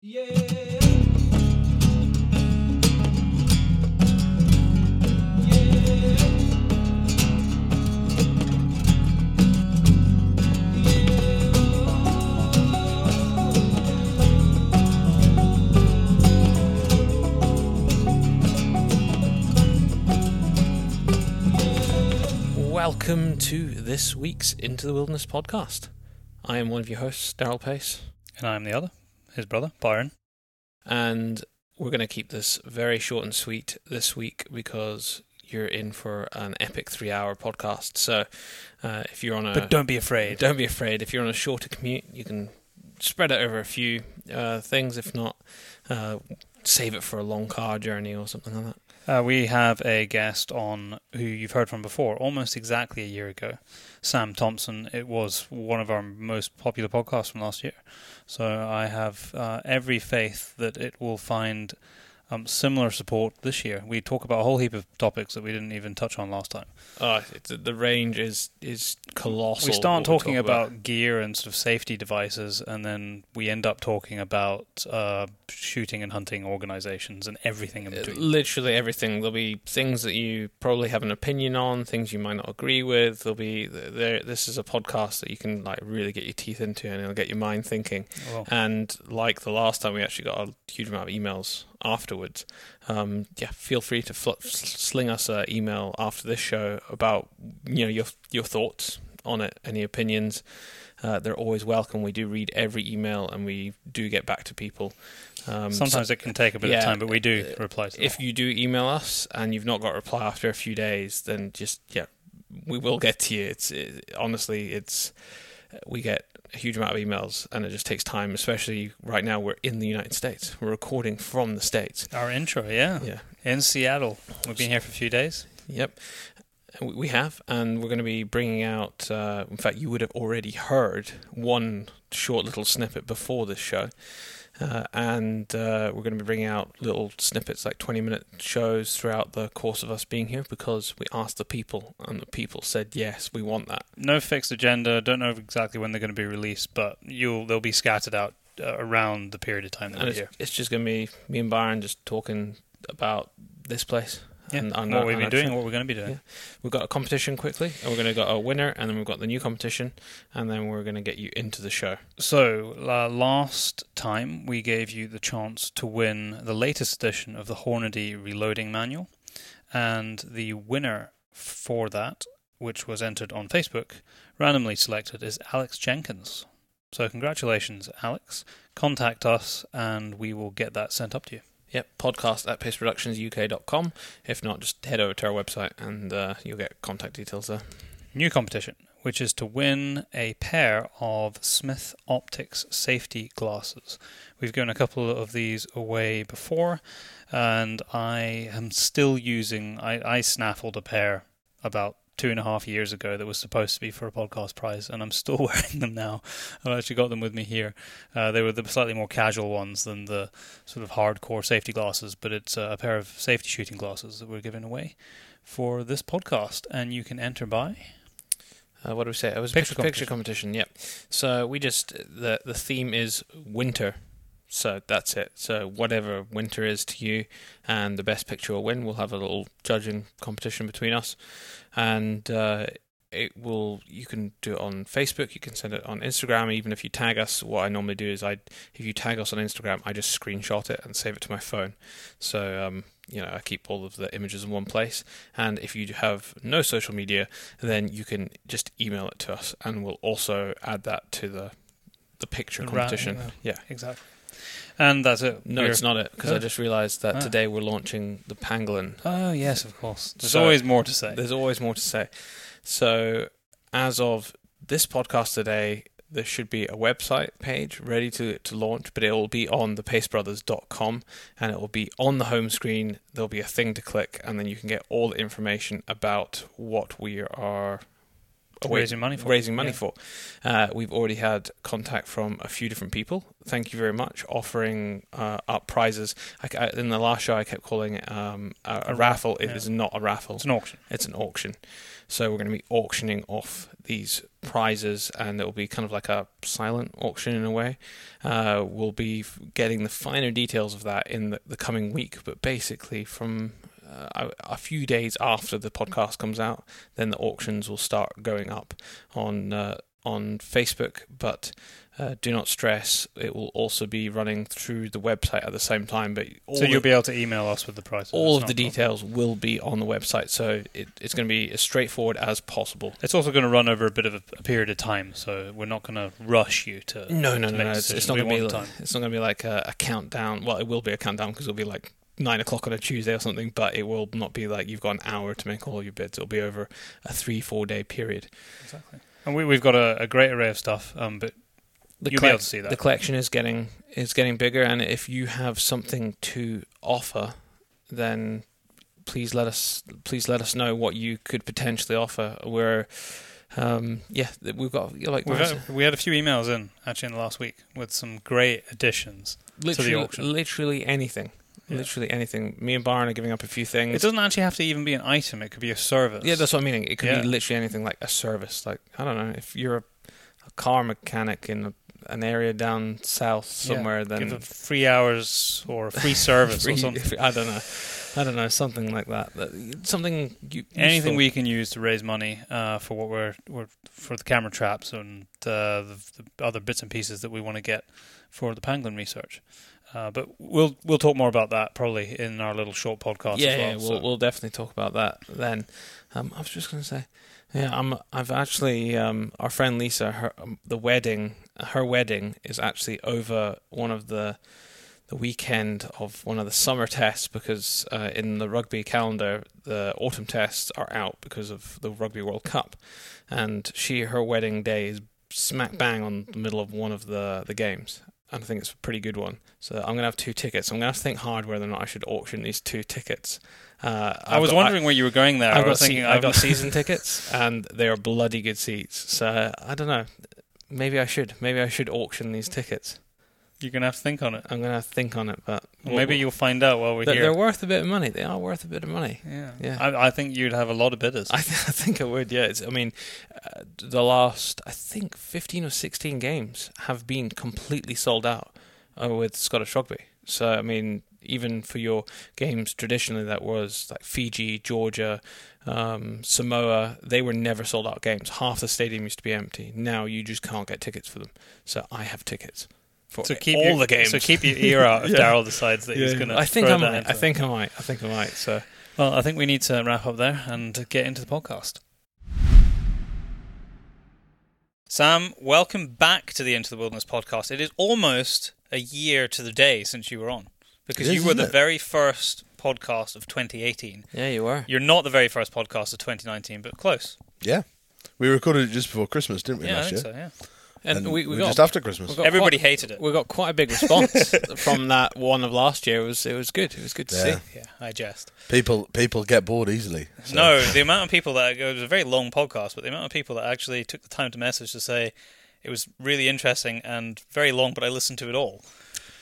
Welcome to this week's Into the Wilderness podcast. I am one of your hosts, Daryl Pace, And I'm the other, his brother, Byron. and we're going to keep this very short and sweet this week because you're in for an epic three hour podcast. So uh, if you're on a. But don't be afraid. Don't be afraid. If you're on a shorter commute, you can spread it over a few uh, things. If not, uh, save it for a long car journey or something like that. Uh, we have a guest on who you've heard from before, almost exactly a year ago. Sam Thompson. It was one of our most popular podcasts from last year. So I have uh, every faith that it will find um, similar support this year. We talk about a whole heap of topics that we didn't even touch on last time. Oh, it's, the range is is colossal. we start talking talk about, gear and sort of safety devices, and then we end up talking about uh, shooting and hunting organizations and everything in Uh, between. literally everything. There'll be things that you probably have an opinion on, things you might not agree with. There'll be there. This is a podcast that you can like really get your teeth into, and it'll get your mind thinking. And like the last time, we actually got a huge amount of emails afterwards. Um, yeah, feel free to fl- sling us an email after this show about you know your your thoughts on it, any opinions. Uh, they're always welcome. We do read every email, and we do get back to people. Um, so- Sometimes it can take a bit yeah, of time, but we do uh, reply to if them. you do email us and you've not got a reply after a few days, then just yeah, we will get to you. It's it, honestly, it's we get a huge amount of emails, and it just takes time. Especially right now, we're in the United States. We're recording from the states. Our intro, yeah. Yeah. In Seattle. We've been here for a few days. Yep. We- have, and we're going to be bringing out. Uh, in fact, you would have already heard one short little snippet before this show, uh, and uh, we're going to be bringing out little snippets, like twenty-minute shows, throughout the course of us being here, because we asked the people, and the people said yes, we want that. No fixed agenda. Don't know exactly when they're going to be released, but you'll they'll be scattered out uh, around the period of time that And we're it's, here. it's just going to be me and Byron just talking about this place. Yeah. and, and what we've been doing, trip. what we're going to be doing. Yeah. We've got a competition quickly, and we're going to get a winner, and then we've got the new competition, and then we're going to get you into the show. So, uh, last time we gave you the chance to win the latest edition of the Hornady Reloading Manual, and the winner for that, which was entered on Facebook, randomly selected is Alex Jenkins. So, congratulations, Alex. Contact us, and we will get that sent up to you. Yep, podcast at paceproductionsuk.com. If not, just head over to our website and uh, you'll get contact details there. New competition, which is to win a pair of Smith Optics safety glasses. We've given a couple of these away before, and I am still using. I, I snaffled a pair about two and a half years ago that was supposed to be for a podcast prize, and I'm still wearing them now. I've actually got them with me here. Uh, they were the slightly more casual ones than the sort of hardcore safety glasses, but it's uh, a pair of safety shooting glasses that we're giving away for this podcast, and you can enter by. Uh, what do we say? It was a Picture picture, picture competition. Yep. So we just the the theme is winter. So that's it. So whatever winter is to you, and the best picture will win. We'll have a little judging competition between us, and uh, it will. You can do it on Facebook. You can send it on Instagram. Even if you tag us, what I normally do is I, if you tag us on Instagram, I just screenshot it and save it to my phone. So um, you know, I keep all of the images in one place. And if you have no social media, then you can just email it to us, and we'll also add that to the the picture competition. yeah. yeah. Exactly. And that's it. No, We're- it's not it because I just realised that Ah. today we're launching the pangolin. Oh yes, of course. There's So- always more to say. There's always more to say. So, as of this podcast today, there should be a website page ready to, to launch, but it will be on thepacebrothers.com and it will be on the home screen. There'll be a thing to click, and then you can get all the information about what we are Raising money for. raising money Yeah. for. Uh, we've already had contact from a few different people. Thank you very much, offering uh, up prizes. I, I- in the last show, I kept calling it um, a, a raffle. It yeah. is not a raffle. It's an auction. It's an auction. So we're going to be auctioning off these prizes, and it will be kind of like a silent auction in a way. Uh, we'll be getting the finer details of that in the, the coming week, but basically from uh, a, few days after the podcast comes out, then the auctions will start going up on uh, on Facebook. But uh, do not stress; it will also be running through the website at the same time. But So you'll be able to email us with the price. all of the a problem. details will be on the website, so it, it's going to be as straightforward as possible. It's also going to run over a bit of a, a period of time, so we're not going to rush you to. No, no, to no, no. It's, it's not going to be. Like, it's not going to be like a, a countdown. Well, it will be a countdown because it'll be like nine o'clock on a Tuesday or something. But it will not be like you've got an hour to make all your bids. It'll be over a three, four day period. Exactly. And we, we've got a, a great array of stuff, um, but The You'll be able to see that. The collection is getting is getting bigger, and if you have something to offer, then please let us please let us know what you could potentially offer. We're um, yeah, we've got like we've had, we had a few emails in actually in the last week with some great additions. literally to the auction. literally anything. Yeah. Literally anything. Me and Byron are giving up a few things. It doesn't actually have to even be an item; it could be a service. Yeah, that's what I'm meaning. It could Yeah. be literally anything like a service. Like I don't know, if you're a, a car mechanic in a, an area down south Yeah. somewhere, then Give them free hours or a free service free- or something. I don't know. I don't know, something like that. That- Something you, Anything we can use to raise money uh, for what we're, we're for the camera traps and uh, the, the other bits and pieces that we want to get for the pangolin research. Uh, but we'll we'll talk more about that probably in our little short podcast. yeah, as well, yeah, we'll so- we'll definitely talk about that then. Um, I was just going to say, yeah, I'm I've actually um, our friend Lisa, her um, the wedding, her wedding is actually over one of the the weekend of one of the summer tests because uh, in the rugby calendar the autumn tests are out because of the Rugby World Cup, and she her wedding day is smack bang on the middle of one of the the games. And I think it's a pretty good one. So I'm gonna have two tickets. I'm gonna have to think hard whether or not I should auction these two tickets. Uh, I was got- wondering where you were going there. I've I got, was se- thinking I've I've got season tickets, and they are bloody good seats. So I don't know. Maybe I should. Maybe I should auction these tickets. You're gonna have to think on it. I'm gonna have to think on it, but Well, maybe you'll find out while we're they're, here. they're worth a bit of money. They are worth a bit of money. yeah, Yeah. I, I think you'd have a lot of bidders. I, th- I think I would. Yeah. It's, I mean, uh, the last I think 15 or 16 games have been completely sold out uh, with Scottish rugby. So I mean, even for your games traditionally, that was like Fiji, Georgia, um, Samoa. They were never sold out games. Half the stadium used to be empty. Now you just can't get tickets for them. So I have tickets for so keep all your, the games. So keep your ear out if Yeah. Daryl decides that he's going to. I think throw I that might. into I think I might. I think I might. So Well, I think we need to wrap up there and get into the podcast. Sam, welcome back to the Into the Wilderness podcast. It is almost a year to the day since you were on because It you were the it? very first podcast of 2018. yeah, you were. You're not the very first podcast of 2019, but close. Yeah. We recorded it just before Christmas, didn't we, yeah, I last think year? so. Yeah. And, we, we were got just after Christmas. got Everybody quite- hated it. we got quite a big response from that one of last year. It was it was good. It was good to Yeah. see. Yeah, I jest. People people get bored easily. so- No, the amount of people that it was a very long podcast, but the amount of people that actually took the time to message to say it was really interesting and very long, but I listened to it all.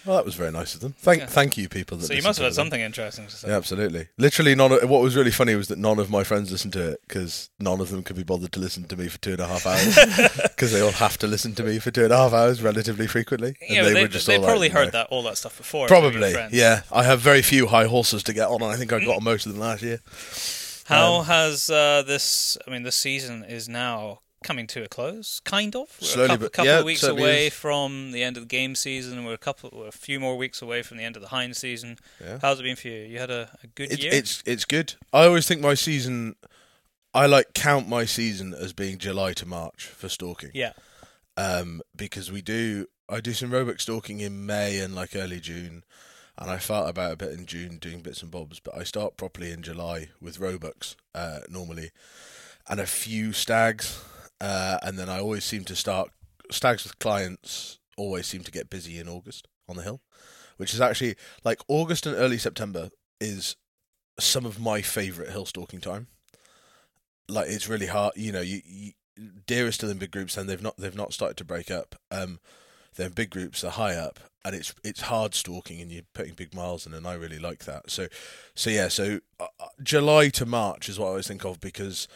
Well, that was very nice of them. Thank Yeah. thank you, people. That So you must have had something interesting to say. Yeah, absolutely. Literally, none. Of, what was really funny was that none of my friends listened to it because none of them could be bothered to listen to me for two and a half hours because they all have to listen to me for two and a half hours relatively frequently. And Yeah, they, were just they all like, probably you heard know, that all that stuff before. Probably, yeah. I have very few high horses to get on, and I think I got most of them last year. How Um, has uh, this? I mean, this season is now coming to a close, kind of. We're Slowly, a couple, but- couple yeah, of weeks away is. from the end of the game season. We're a couple, we're a few more weeks away from the end of the hind season. Yeah. How's it been for you? You had a, a good It's year. it's it's good. I always think my season. I like count my season as being July to March for stalking. yeah, um, because we do I do some roebuck stalking in May and like early June, and I fart about a bit in June doing bits and bobs, but I start properly in July with roebucks uh, normally, and a few stags, uh, and then I always seem to start stags with clients. Always seem to get busy in August on the hill, which is actually like August and early September is some of my favourite hill stalking time. Like it's really hard, you know. You, you deer are still in big groups, and they've not they've not started to break up. Um, they're in big groups, they're high up, and it's it's hard stalking, and you're putting big miles in, and I really like that. So, so yeah, so uh, uh, July to March is what I always think of because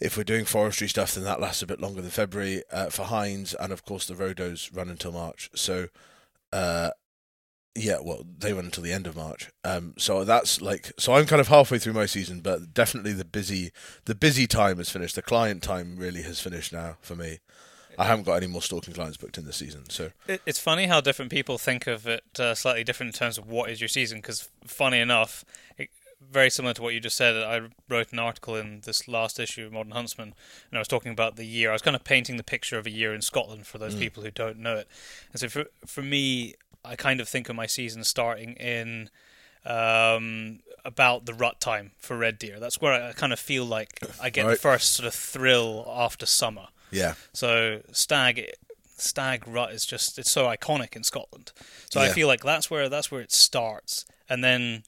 if we're doing forestry stuff, then that lasts a bit longer than February uh, for hinds, and of course the roe does run until March. So, uh, yeah, well, they run until the end of March. Um, so that's like, so I'm kind of halfway through my season, but definitely the busy, the busy time has finished. The client time really has finished now for me. I haven't got any more stalking clients booked in this season. So It, it's funny how different people think of it uh, slightly different in terms of what is your season. Because funny enough, it, very similar to what you just said, I wrote an article in this last issue of Modern Huntsman, and I was talking about the year. I was kind of painting the picture of a year in Scotland for those Mm. people who don't know it. And so for for me, I kind of think of my season starting in um, about the rut time for red deer. That's where I kind of feel like I get the first sort of thrill after summer. yeah, So stag stag rut is just it's so iconic in Scotland. So I feel like that's where that's where it starts, and then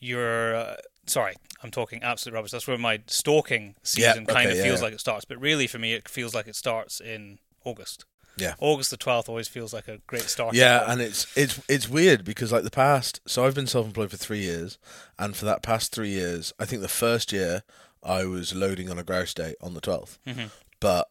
you're uh, sorry, I'm talking absolute rubbish. That's where my stalking season okay, kind of yeah, feels yeah. like it starts, but really for me it feels like it starts in August. Yeah. August the twelfth always feels like a great start. yeah, and it's it's it's weird because like the past, so I've been self-employed for three years, and for that past three years, I think the first year I was loading on a grouse day on the 12th Mhm. but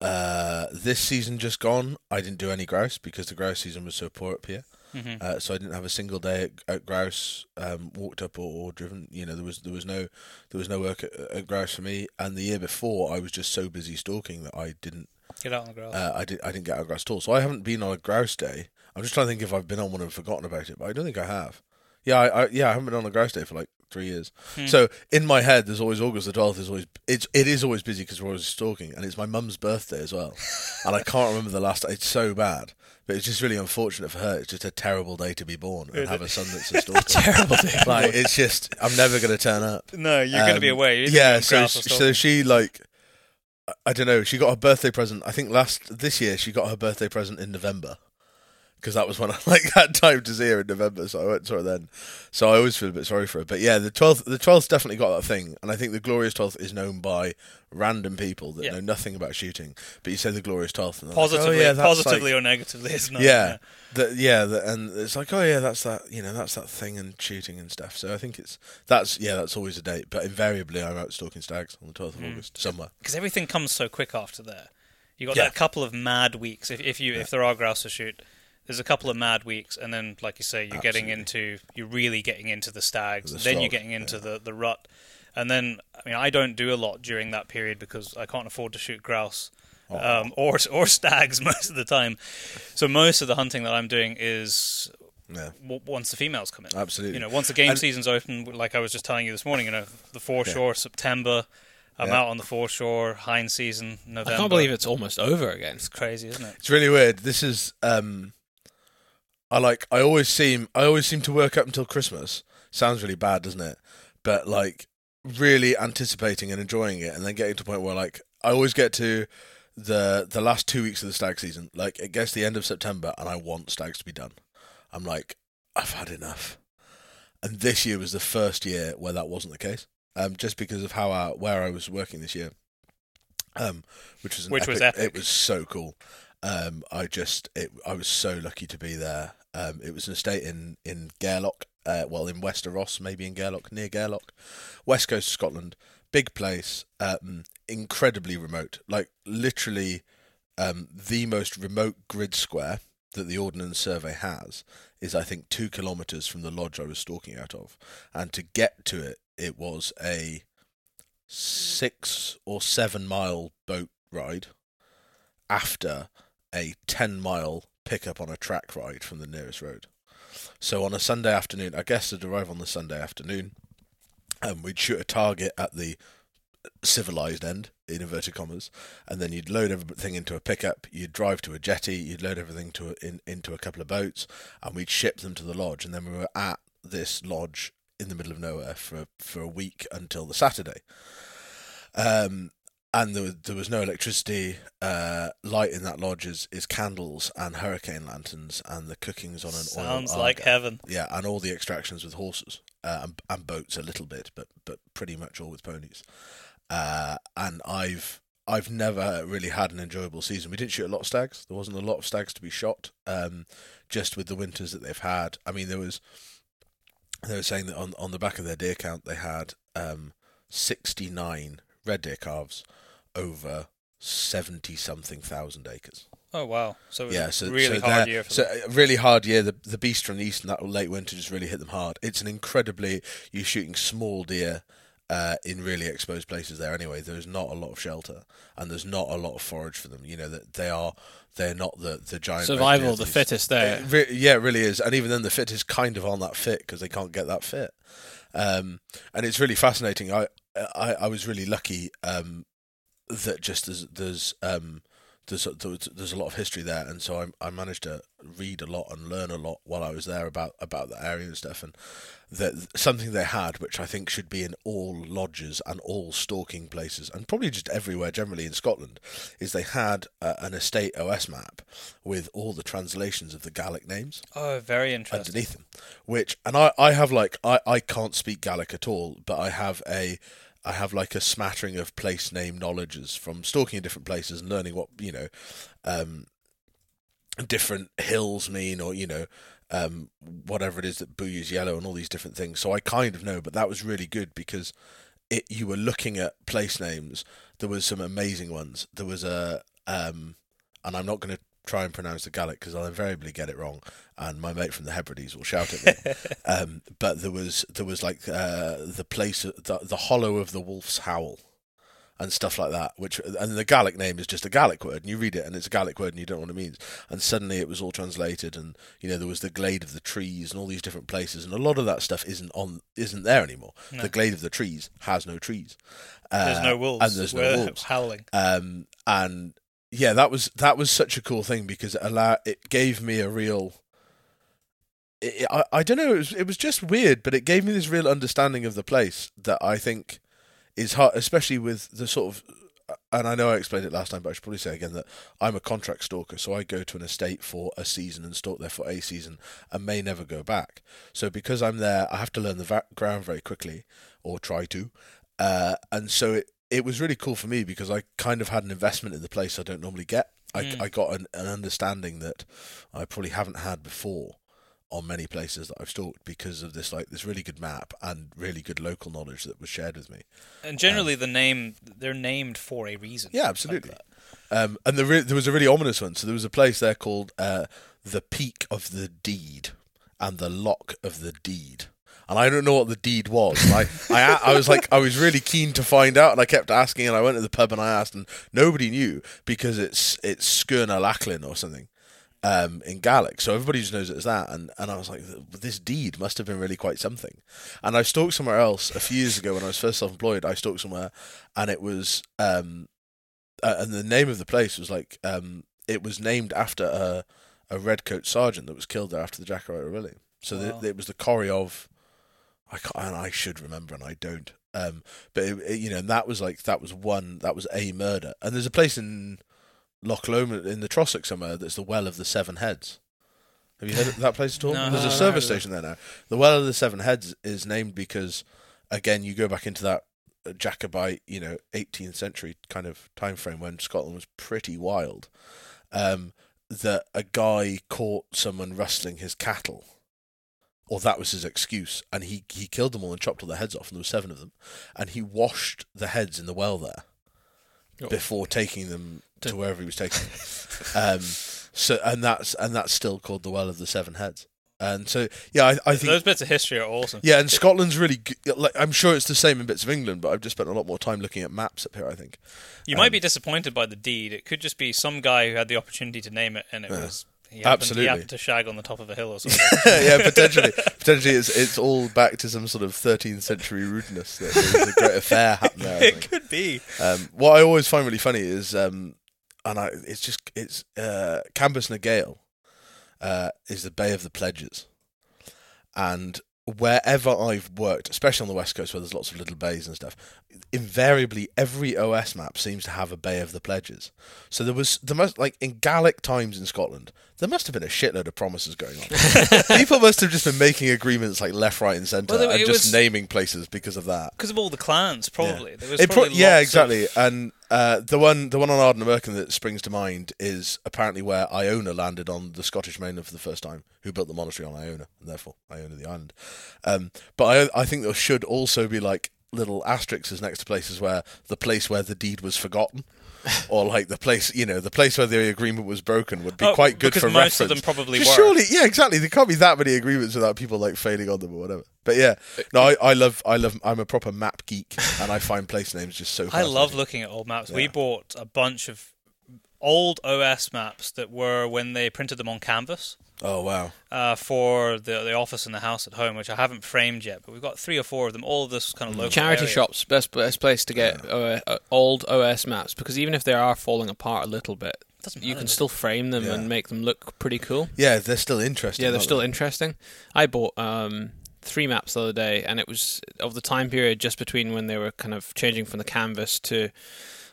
uh, this season just gone, I didn't do any grouse because the grouse season was so poor up here. Mhm. Uh, so I didn't have a single day at, at grouse um, walked up or, or driven. You know, there was there was no there was no work at, at grouse for me. And the year before, I was just so busy stalking that I didn't get out on the grass. uh, I did I didn't get out grouse at all. So I haven't been on a grouse day. I'm just trying to think if I've been on one and forgotten about it, but I don't think I have. Yeah, I, I yeah I haven't been on a grouse day for like three years. Hmm. So in my head, there's always August the 12th. Is always it's it is always busy because we're always stalking, and it's my mum's birthday as well. and I can't remember the last. It's so bad, but it's just really unfortunate for her. It's just a terrible day to be born and have a son that's a stalker. Terrible day. like it's just I'm never going to turn up. no, you're going to be Um, away. Yeah, so so she like I don't know. She got her birthday present. I think last this year she got her birthday present in November because that was when I like had time to see her in November. So I went to her then. So I always feel a bit sorry for her. But yeah, the twelfth the twelfth definitely got that thing, and I think the glorious twelfth is known by random people that Yeah. know nothing about shooting. But you say the glorious twelfth, and positively, like, oh, yeah, positively like- or negatively, isn't it? yeah, the, yeah, the, and it's like, oh yeah, that's that, you know, that's that thing and shooting and stuff. So I think it's that's yeah, that's always a date. But invariably, I'm out stalking stags on the twelfth of Hmm. August somewhere. because everything comes so quick after there. You got Yeah. that couple of mad weeks. If if you if there are grouse to shoot, there's a couple of mad weeks, and then like you say, you're getting into you're really getting into the stags. The then you're getting into the the rut, and then I mean I don't do a lot during that period because I can't afford to shoot grouse. Oh. Um, or or stags most of the time, so most of the hunting that I'm doing is Yeah, w- once the females come in. absolutely. You know, once the game And- season's open, like I was just telling you this morning, you know, the foreshore September. I'm Yeah. out on the foreshore, hind season, November. I can't believe it's almost over again. It's crazy, isn't it? It's really weird. This is um I like I always seem I always seem to work up until Christmas. Sounds really bad, doesn't it? But like really anticipating and enjoying it and then getting to a point where like I always get to the the last 2 weeks of the stag season. Like it gets the end of September and I want stags to be done. I'm like I've had enough. And this year was the first year where that wasn't the case. Um just because of how I, where I was working this year. Um which was Which was epic- epic. It was so cool. Um, I just, it, I was so lucky to be there. Um, it was an estate in in Gairloch, uh, well, in Wester Ross, maybe in Gairloch, near Gairloch, west coast of Scotland. Big place, um, incredibly remote, like literally um, the most remote grid square that the Ordnance Survey has is, I think, two kilometres from the lodge I was stalking out of, and to get to it, it was a six or seven mile boat ride after a 10 mile pickup on a track ride from the nearest road. So on a Sunday afternoon, I guess I'd arrive on the Sunday afternoon, and we'd shoot a target at the civilized end, in inverted commas, and then you'd load everything into a pickup, you'd drive to a jetty, you'd load everything to a, in, into a couple of boats, and we'd ship them to the lodge, and then we were at this lodge in the middle of nowhere for for a week until the Saturday. Um, and there was, there was no electricity. Uh, light in that lodge is, is candles and hurricane lanterns, and the cooking's on an Sounds oil Sounds like Aga. heaven. Yeah, and all the extractions with horses uh, and, and boats a little bit, but but pretty much all with ponies. Uh, and I've I've never really had an enjoyable season. We didn't shoot a lot of stags. There wasn't a lot of stags to be shot. Um, just with the winters that they've had. I mean, there was. They were saying that on on the back of their deer count, they had um, sixty nine red deer calves over seventy something thousand acres. Oh wow! So Yeah, so really so hard year for so them. a really hard year. The the beast from the east and that late winter just really hit them hard. It's an incredibly you're shooting small deer uh, in really exposed places there. Anyway, there's not a lot of shelter and there's not a lot of forage for them. You know that they are they're not the the giant Survival of the fittest there. It re- yeah, it really is. And even then, the fit is kind of on that fit because they can't get that fit. Um, and it's really fascinating. I I, I was really lucky um, that just there's there's um, there's, there's a lot of history there, and so I I managed to read a lot and learn a lot while I was there about about the area and stuff. And that something they had, which I think should be in all lodges and all stalking places, and probably just everywhere generally in Scotland, is they had uh, an estate OS map with all the translations of the Gaelic names Oh, very interesting. underneath them. Which and I, I have like I, I can't speak Gaelic at all, but I have a I have like a smattering of place name knowledges from stalking in different places and learning what you know um, different hills mean or you know um, whatever it is that Booyah's yellow and all these different things. So I kind of know, but that was really good because it you were looking at place names. There was some amazing ones. There was a um, and I'm not going to try and pronounce the Gaelic because I'll invariably get it wrong, and my mate from the Hebrides will shout at me. um, but there was there was like uh, the place the the hollow of the wolf's howl. And stuff like that, which and the Gaelic name is just a Gaelic word, and you read it, and it's a Gaelic word, and you don't know what it means. And suddenly it was all translated, and you know there was the glade of the trees, and all these different places, and a lot of that stuff isn't on, isn't there anymore. No. The glade of the trees has no trees. There's Uh, no wolves. and there's no We're wolves howling. um, and yeah, that was that was such a cool thing because it allow it gave me a real. It, I I don't know. It was it was just weird, but it gave me this real understanding of the place that I think is hard, especially with the sort of. And I know I explained it last time, but I should probably say again that I'm a contract stalker, so I go to an estate for a season and stalk there for a season and may never go back. So because I'm there, I have to learn the va- ground very quickly, or try to. Uh, and so it, it was really cool for me because I kind of had an investment in the place I don't normally get. I, Mm. I got an, an understanding that I probably haven't had before on many places that I've stalked because of this like this really good map and really good local knowledge that was shared with me. And generally, the name they're named for a reason. Yeah, absolutely. that. Um, and the re- there was a really ominous one. So there was a place there called uh, the Peak of the Deed and the Loch of the Deed. And I don't know what the deed was. I, I, I was like, I was really keen to find out, and I kept asking. And I went to the pub and I asked, and nobody knew because it's it's Skirna Lachlin or something um, in Gaelic. So everybody just knows it as that. And and I was like, this deed must have been really quite something. And I stalked somewhere else a few years ago when I was first self-employed. I stalked somewhere, and it was um, uh, and the name of the place was like um, it was named after a a redcoat sergeant that was killed there after the Jacobite Rebellion. So Wow. the, it was the quarry of I can't, and I should remember and I don't. Um, but it, it- you know, and that was like that was one that was a murder. And there's a place in Loch Lomond in the Trossach somewhere that's the Well of the Seven Heads. Have you heard of that place at all? No, There's a service station there now. The Well of the Seven Heads is named because, again, you go back into that uh, Jacobite, you know, 18th century kind of time frame when Scotland was pretty wild. Um, that a guy caught someone rustling his cattle, or that was his excuse, and he he killed them all and chopped all their heads off, and there were seven of them, and he washed the heads in the well there Oh. before taking them to wherever he was taking them. Um, so and that's and that's still called the Well of the Seven Heads. And so yeah, I, I think Those bits of history are awesome. yeah, and Scotland's really good. Like I'm sure it's the same in bits of England, but I've just spent a lot more time looking at maps up here. I think. You Um, might be disappointed by the deed. It could just be some guy who had the opportunity to name it, and it Yeah. was he happened, Absolutely. He happened to shag on the top of a hill or something. yeah, potentially, potentially, it's it's all back to some sort of 13th century rudeness. That there was a great affair happened there. It could be. Um, what I always find really funny is, um, and I, it's just it's uh, Cambus na Gale uh, is the Bay of the Pledges, and wherever I've worked, especially on the west coast where there's lots of little bays and stuff, invariably every OS map seems to have a Bay of the Pledges. So there was the most like in Gaelic times in Scotland, there must have been a shitload of promises going on. People must have just been making agreements like left, right, and centre, Well, and just was- naming places because of that. Because of all the clans, probably. There was It pro- yeah, exactly. Of, And Uh, the one, the one on Ardnamurchan that springs to mind is apparently where Iona landed on the Scottish mainland for the first time. Who built the monastery on Iona, and therefore Iona the island. Um, but I, I think there should also be like little asterisks next to places where the place where the deed was forgotten, or like the place, you know, the place where the agreement was broken would be Oh, quite good because for most reference. of them probably Just were. Surely, yeah, exactly. There can't be that many agreements without people like failing on them or whatever. But yeah, no, I, I love, I love, I'm a proper map geek, and I find place names just so. I love looking at old maps. We bought a bunch of old OS maps that were when they printed them on canvas Oh wow. uh, for the the office and the house at home, which I haven't framed yet. But we've got three or four of them. All of this kind of local Charity area. shops, best best place to get uh, uh, old OS maps because even if they are falling apart a little bit, Doesn't you matter, can still frame them Yeah. and make them look pretty cool. Yeah, they're still interesting. Yeah, they're still they? interesting. I bought um, three maps the other day, and it was of the time period just between when they were kind of changing from the canvas to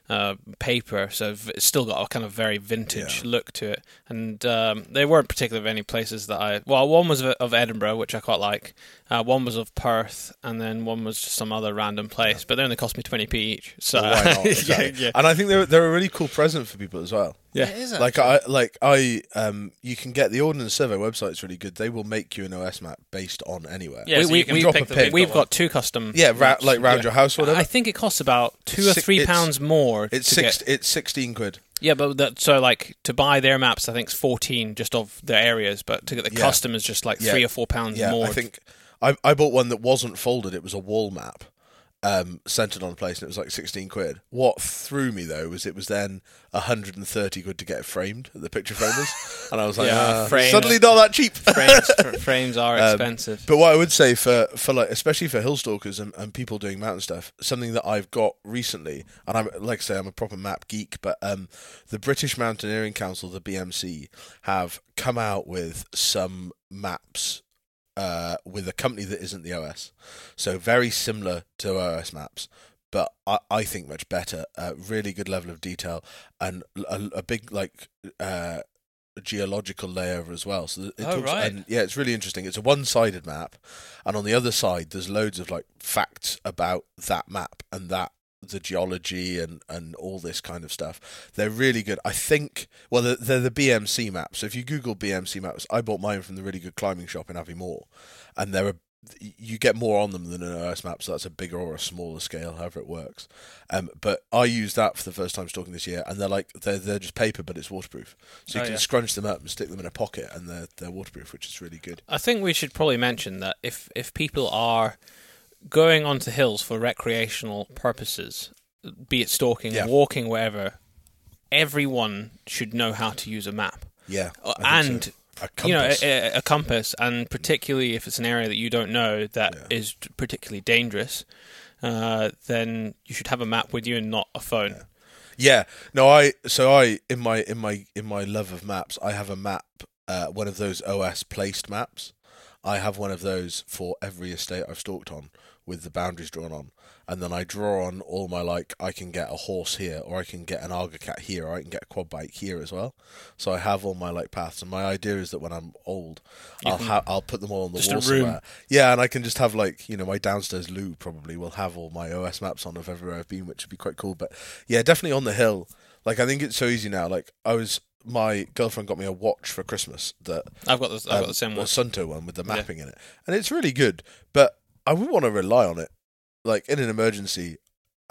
uh, paper, so it's still got a kind of very vintage Yeah. look to it. And um, they weren't particularly of any places that I. Well, one was of, of Edinburgh, which I quite like. Uh, one was of Perth, and then one was just some other random place. But they only cost me twenty p each. So Well, why not? Exactly. yeah, yeah. And I think they're they're a really cool present for people as well. Yeah. It is Like. I like I um you can get the Ordnance Survey website website's really good. They will make you an OS map based on anywhere. yeah, we- so we- you can we drop pick a the pin. big We've one. got two custom. Yeah, ra- like round Yeah. your house, or whatever. I think it costs about two or three it's- pounds more. it's to six. get- It's sixteen quid. Yeah, but that, so like to buy their maps, I think it's fourteen just of the areas, but to get the Yeah. custom is just like Yeah. three or four pounds Yeah, more. I think I I bought one that wasn't folded. It was a wall map, um, centered on a place, and it was like sixteen quid. What threw me though was it was then hundred and thirty quid to get it framed at the picture framers, and I was like, Yeah, ah, framed. suddenly not that cheap. frames frames are Um, expensive. But what I would say for, for like especially for hill stalkers and, and people doing mountain stuff, something that I've got recently, and I'm like I say I'm a proper map geek, but um, the British Mountaineering Council, the BMC, have come out with some maps uh, with a company that isn't the OS, so very similar to OS maps. But I, I think much better. Uh, really good level of detail and a, a big like uh, geological layer as well. So it Oh, talks, right. and yeah, it's really interesting. It's a one-sided map, and on the other side, there's loads of like facts about that map and that the geology and and all this kind of stuff. They're really good. I think. Well, they're, they're the BMC maps. So if you Google BMC maps, I bought mine from the really good climbing shop in Aviemore, and they're a you get more on them than an OS map, so that's a bigger or a smaller scale, however it works. Um, but I used that for the first time stalking this year, and they're like they're they're just paper, but it's waterproof, so you Oh, can yeah. scrunch them up and stick them in a pocket, and they're they're waterproof, which is really good. I think we should probably mention that if if people are going onto hills for recreational purposes, be it stalking, Yeah. walking, whatever, everyone should know how to use a map. Yeah, I and so. a you know compass. a, a, compass, and particularly if it's an area that you don't know that is Yeah. particularly dangerous, uh, then you should have a map with you and not a phone. Yeah, no, I so I in my in my in my love of maps, I have a map, uh, one of those OS placed maps. I have one of those for every estate I've stalked on, with the boundaries drawn on, and then I draw on all my like I can get a horse here, or I can get an Argocat here, or I can get a quad bike here as well. So I have all my like paths, and my idea is that when I'm old, You I'll ha- I'll put them all on the Just a wall room. somewhere. Yeah, and I can just have like you know my downstairs loo probably will have all my OS maps on of everywhere I've been, which would be quite cool. But yeah, definitely on the hill. Like I think it's so easy now. Like I was, my girlfriend got me a watch for Christmas that I've got the I've um, got the same a one. Suunto one with the Yeah. mapping in it, and it's really good. But I wouldn't want to rely on it. Like in an emergency,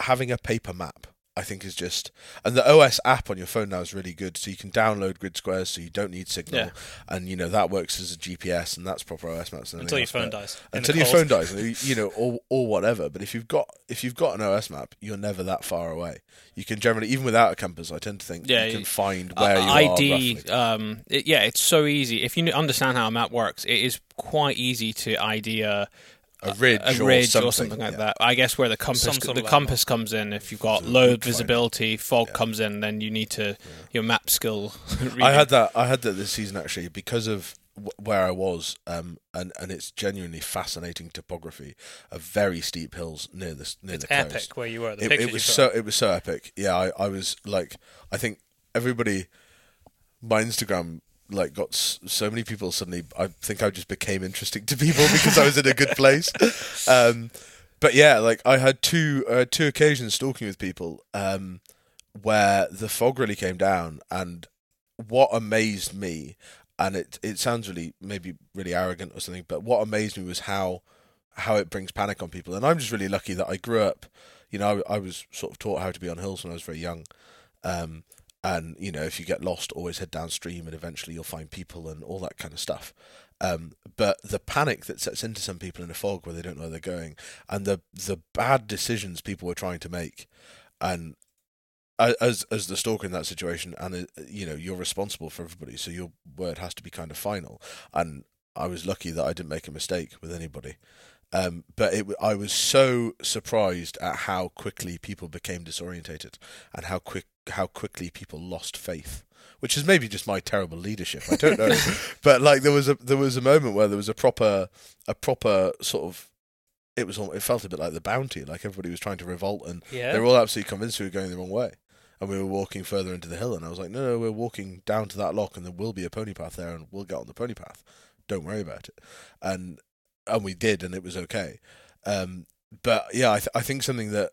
having a paper map. I think is just, and the OS app on your phone now is really good. So you can download grid squares, so you don't need signal, Yeah. and you know that works as a GPS, and that's proper OS maps. and until your phone dies. But- in the Until your cold. phone dies, you know, or or whatever. But if you've got if you've got an OS map, you're never that far away. You can generally, even without a compass, I tend to think Yeah, you can find where you ID, are. roughly. um, it- yeah, it's so easy. If you understand how a map works, it is quite easy to ID a, A ridge, a or, ridge something, or something like yeah. that. I guess where the compass Some sort the of compass comes in. If you've got So low route finder. visibility, fog Yeah. comes in, then you need to your map skill. I had that. I had that this season actually because of w- where I was, um, and and it's genuinely fascinating topography of very steep hills near the near It's the coast. epic where you were. The It, it was so it was so epic. Yeah, I, I was like, I think everybody, my Instagram like got so many people suddenly. I think I just became interesting to people because I was in a good place. Um, but yeah, like I had two uh, two occasions talking with people. Um, where the fog really came down, and what amazed me, and it it sounds really maybe really arrogant or something, but what amazed me was how how it brings panic on people. And I'm just really lucky that I grew up. You know, I, I was sort of taught how to be on hills when I was very young. Um, and you know, if you get lost, always head downstream, and eventually you'll find people and all that kind of stuff. Um, but the panic that sets into some people in a fog where they don't know where they're going, and the the bad decisions people were trying to make, and as as the stalker in that situation, and uh, you know you're responsible for everybody, so your word has to be kind of final. And I was lucky that I didn't make a mistake with anybody. Um, but it, I was so surprised at how quickly people became disorientated and how quick how quickly people lost faith. Which is maybe just my terrible leadership. I don't know, but like there was a there was a moment where there was a proper a proper sort of it was it felt a bit like the bounty, like everybody was trying to revolt, and Yeah. they were all absolutely convinced we were going the wrong way, and we were walking further into the hill, and I was like, no, no, we're walking down to that lock, and there will be a pony path there, and we'll get on the pony path. Don't worry about it, and and we did, and it was okay. Um, but yeah, I th- I think something that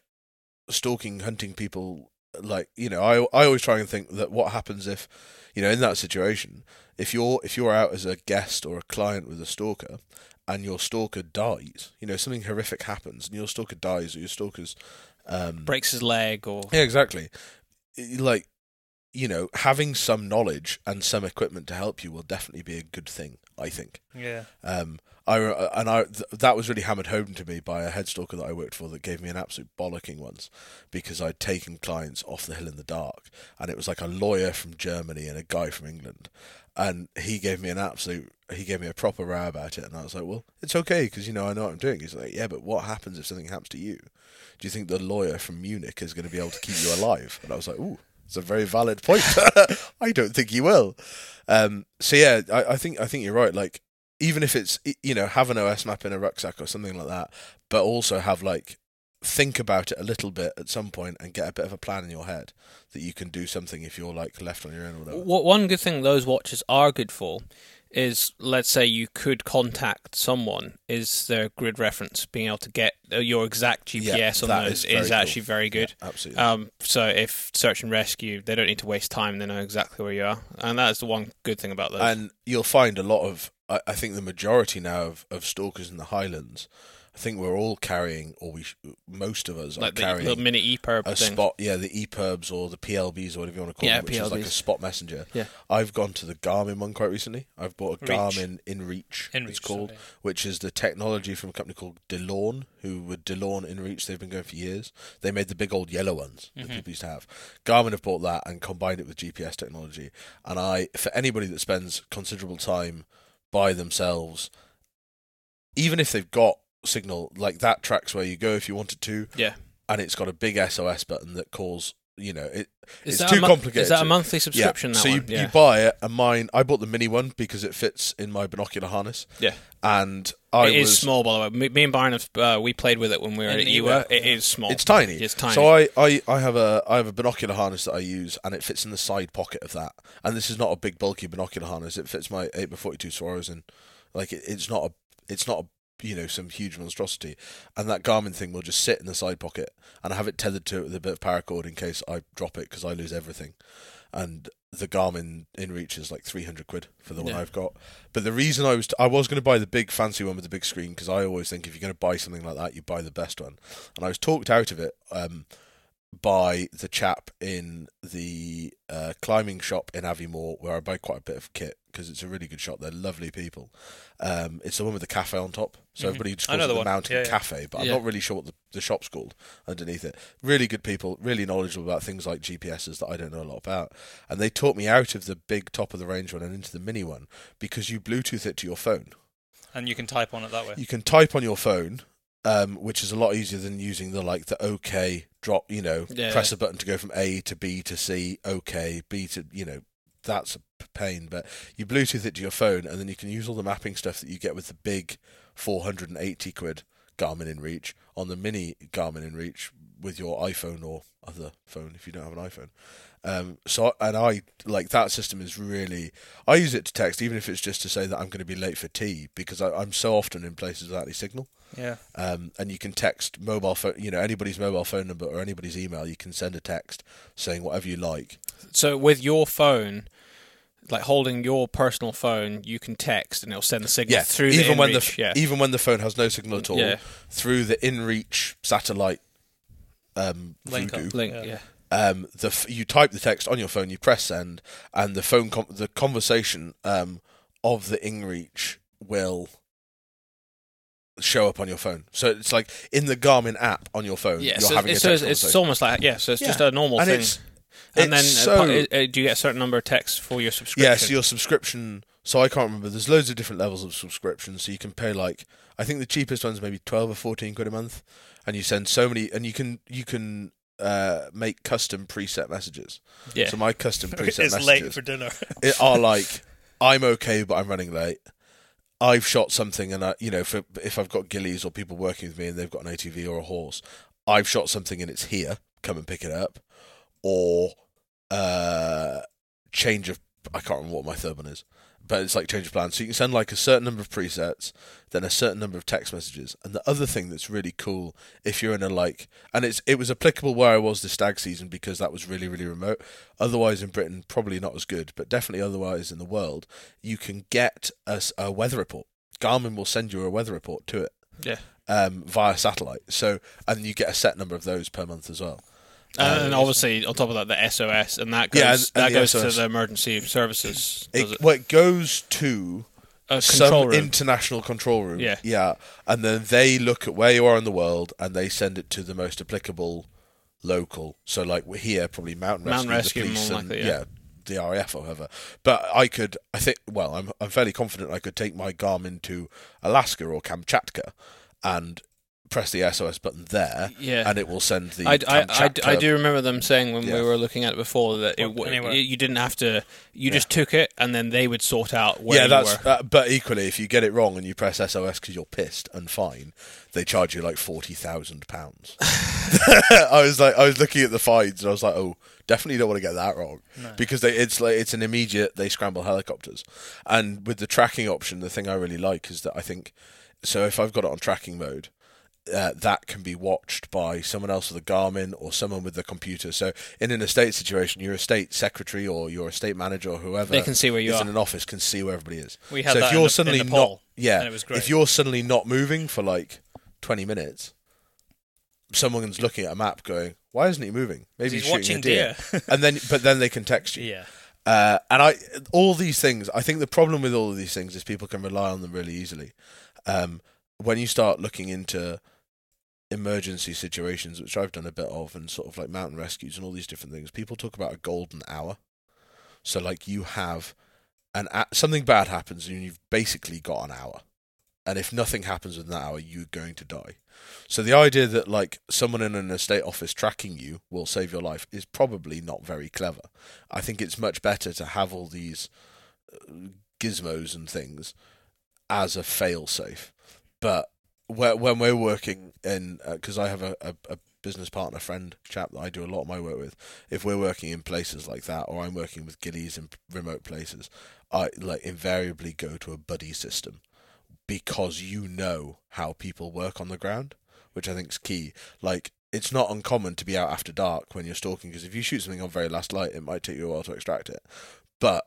stalking, hunting people, like you know, I I always try and think that what happens if, you know, in that situation, if you're if you're out as a guest or a client with a stalker, and your stalker dies, you know, something horrific happens, and your stalker dies, or your stalker's um, Breaks his leg or yeah, exactly. Like, you know, having some knowledge and some equipment to help you will definitely be a good thing. I think. Yeah. Um, I and I th- that was really hammered home to me by a head stalker that I worked for that gave me an absolute bollocking once because I'd taken clients off the hill in the dark, and it was like a lawyer from Germany and a guy from England, and he gave me an absolute he gave me a proper row about it, and I was like, well, it's okay because you know I know what I'm doing. He's like, yeah, but what happens if something happens to you? Do you think the lawyer from Munich is going to be able to keep you alive? And I was like, ooh. It's a very valid point. I don't think he will. Um, so yeah, I, I think I think you're right. Like even if it's you know have an OS map in a rucksack or something like that, but also have like think about it a little bit at some point and get a bit of a plan in your head that you can do something if you're like left on your own or whatever. What one good thing those watches are good for is, let's say you could contact someone. Is their grid reference being able to get uh, your exact Yeah, GPS on those is is cool. actually very good. Yeah, absolutely. Um, so if search and rescue, they don't need to waste time. They know exactly where you are, and that's the one good thing about those. and you'll find a lot of I, I think the majority now of, of stalkers in the Highlands. I think we're all carrying, or we most of us like are the carrying little mini EPIRB a thing. spot, yeah, the EPIRBs or the PLBs or whatever you want to call Yeah, them, which is like a spot messenger. Yeah. I've gone to the Garmin one quite recently. I've bought a Reach. Garmin InReach, InReach, it's called, sorry. which is the technology from a company called DeLorme, who were DeLorme InReach. They've been going for years. They made the big old yellow ones that mm-hmm. people used to have. Garmin have bought that and combined it with GPS technology. And I, for anybody that spends considerable time by themselves, even if they've got signal, like that tracks where you go if you wanted to, yeah, and it's got a big SOS button that calls. You know, it, is it's too a mon- complicated. Is that a monthly subscription? Yeah. That so you one? yeah. you buy it, and mine. I bought the mini one because it fits in my binocular harness, yeah. and I It is was. small, by the way. Me, me and Byron, have, uh, we played with it when we were In at Ewa, Ewa. It yeah. is small. It's tiny. It's tiny. So I, I, I have a I have a binocular harness that I use, and it fits in the side pocket of that. And this is not a big bulky binocular harness. It fits my eight x forty two Swaros and Like it, it's not a it's not a you know some huge monstrosity. And that Garmin thing will just sit in the side pocket, and I have it tethered to it with a bit of paracord in case I drop it because I lose everything. And the Garmin InReach is like three hundred quid for the one Yeah. I've got. But the reason I was I was going to buy the big fancy one with the big screen because I always think if you're going to buy something like that, you buy the best one. And I was talked out of it um, by the chap in the uh, climbing shop in Aviemore where I buy quite a bit of kit because it's a really good shop. They're lovely people. Um, it's the one with the cafe on top, so Mhm. everybody just calls it the one. Mountain Yeah, yeah. Cafe, but I'm Yeah. not really sure what the, the shop's called underneath it. Really good people, really knowledgeable about things like GPSs that I don't know a lot about. And they taught me out of the big top of the range one and into the mini one because you Bluetooth it to your phone. And you can type on it that way. You can type on your phone, um, which is a lot easier than using the like the OK drop. You know, Yeah. press a button to go from A to B to C, OK, B to you know. That's a pain, but you Bluetooth it to your phone, and then you can use all the mapping stuff that you get with the big 480 quid Garmin InReach on the mini Garmin InReach with your iPhone or other phone if you don't have an iPhone. Um, so and I like that system is really I use it to text even if it's just to say that I'm going to be late for tea because I, I'm so often in places without any signal. Yeah. Um, and you can text mobile phone, you know, anybody's mobile phone number or anybody's email. You can send a text saying whatever you like. So with your phone, like holding your personal phone, you can text and it'll send the signal Yeah, through even the when the yeah. even when the phone has no signal at all, Yeah. through the InReach satellite um, Link voodoo, up. link, Yeah. Yeah. um, the f- you type the text on your phone, you press send, and the phone com- the conversation um, of the InReach will show up on your phone. So it's like in the Garmin app on your phone, Yeah, you're so, having it's, so it's almost like yeah, so it's just a normal And thing. it's- and then it's uh, so- uh, do you get a certain number of texts for your subscription? Yeah, so your subscription. So I can't remember. There's loads of different levels of subscription. So you can pay like I think the cheapest one's maybe twelve or fourteen quid a month, and you send so many, and you can you can uh, make custom preset messages. yeah. So my custom preset it's late messages for dinner. it are like I'm okay, but I'm running late. I've shot something, and I, you know, for, if I've got gillies or people working with me and they've got an ATV or a horse, I've shot something and it's here. Come and pick it up, or uh, change of. I can't remember what my third one is, but it's like change of plan. So you can send like a certain number of presets, then a certain number of text messages. And the other thing that's really cool, if you're in a like, and it's it was applicable where I was this stag season because that was really really remote. Otherwise in Britain, probably not as good, but definitely otherwise in the world, you can get a weather report. Garmin will send you a weather report to it yeah. um, via satellite. So and you get a set number of those per month as well. And, Uh, and obviously, on top of that, the SOS, and that goes Yeah, and- and that goes SOS. to the emergency services. It, it? well, it goes to A some room. international control room. Yeah. yeah, and then they look at where you are in the world and they send it to the most applicable local. So, like we're here, probably mountain Mountain rescue, the rescue, police, more and, likely, yeah. the RAF or whatever. But I could, I think, well, I'm I'm fairly confident I could take my Garmin to Alaska or Kamchatka and press the SOS button there, yeah. and it will send the. I, I, I, I do remember them saying when Yeah. we were looking at it before that it, Well, w- anywhere. you you didn't have to. You just took it, and then they would sort out where yeah, you that's. were. Uh, but equally, if you get it wrong and you press SOS because you're pissed and fine, they charge you like forty thousand pounds. I was like, I was looking at the fines and I was like, oh, definitely don't want to get that wrong No. because they, it's like it's an immediate. They scramble helicopters, and with the tracking option, the thing I really like is that I think so. If I've got it on tracking mode. Uh, that can be watched by someone else with a Garmin or someone with the computer. So, in an estate situation, your estate secretary or your estate manager or whoever They can see where you is are. in an office can see where everybody is. We had so that if in you're Ne- suddenly in not, yeah, and it was great. if you're suddenly not moving for like 20 minutes, someone's looking at a map going, "Why isn't he moving? Maybe He's shooting watching a deer." deer. and then, but then they can text you. yeah. Uh, and I, all these things, I think the problem with all of these things is people can rely on them really easily. Um, when you start looking into emergency situations, which I've done a bit of, and sort of like mountain rescues and all these different things, people talk about a golden hour. So, like, you have an something bad happens, and you've basically got an hour. And if nothing happens within that hour, you're going to die. So the idea that like someone in an estate office tracking you will save your life is probably not very clever. I think it's much better to have all these uh, gizmos and things as a fail-safe. But when we're working in, uh, because I have a, a, a business partner friend chap that I do a lot of my work with, if we're working in places like that, or I'm working with gillies in remote places, I like invariably go to a buddy system because you know how people work on the ground, which I think is key. Like, it's not uncommon to be out after dark when you're stalking, because if you shoot something on very last light, it might take you a while to extract it. But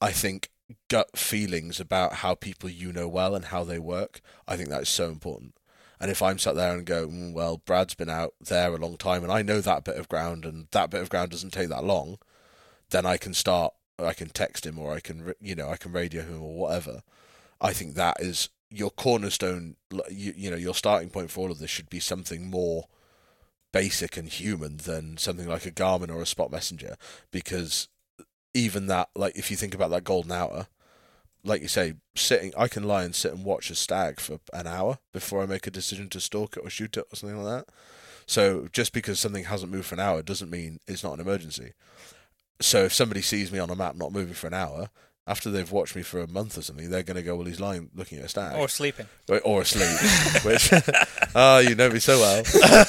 I think gut feelings about how people you know well and how they work, I think that is so important. And if I'm sat there and go, mm, well, Brad's been out there a long time, and I know that bit of ground, and that bit of ground doesn't take that long, then I can start. I can text him, or I can, you know, I can radio him, or whatever. I think that is your cornerstone. You, you know, your starting point for all of this should be something more basic and human than something like a Garmin or a Spot Messenger, because even that, like, if you think about that golden hour, like you say, sitting, I can lie and sit and watch a stag for an hour before I make a decision to stalk it or shoot it or something like that. So just because something hasn't moved for an hour doesn't mean it's not an emergency. So if somebody sees me on a map not moving for an hour, After they've watched me for a month or something, they're going to go, well, he's lying looking at a stag. Or sleeping. Or- or asleep. which, ah, you know me so well.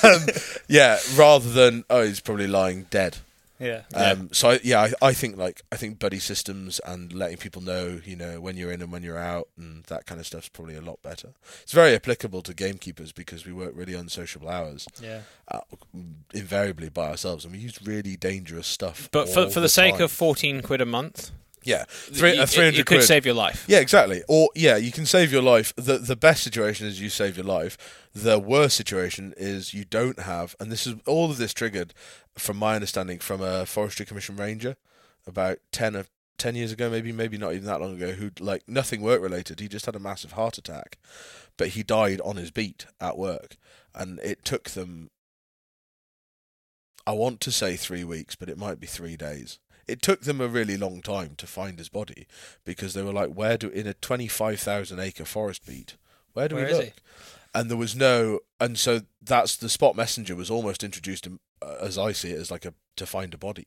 um, yeah, rather than, oh, he's probably lying dead. Yeah. Um, so I, yeah, I, I think like I think buddy systems and letting people know, you know, when you're in and when you're out and that kind of stuff's probably a lot better. It's very applicable to gamekeepers because we work really unsociable hours, Yeah. uh, invariably by ourselves, and we use really dangerous stuff. But for all for the, sake time. of fourteen quid a month, yeah, three, you, uh, three it, hundred could quid. save your life. Yeah, exactly. Or yeah, you can save your life. the The best situation is you save your life. The worst situation is you don't have, and this is all of this triggered, from my understanding, from a forestry commission ranger about ten of ten years ago, maybe maybe not even that long ago, who like nothing work related. He just had a massive heart attack, but he died on his beat at work, and it took them. I want to say three weeks, but it might be three days. It took them a really long time to find his body because they were like, "Where do in a twenty-five thousand acre forest beat? Where do Where we look?" he? And there was no, and so that's the spot messenger was almost introduced, in, uh, as I see it, as like a to find a body.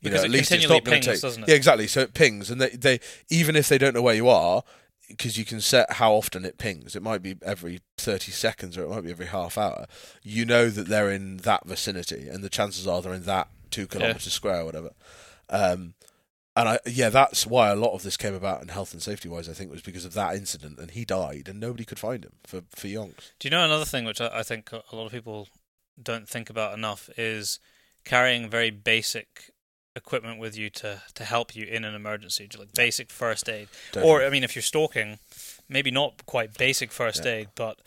You Because know, at least it's not going to take. doesn't it? Yeah, exactly. So it pings, and they, they even if they don't know where you are, because you can set how often it pings. It might be every thirty seconds, or it might be every half hour. You know that they're in that vicinity, and the chances are they're in that two kilometers square or whatever. Um, and I, yeah, that's why a lot of this came about in health and safety wise. I think was because of that incident, and he died, and nobody could find him for for yonks. Do you know another thing which I, I think a lot of people don't think about enough is carrying very basic equipment with you to, to help you in an emergency, like basic first aid. Or, I mean, if you're stalking, maybe not quite basic first Yeah. aid, but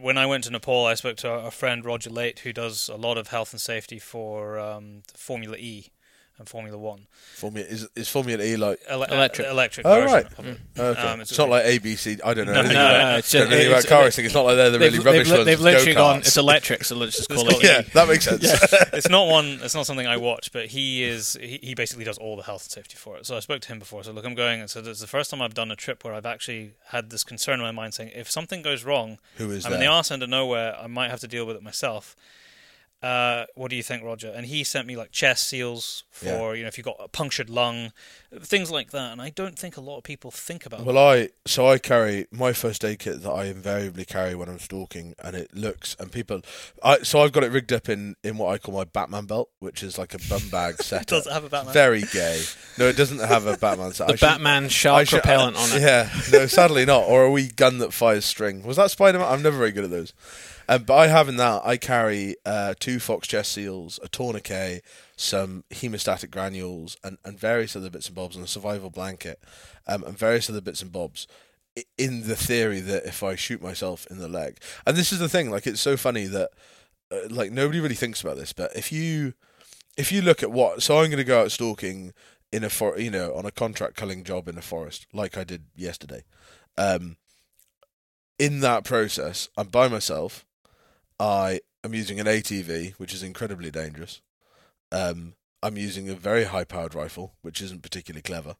when I went to Nepal, I spoke to a friend, Roger Late, who does a lot of health and safety for um, Formula E and Formula One. Formula is is Formula E like Ele- Electric. electric Oh, right. of it. okay? Um, it's, it's not like ABC. I don't know. No, anything no, about, no, it's- don't know anything it's- about car racing. It's not like they're the really rubbish they've, ones. they've literally go-karts. gone. It's electric, so let's just call it. yeah, E. that makes sense. it's not one. It's not something I watch, but he is. He, he basically does all the health and safety for it. So I spoke to him before. So look, I'm going, and so this is the first time I've done a trip where I've actually had this concern in my mind, saying if something goes wrong, Who is I'm in the arse end of nowhere. I might have to deal with it myself. Uh, what do you think, Roger? And he sent me like chest seals for Yeah. you know if you've got a punctured lung, things like that. And I don't think a lot of people think about. Well, I so I carry my first aid kit that I invariably carry when I'm stalking, and it looks and people. I so I've got it rigged up in in what I call my Batman belt, which is like a bum bag setup. Does it have a Batman? Very gay. No, it doesn't have a Batman set. The I should- Batman I shark should- repellent on it. Yeah, no, sadly not. Or a wee gun that fires string. Was that Spider Man? I'm never very good at those. Um, have in that, I carry uh, two Fox chest seals, a tourniquet, some hemostatic granules, and, and various other bits and bobs, and a survival blanket, um, and various other bits and bobs. In the theory that if I shoot myself in the leg, and this is the thing, like it's so funny that uh, like nobody really thinks about this, but if you if you look at what, so I'm going to go out stalking in a for you know on a contract culling job in a forest like I did yesterday. Um, in that process, I'm by myself. I am using an ATV, which is incredibly dangerous. Um, I'm using a very high-powered rifle, which isn't particularly clever.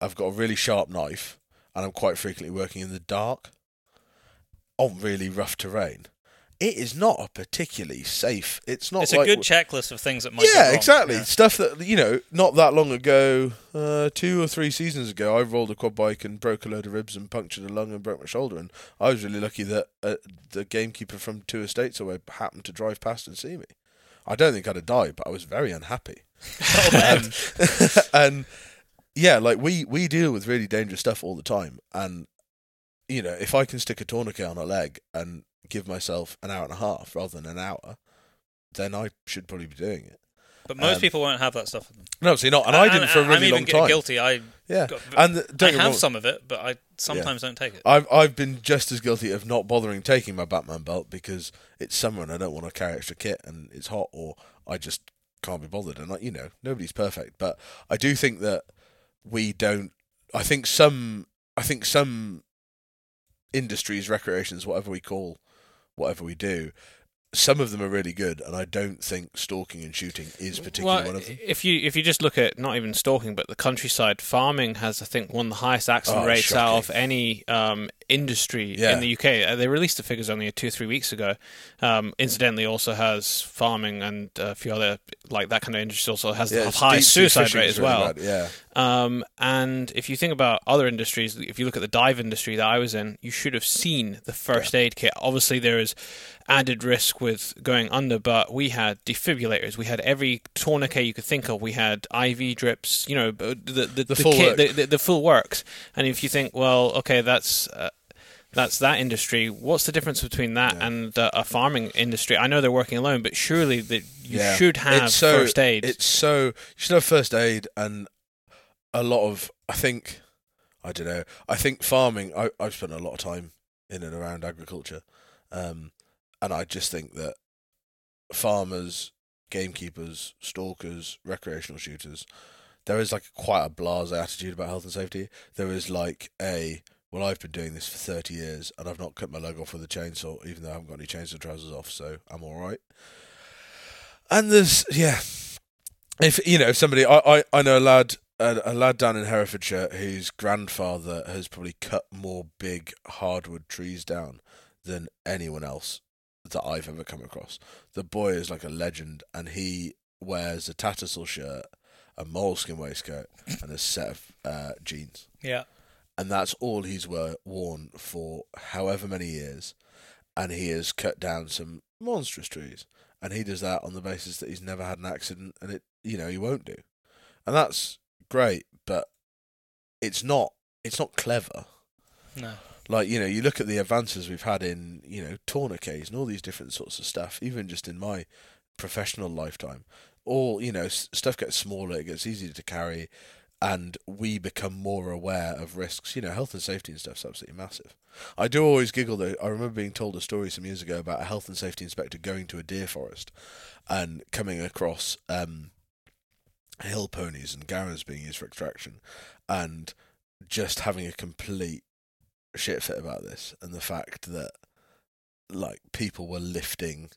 I've got a really sharp knife, and I'm quite frequently working in the dark on really rough terrain. It is not a particularly safe. It's not. it's like a good checklist of things that might. yeah, exactly. Yeah. Stuff that you know, not that long ago, uh, two or three seasons ago, I rolled a quad bike and broke a load of ribs and punctured a lung and broke my shoulder. And I was really lucky that uh, the gamekeeper from two estates away happened to drive past and see me. I don't think I'd have died, but I was very unhappy. um, and yeah, like we we deal with really dangerous stuff all the time, and you know, if I can stick a tourniquet on a leg and give myself an hour and a half rather than an hour, then I should probably be doing it. But most Um, people won't have that stuff. No, see, not, and I didn't for a I'm really even long time. guilty. I Yeah, got, and the, I don't get me have wrong, some of it, but I sometimes don't take it. I've I've been just as guilty of not bothering taking my Batman belt because it's summer and I don't want to carry extra kit and it's hot or I just can't be bothered. And I, you know, nobody's perfect, but I do think that we don't. I think some. I think some industries, recreations, whatever we call, whatever we do, some of them are really good, and I don't think stalking and shooting is particularly well, one of them. if you if you just look at not even stalking, but the countryside farming has, I think, one of the highest accident Oh, rates out of any um, industry Yeah. in the UK. Uh, They released the figures only two or three weeks ago. Um, incidentally, also has farming and a few other like that kind of industry also has Yeah, the highest suicide rate as well. bad, Yeah, Um, and if you think about other industries, if you look at the dive industry that I was in, you should have seen the first aid kit. Obviously, there is added risk with going under, but we had defibrillators, we had every tourniquet you could think of, we had IV drips, you know, the the, the, The full kit, works. the, the, full works. And if you think, well, okay, that's. Uh, that's that industry. What's the difference between that Yeah. and uh, a farming industry? I know they're working alone, but surely that you Yeah. should have so- first aid. it's so you should have first aid and a lot of. I think I don't know. I think farming. I, I've spent a lot of time in and around agriculture, um, and I just think that farmers, gamekeepers, stalkers, recreational shooters, there is like quite a blasé attitude about health and safety. There is like a well, I've been doing this for thirty years and I've not cut my leg off with a chainsaw, even though I haven't got any chainsaw trousers off, so I'm all right. And there's yeah, if you know if somebody, I I, I know a lad. A, a lad down in Herefordshire whose grandfather has probably cut more big hardwood trees down than anyone else that I've ever come across. The boy is like a legend, and he wears a Tattersall shirt, a moleskin waistcoat, and a set of uh, jeans, Yeah. and that's all he's wear- worn for however many years. And he has cut down some monstrous trees, and he does that on the basis that he's never had an accident, and it you know he won't do, and that's great, but it's not it's not clever No. Like you know you look at the advances we've had in you know tourniquets and all these different sorts of stuff even just in my professional lifetime all you know stuff gets smaller it gets easier to carry and we become more aware of risks. You know health and safety and stuff's absolutely massive. I do always giggle though i remember being told a story some years ago about a health and safety inspector going to a deer forest and coming across um hill ponies and garrons being used for extraction and just having a complete shit fit about this and the fact that like people were lifting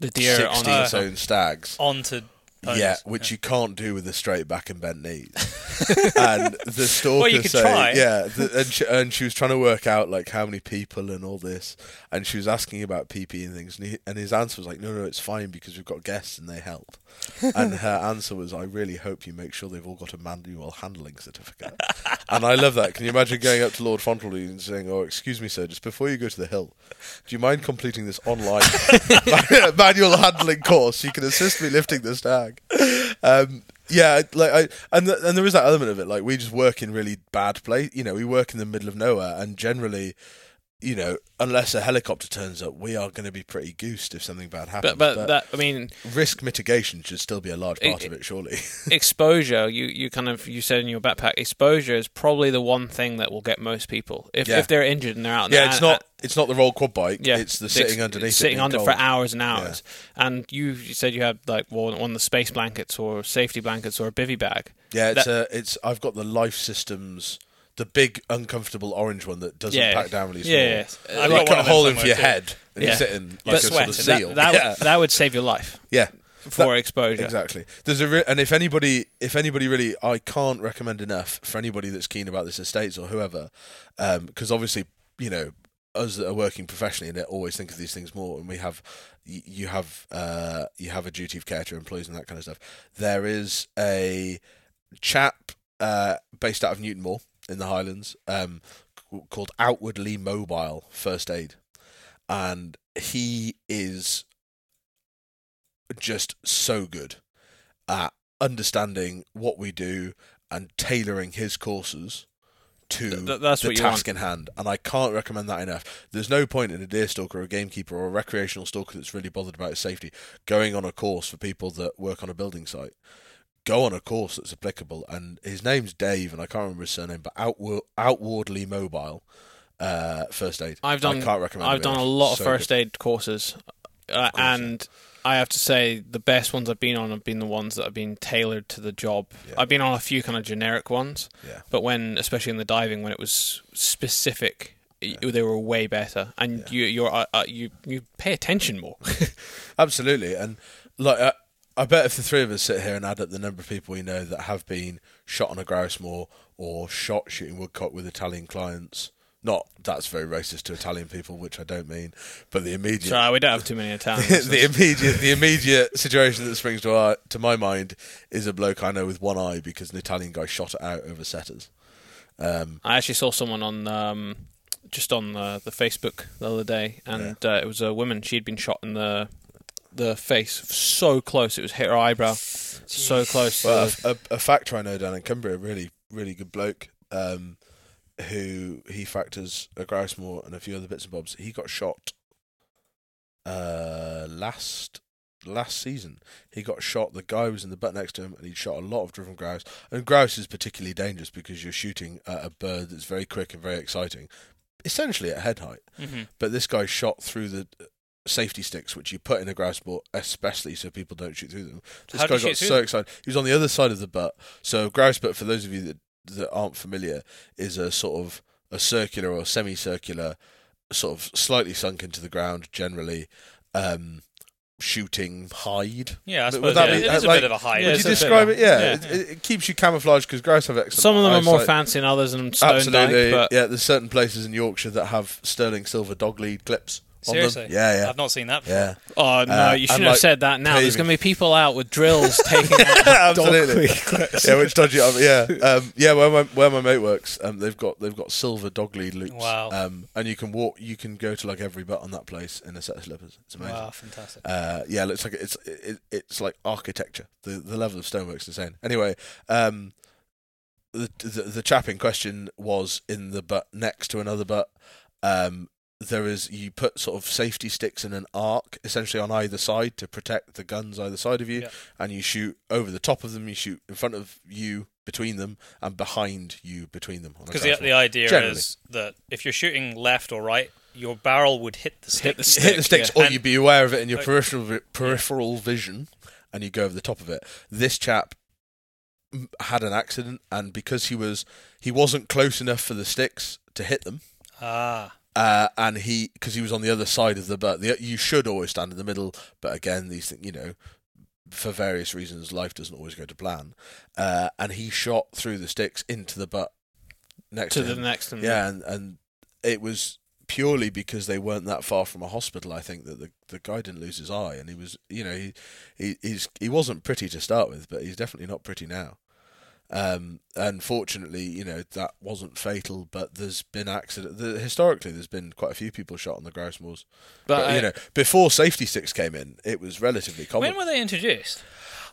the deer on 60 uh, stone stags Onto. Ponies. yeah which you can't do with a straight back and bent knees. And the stalker Well, you could saying, try. yeah the, and, she, and she was trying to work out like how many people and all this and she was asking about pp and things and, he, and his answer was like no no it's fine because we've got guests and they help. And her answer was i really hope you make sure they've all got a manual handling certificate. And i love that. Can you imagine going up to lord fauntleroy and saying oh excuse me sir just before you go to the hill do you mind completing this online manual handling course? You can assist me lifting the stag um, yeah, like I and th- and there is that element of it. Like we just work in really bad place. You know, we work in the middle of nowhere, and generally, you know, unless a helicopter turns up, we are going to be pretty goosed if something bad happens. but but that I mean risk mitigation should still be a large part It- of it, surely. exposure. You you kind of you said in your backpack exposure is probably the one thing that will get most people if Yeah. if they're injured and they're out. in yeah, the- it's not it's not the roll quad bike. Yeah, it's the sitting underneath, it sitting under cold. for hours and hours. And you, you said you had like one, one of the space blankets or safety blankets or a bivy bag. Yeah, it's that- a it's. I've got the Lifesystems. The big uncomfortable orange one that doesn't Yeah. pack down really small. Yeah, I've Like got cut one a hole in for your too. head and Yeah. you're sitting like But a sort of seal. That, that, yeah. would, that would save your life yeah. for exposure. Exactly. There's a re- and if anybody, if anybody really, I can't recommend enough for anybody that's keen about this estates or whoever, because obviously, you know, us that are working professionally and always think of these things more, and we have, you have, uh, you have a duty of care to employees and that kind of stuff. There is a chap uh, based out of Newtonmore in the Highlands um, called Outwardly Mobile First Aid, and he is just so good at understanding what we do and tailoring his courses to Th- th- that's the task in hand. And I can't recommend that enough. There's no point in a deer stalker or a gamekeeper or a recreational stalker that's really bothered about his safety going on a course for people that work on a building site. Go on a course that's applicable. And his name's Dave, and I can't remember his surname, but outward, outwardly mobile. Uh, first aid. I've done. I can't recommend. I've done a lot of So first good. aid courses, uh, and I have to say the best ones I've been on have been the ones that have been tailored to the job. Yeah. I've been on a few kind of generic ones, Yeah. but when, especially in the diving, when it was specific y- they were way better, and Yeah. you you're uh, uh, you you pay attention more. Absolutely, and like uh, I bet if the three of us sit here and add up the number of people we know that have been shot on a grouse moor or shot shooting woodcock with Italian clients. Not that's very racist to Italian people, which I don't mean, but the immediate Sorry, we don't have too many Italians. the immediate the immediate situation that springs to our, to my mind is a bloke I know with one eye because an Italian guy shot it out over setters. Um, I actually saw someone on um, just on the, the Facebook the other day, and uh, it was a woman. She'd been shot in the the face so close; it was hit her eyebrow so close. to well, the- a, a, a factor I know down in Cumbria, a really really good bloke, um, who he factors a grouse moor and a few other bits and bobs. He got shot uh, last last season. He got shot. The guy was in the butt next to him, and he'd shot a lot of driven grouse. And grouse is particularly dangerous because you're shooting at a bird that's very quick and very exciting, essentially at head height. Mhm. But this guy shot through the safety sticks, which you put in a grouse ball, especially so people don't shoot through them. This How guy got so them? excited. He was on the other side of the butt. So grouse butt, for those of you that that aren't familiar, is a sort of a circular or semicircular, sort of slightly sunk into the ground, generally. Um, shooting hide. Yeah, I suppose yeah, be- it is uh, a bit of a hide. Yeah, Would you describe it? Yeah, yeah. It, it, keeps you camouflaged because grouse have excellent. Some of them are more fancy than others, and Stone Absolutely, Dyke, yeah. There's certain places in Yorkshire that have sterling silver dog lead clips. On them. Seriously? Yeah, yeah, I've not seen that before. yeah. oh no, Uh, you shouldn't have like, said that. Now there's going to be people out with drills taking out Absolutely. dog clips. yeah, which dodgy. Um, yeah, um, yeah. Where my where my mate works, um, they've got they've got silver dog lead loops. Wow. Um, and you can walk, you can go to like every butt on that place in a set of slippers. It's amazing. Wow, fantastic. Uh, yeah, it looks like it's it, it's like architecture. The the level of stonework's is insane. Anyway, um, the, the the chap in question was in the butt next to another butt. Um, there is you put sort of safety sticks in an arc essentially on either side to protect the guns either side of you, Yeah. and you shoot over the top of them. You shoot in front of you, between them, and behind you, between them. Because the, the idea Generally. is that if you're shooting left or right, your barrel would hit the stick. Hit the hit the sticks, yeah. or you'd be aware of it in your Like- peripheral peripheral vision, and you go over the top of it. This chap had an accident, and because he was he wasn't close enough for the sticks to hit them, Ah, uh, and he because he was on the other side of the butt. The, you should always stand in the middle, but again, these things, you know. For various reasons, life doesn't always go to plan, uh, and he shot through the sticks into the butt next to to, the him. next one. Yeah, and, and it was purely because they weren't that far from a hospital. I think that the the guy didn't lose his eye, and he was, you know, he he he's, he wasn't pretty to start with, but he's definitely not pretty now. Um, and fortunately, you know, that wasn't fatal. But there's been accident. The, historically, there's been quite a few people shot on the grouse moors. but, But, I- you know, before safety sticks came in, it was relatively common. when were they introduced?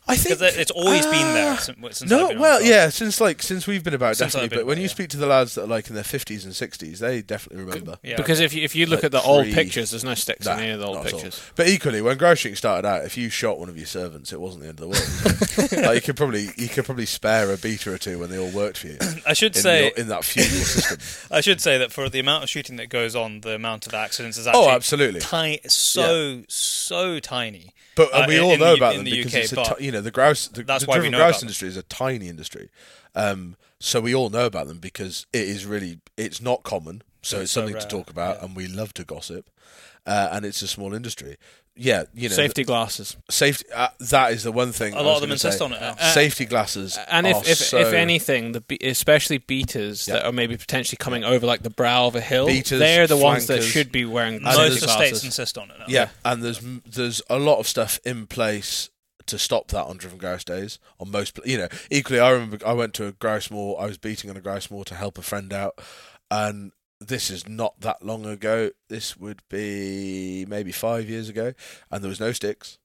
I think Because it's always been uh, there since, since no, been well, the yeah, since like since we've been about Since definitely. been But when about, you yeah. speak to the lads that are like in their fifties and sixties, they definitely remember. Yeah. because if you if you look Like at the old pictures, there's no sticks Nah, in any of the old not all. pictures. But equally, when grouse shooting started out, if you shot one of your servants, it wasn't the end of the world. like, you could probably you could probably spare a beater or two when they all worked for you. I should In, say your- in that feudal system. I should say that for the amount of shooting that goes on, the amount of accidents is actually oh, absolutely. ti- so so tiny. But and Uh, we in- all in know the- about in them the because UK, it's a but you know the grouse the, that's the why we know grouse industry is a tiny industry. Um, so we all know about them because it is really it's not common. So It's it's something rare, to talk about, yeah. and we love to gossip. Uh, and it's a small industry. Yeah, you know, Safety glasses. safety. Uh, that is the one thing. A lot of them insist say. on it now. Uh, safety glasses. And if if, so, if anything, the be- especially beaters Yeah. that are maybe potentially coming over like the brow of a hill, Beaters, they're the ones that should be wearing Most of the states insist on it now. Yeah, and there's there's a lot of stuff in place to stop that on driven grouse days. On most, you know, equally, I remember I went to a grouse moor. I was beating on a grouse moor to help a friend out, and this is not that long ago. This would be maybe five years ago, and there was no sticks,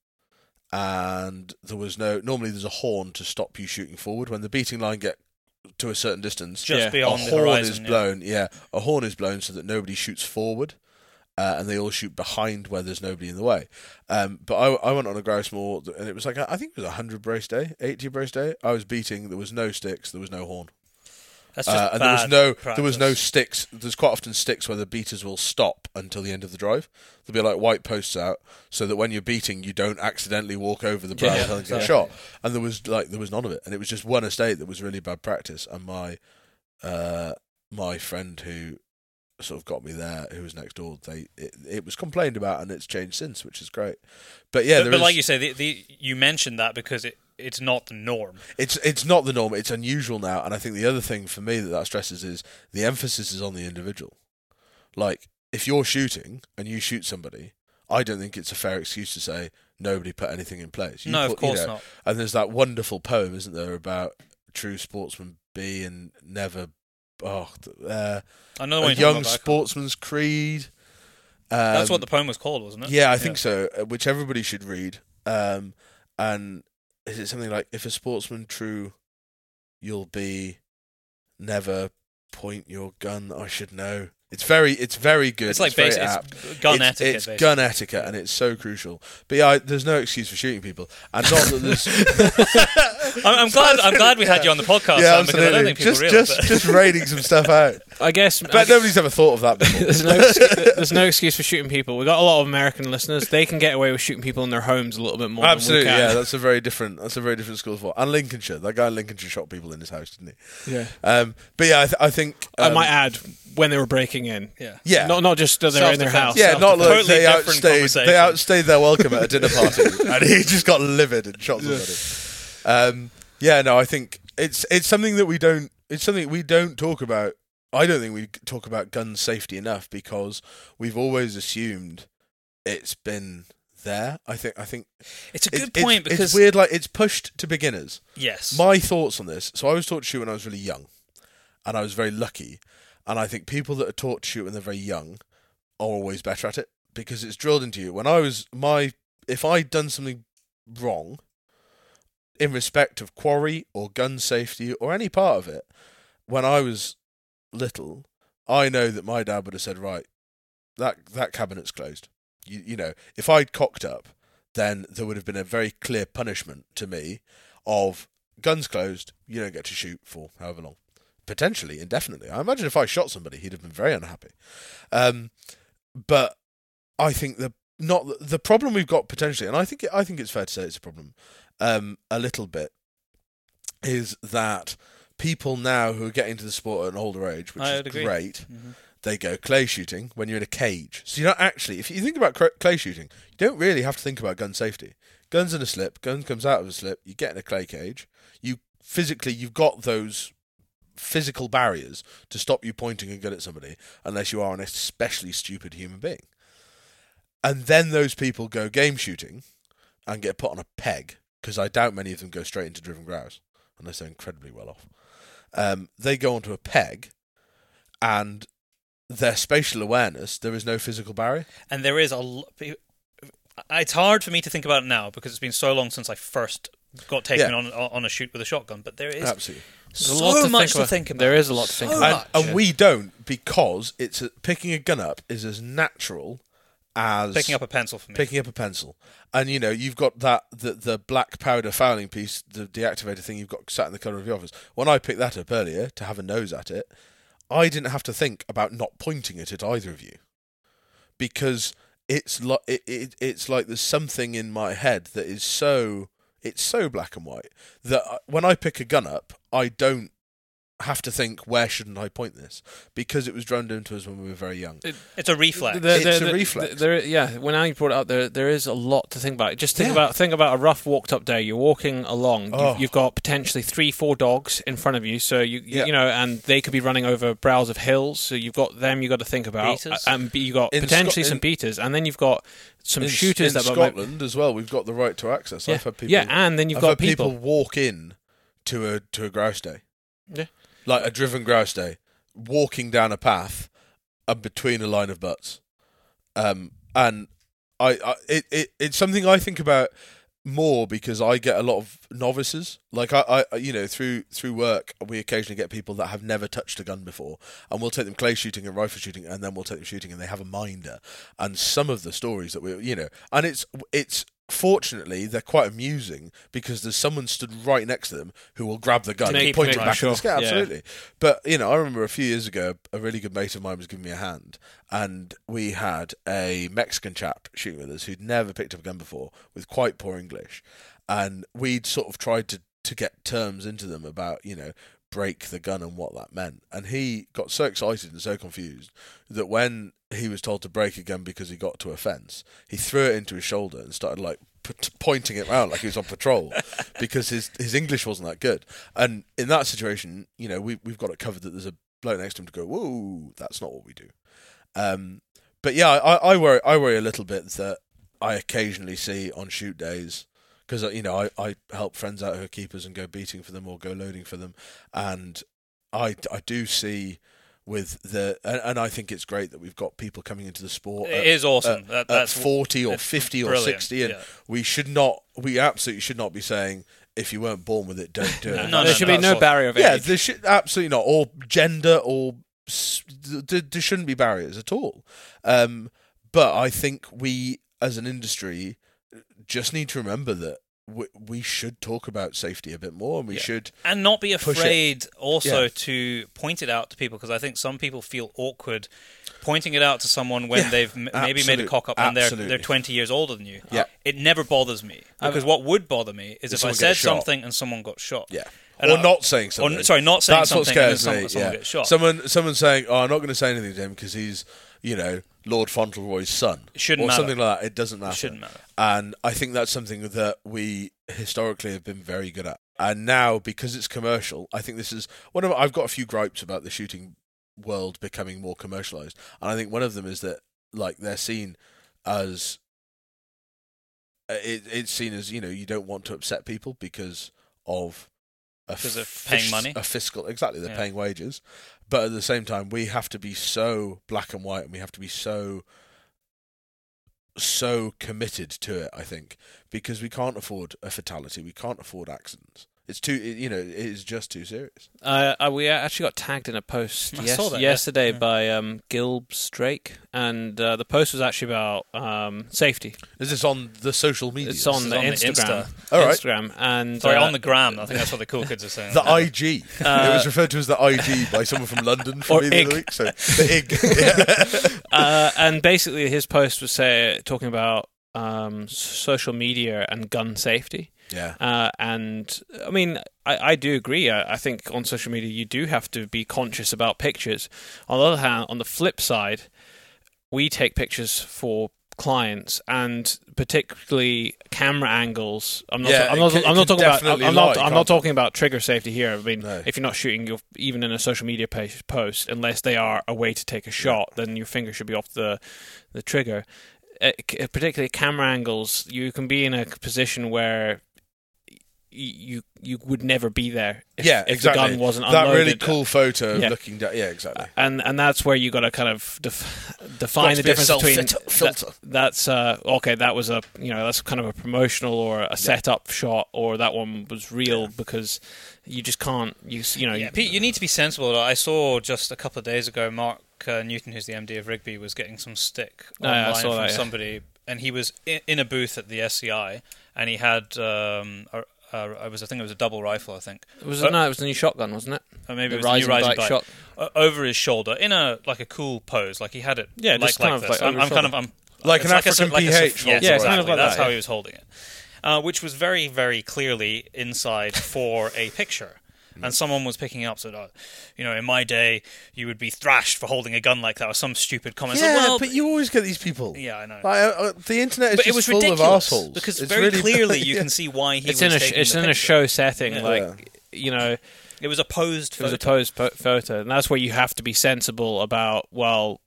and there was no. Normally, there's a horn to stop you shooting forward when the beating line get to a certain distance. Just Yeah. beyond a the horn horizon. is yeah. Yeah. a horn is blown so that nobody shoots forward, uh, and they all shoot behind where there's nobody in the way. Um, but I, I went on a grouse moor, and it was like I think it was a hundred brace day, eighty brace day. I was beating. There was no sticks. There was no horn. That's just Uh, and there was no there was no sticks. There's quite often sticks where the beaters will stop until the end of the drive. There'll be like white posts out, so that when you're beating, you don't accidentally walk over the brow Yeah, and get shot. And there was like there was none of it, and it was just one estate that was really bad practice. And my uh, my friend who sort of got me there, who was next door, they it, it was complained about and it's changed since, which is great. But yeah, but, there but is- like you say, the, the you mentioned that because it it's not the norm. it's it's not the norm. It's unusual now, and I think the other thing for me that that stresses is the emphasis is on the individual. Like if you're shooting and you shoot somebody, I don't think it's a fair excuse to say nobody put anything in place. You no, of put- you course know, not. And there's that wonderful poem, isn't there, about true sportsman be and never. Oh, uh, a young about, but I can't- sportsman's creed. That's Um, what the poem was called, wasn't it? yeah, I think so. uh, Which everybody should read. Um, and is it something like, "If a sportsman true, you'll be never point your gun." I should know. It's very, it's very good. It's like very basic, it's gun it's, etiquette. It's basically. gun etiquette, and it's so crucial. But yeah, I, there's no excuse for shooting people, and not that there's. I'm, I'm glad. I'm glad we had you on the podcast. yeah, Sam, because I don't absolutely. think people Just, realize just, that. just raiding some stuff out. I guess. I But guess- nobody's ever thought of that before. there's no excuse, there's no excuse for shooting people. We got a lot of American listeners. They can get away with shooting people in their homes a little bit more. Absolutely, than we yeah. That's a very different. That's a very different school of thought. And Lincolnshire, that guy in Lincolnshire shot people in his house, didn't he? yeah. Um, but yeah, I, th- I think I um, might add when they were breaking in. yeah. Yeah, Not not just that they were in their house. yeah, not like Totally they different outstayed. conversation. They outstayed their welcome at a dinner party, and he just got livid and shot somebody. Um, yeah, no, I think it's it's something that we don't. It's something we don't talk about. I don't think we talk about gun safety enough because we've always assumed it's been there. I think. I think It's a good it's- point because it's weird. Like it's pushed to beginners. yes, My thoughts on this. So I was taught to shoot when I was really young, and I was very lucky. And I think people that are taught to shoot when they're very young are always better at it because it's drilled into you. When I was my, if I'd done something wrong, in respect of quarry or gun safety or any part of it, when I was little, I know that my dad would have said, "Right, that that cabinet's closed." You you know, if I'd cocked up, then there would have been a very clear punishment to me of guns closed, you don't get to shoot for however long. Potentially indefinitely. I imagine if I shot somebody, he'd have been very unhappy. Um, but I think the not the problem we've got potentially, and I think I think it's fair to say it's a problem, um, a little bit, is that people now who are getting to the sport at an older age, which I is great, Mhm. they go clay shooting when you're in a cage. So you're not actually, if you think about clay shooting, you don't really have to think about gun safety. Guns in a slip, gun comes out of a slip, you get in a clay cage. You physically, you've got those physical barriers to stop you pointing a gun at somebody unless you are an especially stupid human being. And then those people go game shooting and get put on a peg because I doubt many of them go straight into driven grouse unless they're incredibly well off. Um, they go onto a peg and their spatial awareness, there is no physical barrier. and there is a. l- It's hard for me to think about it now because it's been so long since I first got taken Yeah. on on a shoot with a shotgun. But there is Absolutely. There's so a lot to much think to about. think about. There is a lot to think So about. and, much. and we don't because it's a, picking a gun up is as natural as picking up a pencil for me. picking up a pencil. And you know, you've got that the the black powder fouling piece, the deactivator thing you've got sat in the corner of your office. When I picked that up earlier to have a nose at it, I didn't have to think about not pointing it at either of you. Because it's like it, it it's like there's something in my head that is so it's so black and white that when I pick a gun up, I don't have to think where shouldn't I point this because it was drummed into us when we were very young. It's a reflex. There- It's there- a there- reflex. There, yeah, when I brought it up, there there is a lot to think about. Just think Yeah. about think about a rough walked up day. You're walking along. Oh. You've, you've got potentially three, four dogs in front of you. So you you- Yeah. you know, and they could be running over brows of hills. So you've got them. You have got to think about, Beaters. and you got In potentially Scot- some in- beaters, and then you've got some in, shooters in that might- Scotland as well. We've got the right to access. yeah, I've had people. yeah, and then you've I've got had people. walk in to a to a grouse day. Yeah. like a driven grouse day, walking down a path and between a line of butts. Um, and I, I it, it it's something I think about more because I get a lot of novices. Like I, I, you know, through through work, we occasionally get people that have never touched a gun before, and we'll take them clay shooting and rifle shooting, and then we'll take them shooting, and they have a minder. And some of the stories that we, you know, and it's it's fortunately they're quite amusing because there's someone stood right next to them who will grab the gun and point it back sure, at the sky. yeah. Absolutely. But you know, I remember a few years ago, a really good mate of mine was giving me a hand, and we had a Mexican chap shooting with us who'd never picked up a gun before, with quite poor English, and we'd sort of tried to to get terms into them about you know break the gun and what that meant. And he got so excited and so confused that when he was told to break a gun because he got to a fence, he threw it into his shoulder and started like p- pointing it around like he was on patrol because his his English wasn't that good. And in that situation, you know, we we've got it covered that there's a bloke next to him to go, "Whoa, that's not what we do." Um, but yeah, I, I worry I worry a little bit that I occasionally see on shoot days because you know I, I help friends out who are keepers and go beating for them or go loading for them, and I I do see with the and, and I think it's great that we've got people coming into the sport. It at- is awesome. at, that, at that's forty or fifty or brilliant, sixty, and yeah. we should not we absolutely should not be saying if you weren't born with it, don't do it. No, there no, should no, be no what- barrier of yeah, age. there should absolutely not, or gender, or s- there shouldn't be barriers at all. Um, but I think we, as an industry, just need to remember that we, we should talk about safety a bit more, and we Yeah. should. and not be afraid also Yeah. to point it out to people because I think some people feel awkward pointing it out to someone when Yeah, they've m- maybe made a cock up and they're they're 20 years older than you. Yeah. It never bothers me because what would bother me is if I said something and someone got shot. Yeah. And or I- not saying Or, something. sorry, not saying That's what something and then scares someone, me. someone yeah. shot. Someone, someone saying, "Oh, I'm not going to say anything to him because he's, you know, Lord Fauntleroy's son," It shouldn't or matter. something like that. It doesn't matter. It shouldn't matter. And I think that's something that we historically have been very good at. And now, because it's commercial, I think this is one of. I've got a few gripes about the shooting world becoming more commercialized, and I think one of them is that like they're seen as uh, it, it's seen as you know you don't want to upset people because of a Because they're fis- paying money? a fiscal exactly they're Yeah. paying wages, but at the same time we have to be so black and white and we have to be so so committed to it. I think because we can't afford a fatality, we can't afford accidents. It's too you know it is just too serious. Uh, uh, we actually got tagged in a post yes- that, yesterday Yeah. by um, Gilb Strake, and uh, the post was actually about um, safety. Is this on the social media? It's on the on the Instagram. All right. Instagram and Sorry, uh, on the gram. I think that's what the cool kids are saying. The IG. Uh, it was referred to as the IG by someone from London for me the other week. So the IG. uh, and basically his post was say talking about um, social media and gun safety. Yeah. Uh, and I mean, I, I do agree. I, I think on social media you do have to be conscious about pictures. On the other hand, on the flip side, we take pictures for clients and particularly camera angles. I'm not. Yeah, I'm not. can- I'm not talking about. I'm, lie, not. I'm can't talking about trigger safety here. I mean, No. if you're not shooting your even in a social media page, post, unless they are a way to take a shot, then your finger should be off the the trigger. Uh, particularly camera angles, you can be in a position where you you would never be there if, yeah, if exactly. the gun wasn't that really cool photo of Yeah. looking down. Yeah, exactly. and and that's where you got to kind of def- define the be a difference between self-filter- that- that's uh, okay. That was a you know that's kind of a promotional or a setup shot, or that one was real because you just can't you you know Yeah, Pete, you need to be sensible. I saw just a couple of days ago Marc uh, Newton, who's the MD of Rigby, was getting some stick Oh, yeah, I online saw from that, yeah. somebody, and he was in, in a booth at the SCI, and he had um, a, a, it was I think it was a double rifle, I think, it was Uh, no, it was the new shotgun, wasn't it? or maybe the it was the new rising rising bite bite, shot. o- over his shoulder in a like a cool pose, like he had it, Yeah, like, just kind like of this. like I'm, I'm kind of I'm Like an a- African like a- PH. yes, Yeah, exactly. kind of like That's that, how yeah. he was holding it, uh, which was very, very clearly inside for a picture. And someone was picking up, said, oh, "You know, in my day, you would be thrashed for holding a gun like that," or some stupid comment. yeah, So, well, but you always get these people. yeah, I know. Like, uh, uh, the internet is but just it was full ridiculous of assholes because It's very really- clearly you Yeah. can see why he It's was in a sh- it's the in a show setting, Yeah. like you know It was a posed it was a photo. posed po- photo, and that's where you have to be sensible about. Well,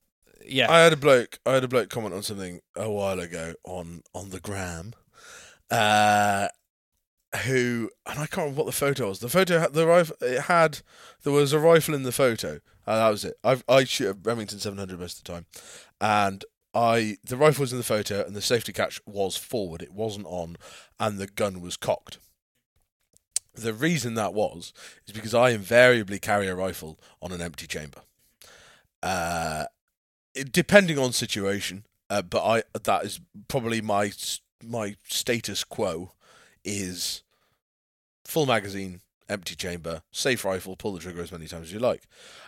yeah, I had a bloke. I had a bloke comment on something a while ago on on the gram, uh, who and I can't remember what the photo was. The photo, had- the rifle, it had there was a rifle in the photo. Uh, that was it. I I shoot a Remington 700 most of the time, and I the rifle was in the photo, and the safety catch was forward. It wasn't on, and the gun was cocked. The reason that was is because I invariably carry a rifle on an empty chamber. Uh, depending on situation, uh, but I that is probably my my status quo is full magazine, empty chamber, safe rifle, pull the trigger as many times as you like.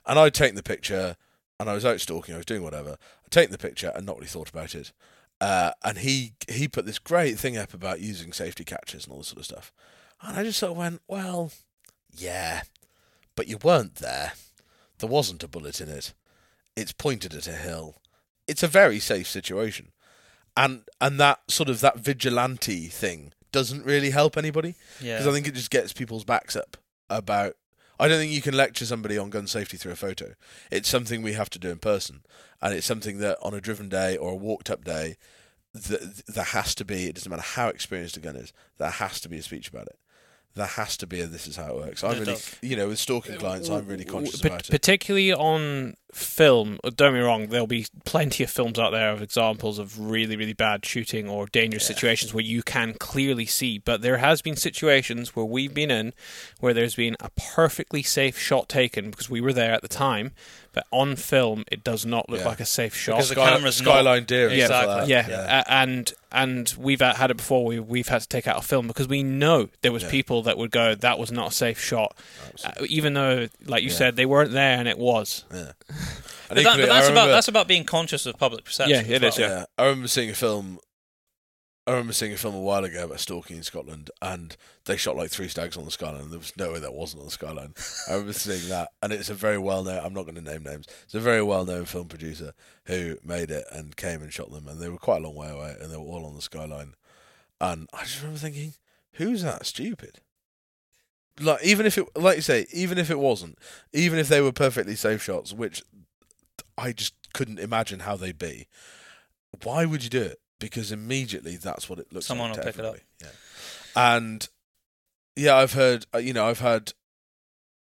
And I'd taken the picture, and I was out stalking, I was doing whatever. I'd taken the picture and not really thought about it. Uh, and he he put this great thing up about using safety catches and all this sort of stuff. And I just sort of went, well, yeah, but you weren't there. There wasn't a bullet in it. It's pointed at a hill. It's a very safe situation, and and that sort of that vigilante thing doesn't really help anybody Yeah. because I think it just gets people's backs up about. I don't think you can lecture somebody on gun safety through a photo. It's something we have to do in person, and it's something that on a driven day or a walked up day, th- there has to be. It doesn't matter how experienced a gun is. There has to be a speech about it. There has to be a this is how it works. I'm It really, does. you know, with stalking uh, clients, I'm really conscious Pat- about it. Particularly on film, don't get me wrong, there'll be plenty of films out there of examples of really, really bad shooting or dangerous situations where you can clearly see. But there has been situations where we've been in where there's been a perfectly safe shot taken because we were there at the time, but on film it does not look Yeah. like a safe shot. Because the Sky- camera's not- skyline deer, and Yeah, exactly. that. yeah, a- and and we've had it before. We we've had to take out a film because we know there was Yeah. people that would go, "That was not a safe shot," uh, even though, like you Yeah. said, they weren't there and it was. Yeah. But, that, equally, but I that's about that's about being conscious of public perception. Yeah, it as is, well. yeah. I remember seeing a film. I remember seeing a film a while ago about stalking in Scotland, and they shot like three stags on the skyline. There was no way that wasn't on the skyline. I remember seeing that, and it's a very well known. I'm not going to name names. It's a very well known film producer who made it and came and shot them, and they were quite a long way away, and they were all on the skyline. And I just remember thinking, who's that stupid? Like even if it, like you say, even if it wasn't, even if they were perfectly safe shots, which I just couldn't imagine how they'd be. Why would you do it? Because immediately that's what it looks Someone like. will to pick it up. Yeah. And yeah, I've heard. uh, You know, I've had.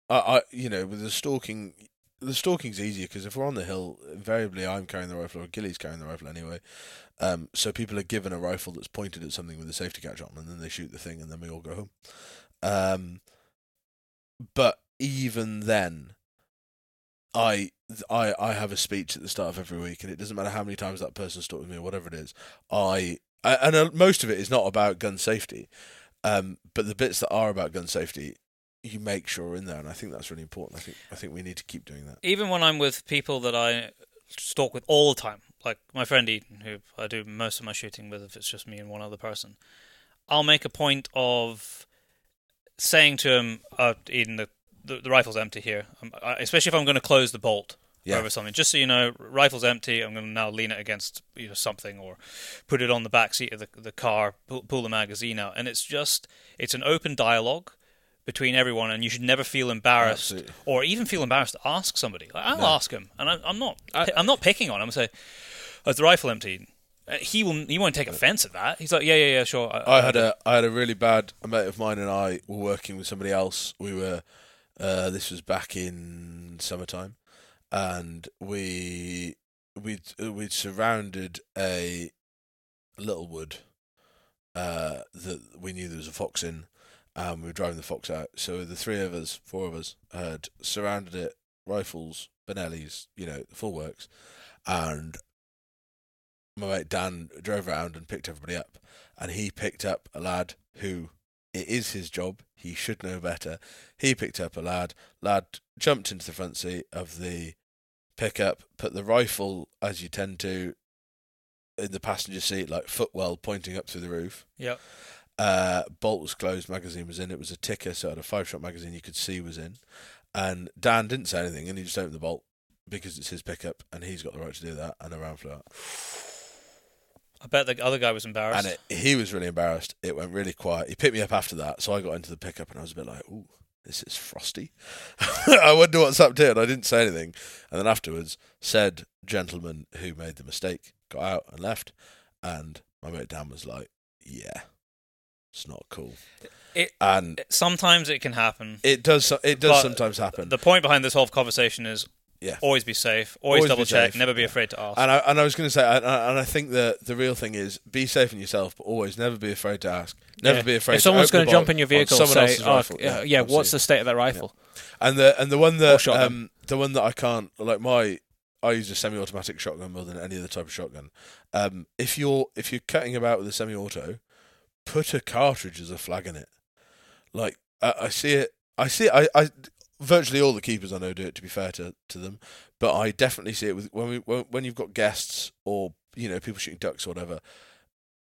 I, I you know, with the stalking, the stalking's easier because if we're on the hill, invariably I'm carrying the rifle or Gilly's carrying the rifle anyway. Um, so people are given a rifle that's pointed at something with a safety catch on, and then they shoot the thing, and then we all go home. Um, but even then, I I I have a speech at the start of every week, and it doesn't matter how many times that person's person stalked me or whatever it is. I, and uh, most of it is not about gun safety, um, but the bits that are about gun safety, you make sure are in there, and I think that's really important. I think I think we need to keep doing that. Even when I'm with people that I stalk with all the time, like my friend Eden, who I do most of my shooting with, if it's just me and one other person, I'll make a point of saying to him, uh, "Eden, the, the the rifle's empty here." Um, I, especially if I'm going to close the bolt Yeah. over something. Just so you know, rifle's empty. I'm going to now lean it against you know something or put it on the back seat of the the car, pull, pull the magazine out, and it's just it's an open dialogue between everyone, and you should never feel embarrassed Absolutely. or even feel embarrassed to ask somebody. Like, I'll No. ask him, and I, I'm not I- I'm not picking on him. I'm saying, "Is the rifle empty?" Uh, He will. He won't take offence at that. He's like, "Yeah, yeah, yeah, sure." I had a I had a really bad a mate of mine and I were working with somebody else. We were uh, this was back in summertime, and we we we'd surrounded a little wood uh, that we knew there was a fox in, and we were driving the fox out. So the three of us, four of us, had surrounded it, rifles, Benellis, you know, full works, and my mate Dan drove around and picked everybody up, and he picked up a lad who it is his job. He should know better. He picked up a lad. Lad jumped into the front seat of the pickup, put the rifle as you tend to in the passenger seat, like footwell pointing up through the roof. Yep. Uh, bolt was closed, magazine was in. It was a Tikka, so it had a five shot magazine you could see was in. And Dan didn't say anything, and he just opened the bolt because it's his pickup, and he's got the right to do that. And the round flew out. I bet the other guy was embarrassed. And it, he was really embarrassed. It went really quiet. He picked me up after that, so I got into the pickup and I was a bit like, "Ooh, this is frosty." I wonder what's up to it. I didn't say anything, and then afterwards, said gentleman who made the mistake got out and left, and my mate Dan was like, "Yeah, it's not cool," It- and Sometimes it can happen. it does. It does sometimes happen. The point behind this whole conversation is Yeah. always be safe, always, Always double check, safe, never be afraid to ask. And I and I was going to say, and I, and I think that the real thing is be safe in yourself, but always never be afraid to ask. Never Yeah. be afraid. If someone's going to jump in your vehicle, someone say, else's "Oh, rifle. yeah, yeah, what's the state of that rifle?" And the and the one that um the one that I can't like my I use a semi-automatic shotgun more than any other type of shotgun. Um, if you're if you're cutting about with a semi-auto, put a cartridge as a flag in it. Like I, I see it, I see it, I, I virtually all the keepers I know do it. To be fair to, to them, but I definitely see it with when we when, you've got guests or you know people shooting ducks or whatever.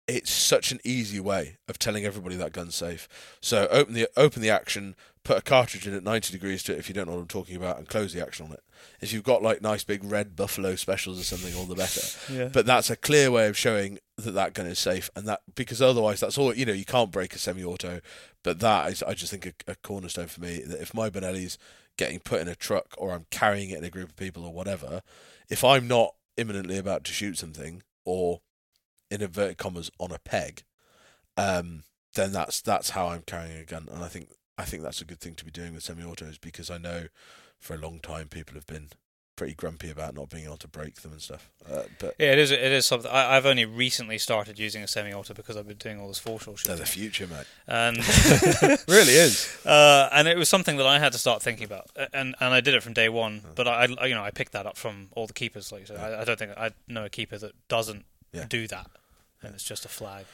It's such an easy way of telling everybody that gun's safe. So open the open the action, put a cartridge in at 90 degrees to it if you don't know what I'm talking about, and close the action on it. If you've got like nice big red buffalo specials or something, all the better. Yeah. But that's a clear way of showing that that gun is safe, and that because otherwise that's all you know. You can't break a semi-auto, but that is I just think a, a cornerstone for me. That if my Benelli's getting put in a truck or I'm carrying it in a group of people or whatever, if I'm not imminently about to shoot something or in inverted commas on a peg, um, then that's that's how I'm carrying a gun, and I think I think that's a good thing to be doing with semi-autos because I know for a long time people have been pretty grumpy about not being able to break them and stuff. Uh, but Yeah, it is. It is something. I, I've only recently started using a semi-auto because I've been doing all this foreshore they're the future, mate. and really is. uh, and it was something that I had to start thinking about, and and I did it from day one. But I, I you know, I picked that up from all the keepers. Like you said, I, I don't think I know a keeper that doesn't Yeah. do that, and it's just a flag.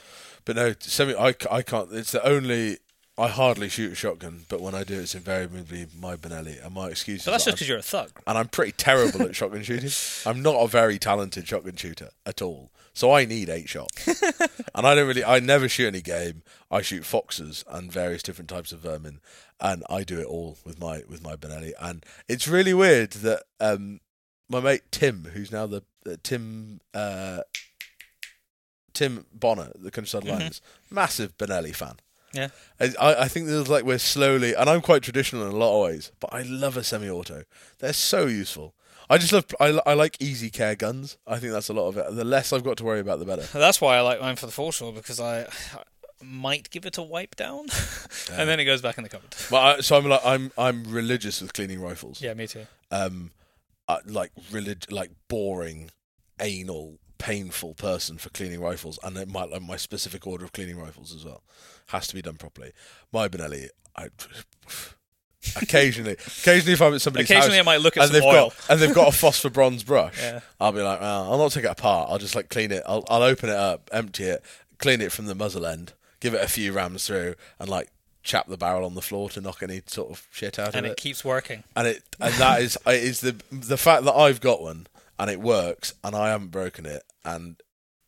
But no, semi. I, I can't. It's the only. I hardly shoot a shotgun, but when I do, it's invariably my Benelli. And my excuse So is that's that just because you're a thug. And I'm pretty terrible at shotgun shooting. I'm not a very talented shotgun shooter at all. So I need eight shots, and I don't really. I never shoot any game. I shoot foxes and various different types of vermin, and I do it all with my with my Benelli. And it's really weird that um, my mate Tim, who's now the uh, Tim uh, Tim Bonner, the Countryside Alliance, massive Benelli fan. Yeah. I, I think there's like we're slowly, and I'm quite traditional in a lot of ways, but I love a semi-auto. They're so useful. I just love. I, I like easy care guns. I think that's a lot of it. The less I've got to worry about, the better. That's why I like mine for the foreshore because I, I might give it a wipe down, and then it goes back in the cupboard. But I, so I'm like I'm I'm religious with cleaning rifles. Yeah, me too. Um, I, like relig- like boring, anal, painful person for cleaning rifles, and it might like my specific order of cleaning rifles as well has to be done properly. My Benelli, I occasionally, occasionally if I'm at somebody's Occasionally, I might look at and some they've oil. got and they've got a phosphor bronze brush, Yeah. I'll be like, oh, I'll not take it apart. I'll just like clean it. I'll I'll open it up, empty it, clean it from the muzzle end, give it a few rams through, and like chap the barrel on the floor to knock any sort of shit out and of it keeps working. and it and that is it is the the fact that I've got one and it works and I haven't broken it and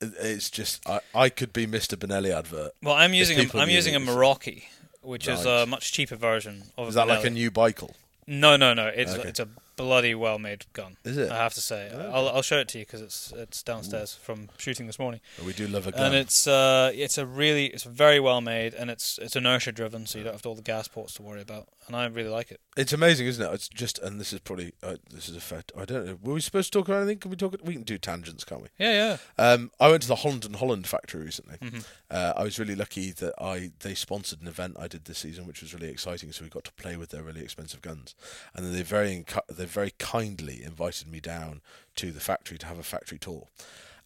it's just I, I could be Mr. Benelli advert. Well, I'm using a, I'm using a. Meraki, which is a much cheaper version of. Is that like a new Bikel? No, no, no. It's Okay. it's a bloody well made gun. Is it? I have to say. I'll I'll show it to you because it's it's downstairs from shooting this morning. We do love a gun. And it's uh it's a really it's very well made and it's it's inertia driven, so you don't have to all the gas ports to worry about. And I really like it. It's amazing, isn't it? It's just, and this is probably uh, this is a fact. I don't know. Were we supposed to talk about anything? Can we talk? We can do tangents, can't we? Yeah, yeah. Um, I went to the Holland and Holland factory recently. Mhm. Uh, I was really lucky that I they sponsored an event I did this season, which was really exciting. So we got to play with their really expensive guns, and then they very they very kindly invited me down to the factory to have a factory tour.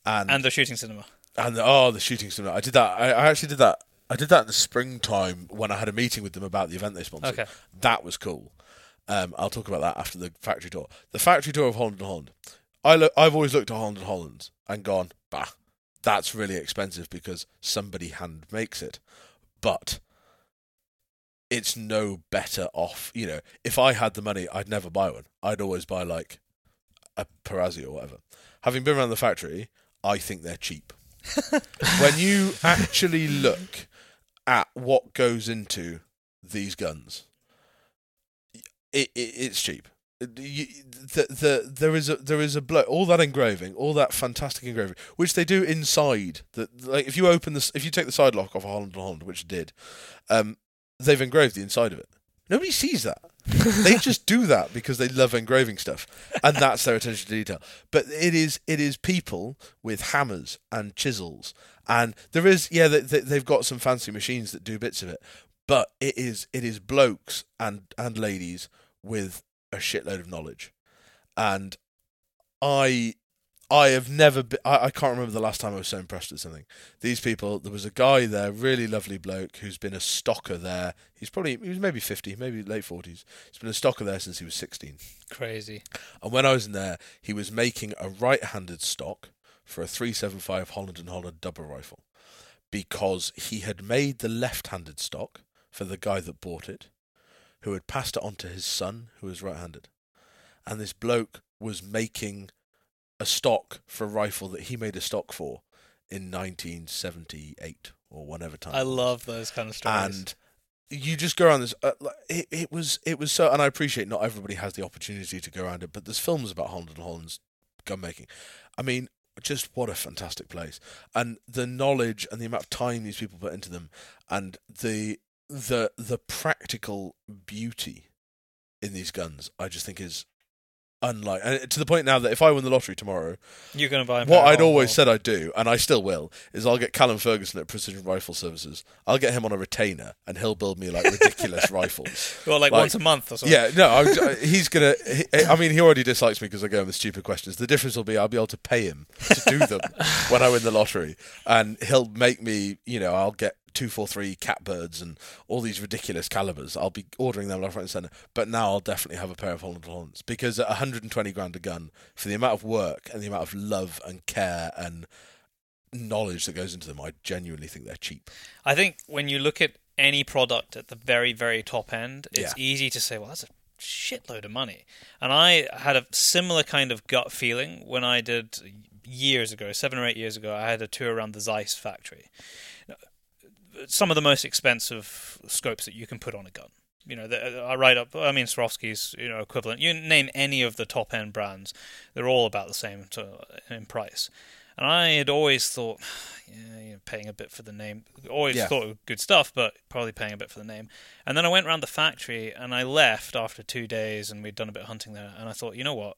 And And the shooting cinema. and the, oh, the shooting cinema! I did that. I, I actually did that. I did that in the springtime when I had a meeting with them about the event they sponsored. Okay. That was cool. Um, I'll talk about that after the factory tour. The factory tour of Holland and Holland. I I've always looked at Holland and Holland and gone, bah, that's really expensive because somebody hand makes it. But it's no better off. You know, if I had the money, I'd never buy one. I'd always buy like a Perazzi or whatever. Having been around the factory, I think they're cheap. when you actually look at what goes into these guns, it, it it's cheap. You, the, the, there is a there is a all that engraving, all that fantastic engraving, which they do inside. That like if you open this, if you take the side lock off a Holland and Holland, which it did, um, they've engraved the inside of it. Nobody sees that. they just do that because they love engraving stuff, and that's their attention to detail. But it is it is people with hammers and chisels, and there is yeah they, they've got some fancy machines that do bits of it, but it is it is blokes and and ladies with a shitload of knowledge, and I I have never been, I, I can't remember the last time I was so impressed with something. These people, there was a guy there, really lovely bloke, who's been a stocker there. He's probably, he was maybe 50, maybe late 40s. He's been a stocker there since he was 16. Crazy. And when I was in there, he was making a right handed stock for a 375 Holland and Holland double rifle because he had made the left handed stock for the guy that bought it, who had passed it on to his son, who was right handed. And this bloke was making a stock for a rifle that he made a stock for in 1978 or whatever time. I love those kind of stories. and you just go around this. Uh, it, it was it was so, and I appreciate not everybody has the opportunity to go around it, but there's films about Holland and Holland's gun making. I mean, just what a fantastic place, and the knowledge and the amount of time these people put into them, and the the the practical beauty in these guns, I just think is unlike, and to the point now that if I win the lottery tomorrow, You're going to buy what I'd always said I'd do, and I still will, is I'll get Callum Ferguson at Precision Rifle Services. I'll get him on a retainer, and he'll build me like ridiculous rifles. Well, like, like- once a month or something. Yeah, no, I, uh, he's gonna. He, I mean, he already dislikes me because I go with stupid questions. The difference will be I'll be able to pay him to do them when I win the lottery, and he'll make me. You know, I'll get two four three catbirds and all these ridiculous calibers. I'll be ordering them left, right, and centre. But now I'll definitely have a pair of Holland Hollands because at 120 grand a gun for the amount of work and the amount of love and care and knowledge that goes into them, I genuinely think they're cheap. I think when you look at any product at the very, very top end, it's Yeah. easy to say, well, that's a shitload of money. And I had a similar kind of gut feeling when I did years ago, seven or eight years ago, I had a tour around the Zeiss factory. Some of the most expensive scopes that you can put on a gun. You know, uh, I write up. I mean, Swarovski's, you know, equivalent. You name any of the top end brands, they're all about the same to, in price. And I had always thought, yeah, you're paying a bit for the name. Always Yeah. thought it was good stuff, but probably paying a bit for the name. And then I went around the factory and I left after two days and we'd done a bit of hunting there. And I thought, you know what?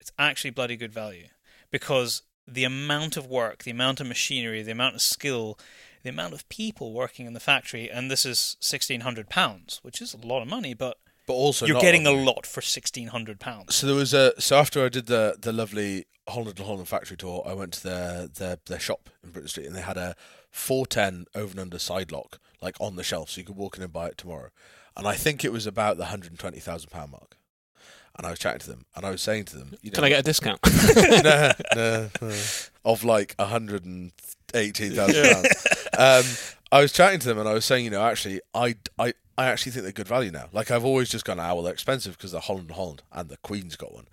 It's actually bloody good value because the amount of work, the amount of machinery, the amount of skill, the amount of people working in the factory, and this is sixteen hundred pounds, which is a lot of money, but But also, you're not getting a lot for sixteen hundred pounds. So there was a so after I did the the lovely Holland and Holland factory tour, I went to their their their shop in Bruton Street, and they had a 410 over and under side lock like on the shelf, so you could walk in and buy it tomorrow. And I think it was about the 120,000 pound mark. And I was chatting to them, and I was saying to them, you know, Can I get a discount? no, no, no. of like 118,000 pounds. Um, I was chatting to them and I was saying, you know, actually, I, I, I actually think they're good value now. Like I've always just gone, ah, well, they're expensive because they're Holland and Holland, and the Queen's got one.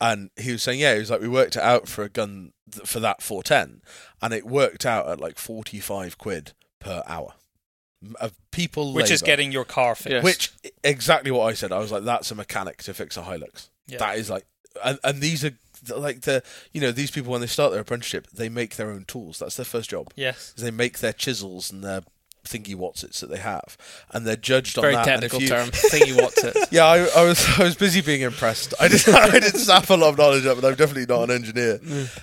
And he was saying, yeah, he was like, we worked it out for a gun th- for that 410, and it worked out at like 45 quid per hour of people, Which is getting your car fixed. Yeah. Which exactly what I said. I was like, that's a mechanic to fix a Hilux. Yeah. That is like, and, and these are like the you know these people when they start their apprenticeship, they make their own tools. That's their first job. Yes. They make their chisels and their thingy watsits that they have, and they're judged Very on that. if technical you- term. Thingy what's it? Yeah, I, I was I was busy being impressed. I did I did sap a lot of knowledge up, but I'm definitely not an engineer.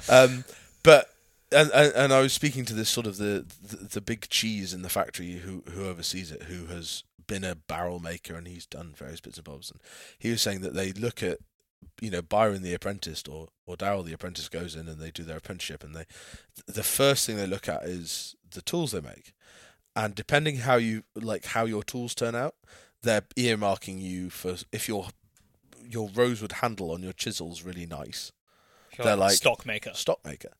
Um, but and, and and I was speaking to this sort of the, the the big cheese in the factory who who oversees it, who has been a barrel maker and he's done various bits and bobs, and he was saying that they look at you know Byron the apprentice or or Daryl the apprentice goes in and they do their apprenticeship and they the first thing they look at is the tools they make, and depending how you like how your tools turn out, they're earmarking you for if your your rosewood handle on your chisel's really nice You're They're like stock maker. stock maker,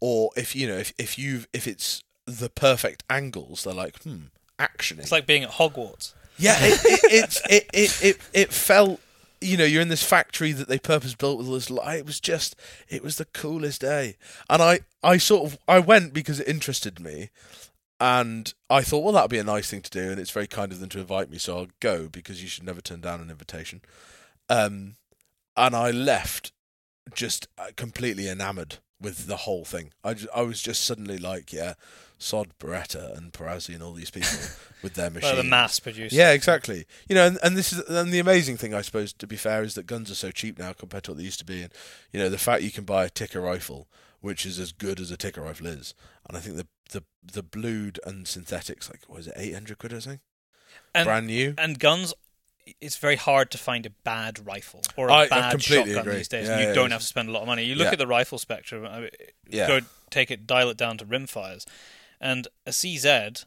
or if you know if if you if it's the perfect angles, they're like hmm action. It's like being at Hogwarts. Yeah, it, it, it's it, it it it felt. You know, you're in this factory that they purpose built with all this light. It was just, it was the coolest day, and I, I sort of, I went because it interested me, and I thought, well, that'd be a nice thing to do, and it's very kind of them to invite me, so I'll go because you should never turn down an invitation. Um, and I left just uh, completely enamored with the whole thing. I, ju- I was just suddenly like, yeah, sod Beretta and Perazzi and all these people with their machines. Well, the mass produced. Yeah, exactly. You know, and, and this is and the amazing thing, I suppose, to be fair, is that guns are so cheap now compared to what they used to be, and you know, the fact you can buy a Tikka rifle, which is as good as a Tikka rifle is, and I think the the the blued and synthetics, like was it, eight hundred quid or something, And, brand new. and guns, it's very hard to find a bad rifle or a I- I bad completely shotgun agree. these days. Yeah, and you yeah, don't have to spend a lot of money. You look Yeah. at the rifle spectrum. I mean, Yeah. Go take it, dial it down to rimfires, and a CZ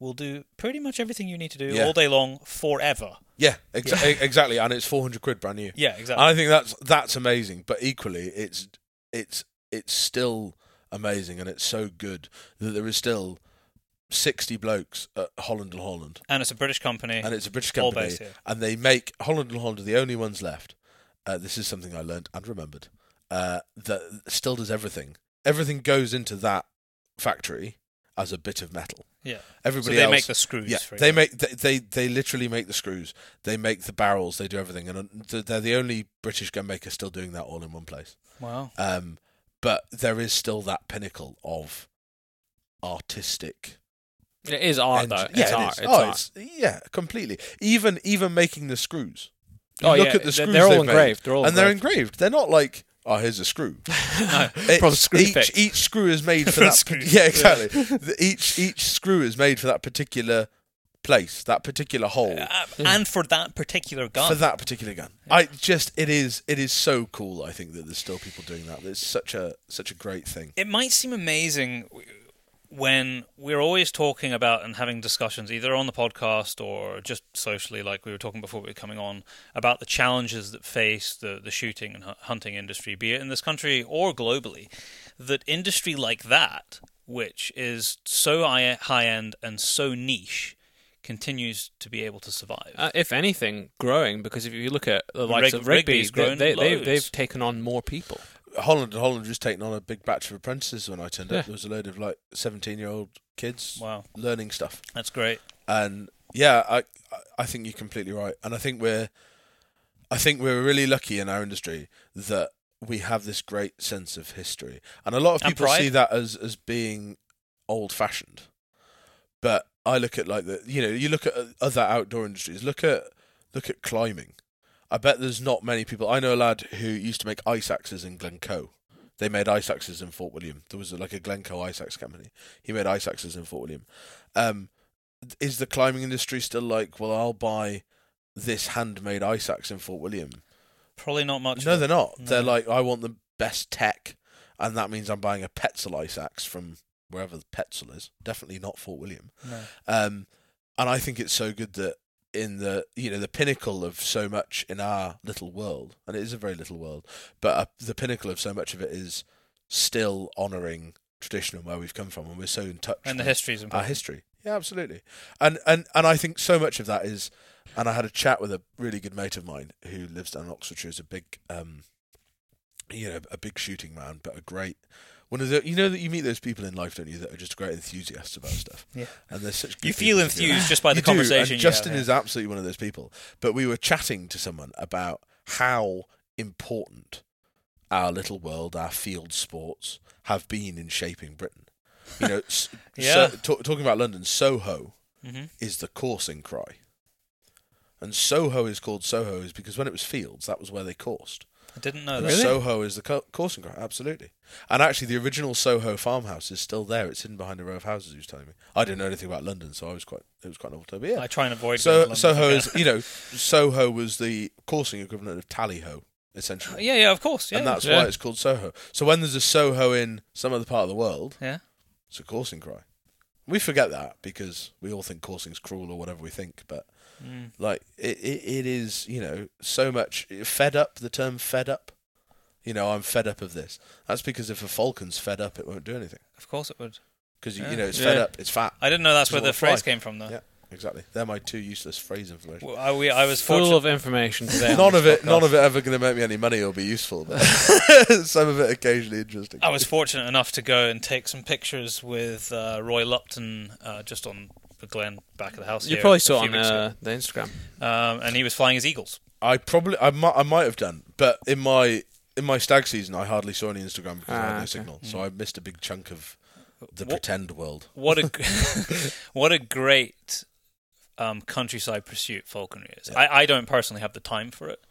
will do pretty much everything you need to do Yeah. all day long forever. Yeah, exa- e- exactly, and it's four hundred quid brand new. Yeah, And exactly. I think that's that's amazing, but equally, it's it's it's still amazing, and it's so good that there is still sixty blokes at Holland and Holland, and it's a British company. and it's a British company, and they make Holland and Holland are the only ones left. Uh, this is something I learned and remembered. Uh, that still does everything. Everything goes into that factory as a bit of metal. Yeah. So Everybody they else, make the screws. yeah, they example. make they, they they literally make the screws. They make the barrels. They do everything, and uh, they're the only British gun maker still doing that all in one place. Wow. Um, but there is still that pinnacle of artistic. It is art, eng- though. yeah, it's it art. is. It's oh, art. it's yeah, completely. Even even making the screws. You oh, look yeah. at the they're- screws They're all they've made, engraved. They're all and they're engraved. engraved. They're not like oh, here's a screw. no, It's- from screw each pick. each screw is made for that. screw. Yeah, exactly. The- each each screw is made for that particular place, that particular hole. Uh, and for that particular gun. for that particular gun. I just it is it is so cool. I think that there's still people doing that. It's such a such a great thing. it might seem amazing when we're always talking about and having discussions either on the podcast or just socially like we were talking before we were coming on about the challenges that face the, the shooting and hunting industry be it in this country or globally that industry like that which is so high high end and so niche continues to be able to survive Uh, if anything, growing because if you look at the likes Rig- of Rigby's they, grown they, they've, they've taken on more people. Holland and Holland was taking on a big batch of apprentices when I turned Yeah. up. There was a load of like seventeen year old kids wow learning stuff. that's great And yeah, I I- think you're completely right. And I think we're I think we're really lucky in our industry that we have this great sense of history. And a lot of people see that as as being old fashioned. But I look at like the you know, you look at other outdoor industries. Look at look at climbing. I bet there's not many people. I know a lad who used to make ice axes in Glencoe. They made ice axes in Fort William. There was like a Glencoe ice axe company. He made ice axes in Fort William. Um, is the climbing industry still like, well, I'll buy this handmade ice axe in Fort William? probably not much No, they're not. They're like, I want the best tech, and that means I'm buying a Petzl ice axe from wherever the Petzl is. Definitely not Fort William. no. Um, and I think it's so good that in the you know the pinnacle of so much in our little world, and it is a very little world, but uh, the pinnacle of so much of it is still honouring tradition and where we've come from, and we're so in touch and the history is our important history. Yeah, absolutely. And and and I think so much of that is. And I had a chat with a really good mate of mine who lives down in Oxfordshire. Is a big, um, you know, a big shooting man, but a great one of the. You know that you meet those people in life, don't you, that are just great enthusiasts about stuff. Yeah. And they're such. good You feel people to be around. enthused just by the You do, and conversation. you Justin have, is absolutely one of those people. But we were chatting to someone about how important our little world, our field sports, have been in shaping Britain. You know, Yeah. so, ta- talking about London, Soho yeah. hmm is the coursing cry. And Soho is called Soho is because when it was fields, that was where they coursed. I didn't know that. Really? Soho is the co- coursing cry, absolutely. And actually, the original Soho farmhouse is still there. It's hidden behind a row of houses. He was telling me. I didn't know anything about London, so I was quite. It was quite novel to me. Yeah, I try and avoid. so London Soho is, you know, Soho was the coursing equivalent of Tally-ho, essentially. can. Yeah, yeah, of course. Yeah, and that's Yeah. why it's called Soho. So when there's a Soho in some other part of the world, yeah. it's a coursing cry. We forget that because we all think coursing's cruel or whatever we think, but Mm. like it, it, it is, you know, so much fed up. The term "fed up," you know, I'm fed up of this. That's because if a falcon's fed up, it won't do anything Of course it would. because you, Yeah. you know it's fed Yeah. up, it's fat. I didn't know that's where the want to fly. phrase came from, though. Yeah. Exactly. They're my two useless phrase information. Well, I, we, I was Full fortunate. of information today. none of it, podcast. none of it ever going to make me any money or be useful, but some of it occasionally interesting. I was fortunate enough to go and take some pictures with uh, Roy Lupton uh, just on the Glen back of the house. You here probably saw on uh, the Instagram. um, and he was flying his eagles. I probably, I might, I might have done, but in my in my stag season, I hardly saw any Instagram because I had Ah, no okay. signal, so I missed a big chunk of the What- pretend world. What a what a great um, countryside pursuit falconry is. Yeah. I, I don't personally have the time for it,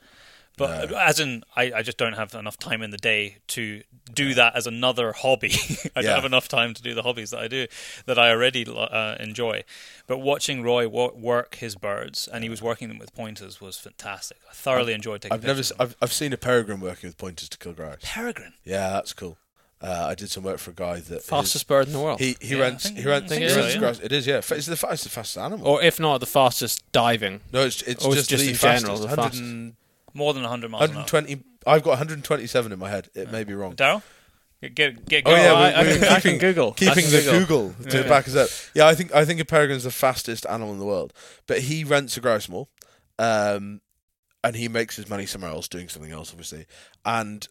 but No. as in I, I just don't have enough time in the day to do that as another hobby. I Yeah. don't have enough time to do the hobbies that I do that I already uh, enjoy. But watching Roy wo- work his birds and he was working them with pointers was fantastic. I thoroughly enjoyed taking. I've never, of them. I've, I've seen a peregrine working with pointers to kill grouse. Peregrine. Yeah, that's cool. Uh, I did some work for a guy that Fastest bird in the world. he he Yeah, I rents think- he rents, I think so, rents yeah. grouse. It is yeah. Fa- It's the fastest, fastest animal. or if not, the fastest diving. no, it's it's or just, just the in fastest. general, the 100 fastest. And- More than 100 miles an hour. 120. I've got 127 in my head. It may be wrong. Daryl, get get, get Oh, yeah, I, we- I, we- can, I can keeping- Google. Keeping can the Google to Yeah. back us up. Yeah, I think I think a peregrine's the fastest animal in the world. But he rents a grouse moor, um, and he makes his money somewhere else doing something else, obviously. And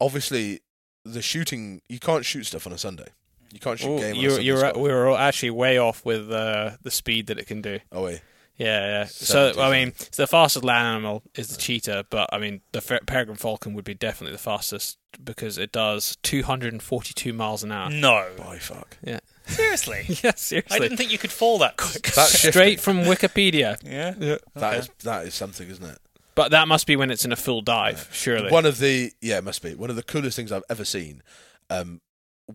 obviously, the shooting you can't shoot stuff on a Sunday. You can't shoot Oh, game. on a you're, Sunday you're Scott. we were actually way off with uh, the speed that it can do. Oh wait. Yeah, yeah. So 70, I mean, so the fastest land animal is the cheetah, but I mean, the fer- peregrine falcon would be definitely the fastest because it does 242 miles an hour. No. By fuck. Yeah, Seriously? yeah, seriously. I didn't think you could fall that quick. That's. Straight from Wikipedia, Yeah. That Okay. is that is something, isn't it? but that must be when it's in a full dive, surely. One of the yeah, it must be one of the coolest things I've ever seen. Um,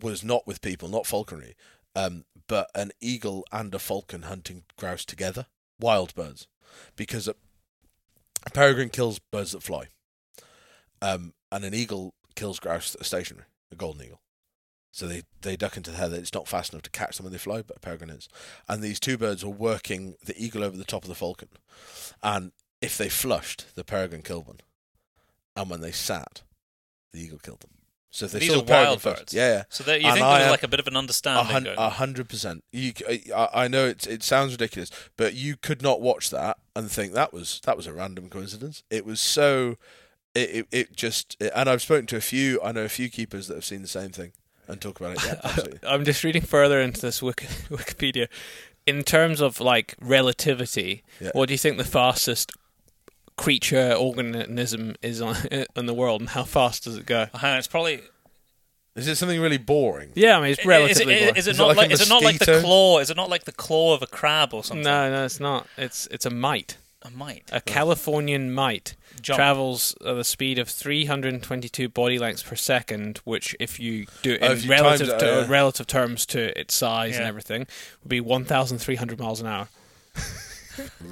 was not with people, not falconry, um, but an eagle and a falcon hunting grouse together, wild birds, because a, peregrine kills birds that fly, um, and an eagle kills grouse that are stationary, a golden eagle. So they, they duck into the heather. It's not fast enough to catch them when they fly, but a peregrine is. And these two birds were working the eagle over the top of the falcon. And if they flushed, the peregrine killed one. And when they sat, the eagle killed them. So if they These saw are the wild first- birds? Yeah, yeah. So that you And think I there was am- like a bit of an understanding a hundred percent. I I know it. It sounds ridiculous, but you could not watch that and think that was that was a random coincidence. It was so. It it, it just. It, and I've spoken to a few. I know a few keepers that have seen the same thing and talk about it. Yeah. I'm just reading further into this Wiki- Wikipedia. In terms of like relativity, Yeah. what do you think the fastest creature organism is on in the world, and how fast does it go? Hang on, it's probably Is it something really boring? Yeah, I mean it's relatively. is, boring. is it Is it not like like, is it not like the claw? Is it not like the claw of a crab or something? no, no, it's not. It's it's a mite. A mite. A Californian mite Jump. travels at the speed of 322 body lengths per second, which, if you do it Oh, in if relative, timed it, to, yeah. relative terms to its size and everything, would be 1,300 miles an hour.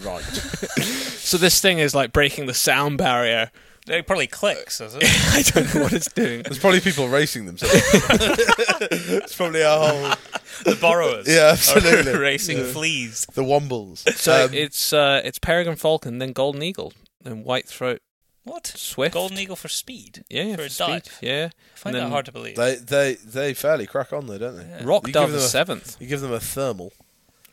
Right. So this thing is like breaking the sound barrier. It probably clicks, does it? I don't know what it's doing. There's probably people racing themselves. it's probably a whole. the borrowers. Yeah, absolutely. Racing Yeah. fleas. The Wombles. So Um, it's uh, it's peregrine falcon, then golden eagle, then white throat What? swift. Golden eagle for speed. yeah, yeah, for for a speed. dive. Yeah, I find And that hard to believe. they they they fairly crack on though, don't they? Yeah. rock You dove give them is seventh, You give them a thermal.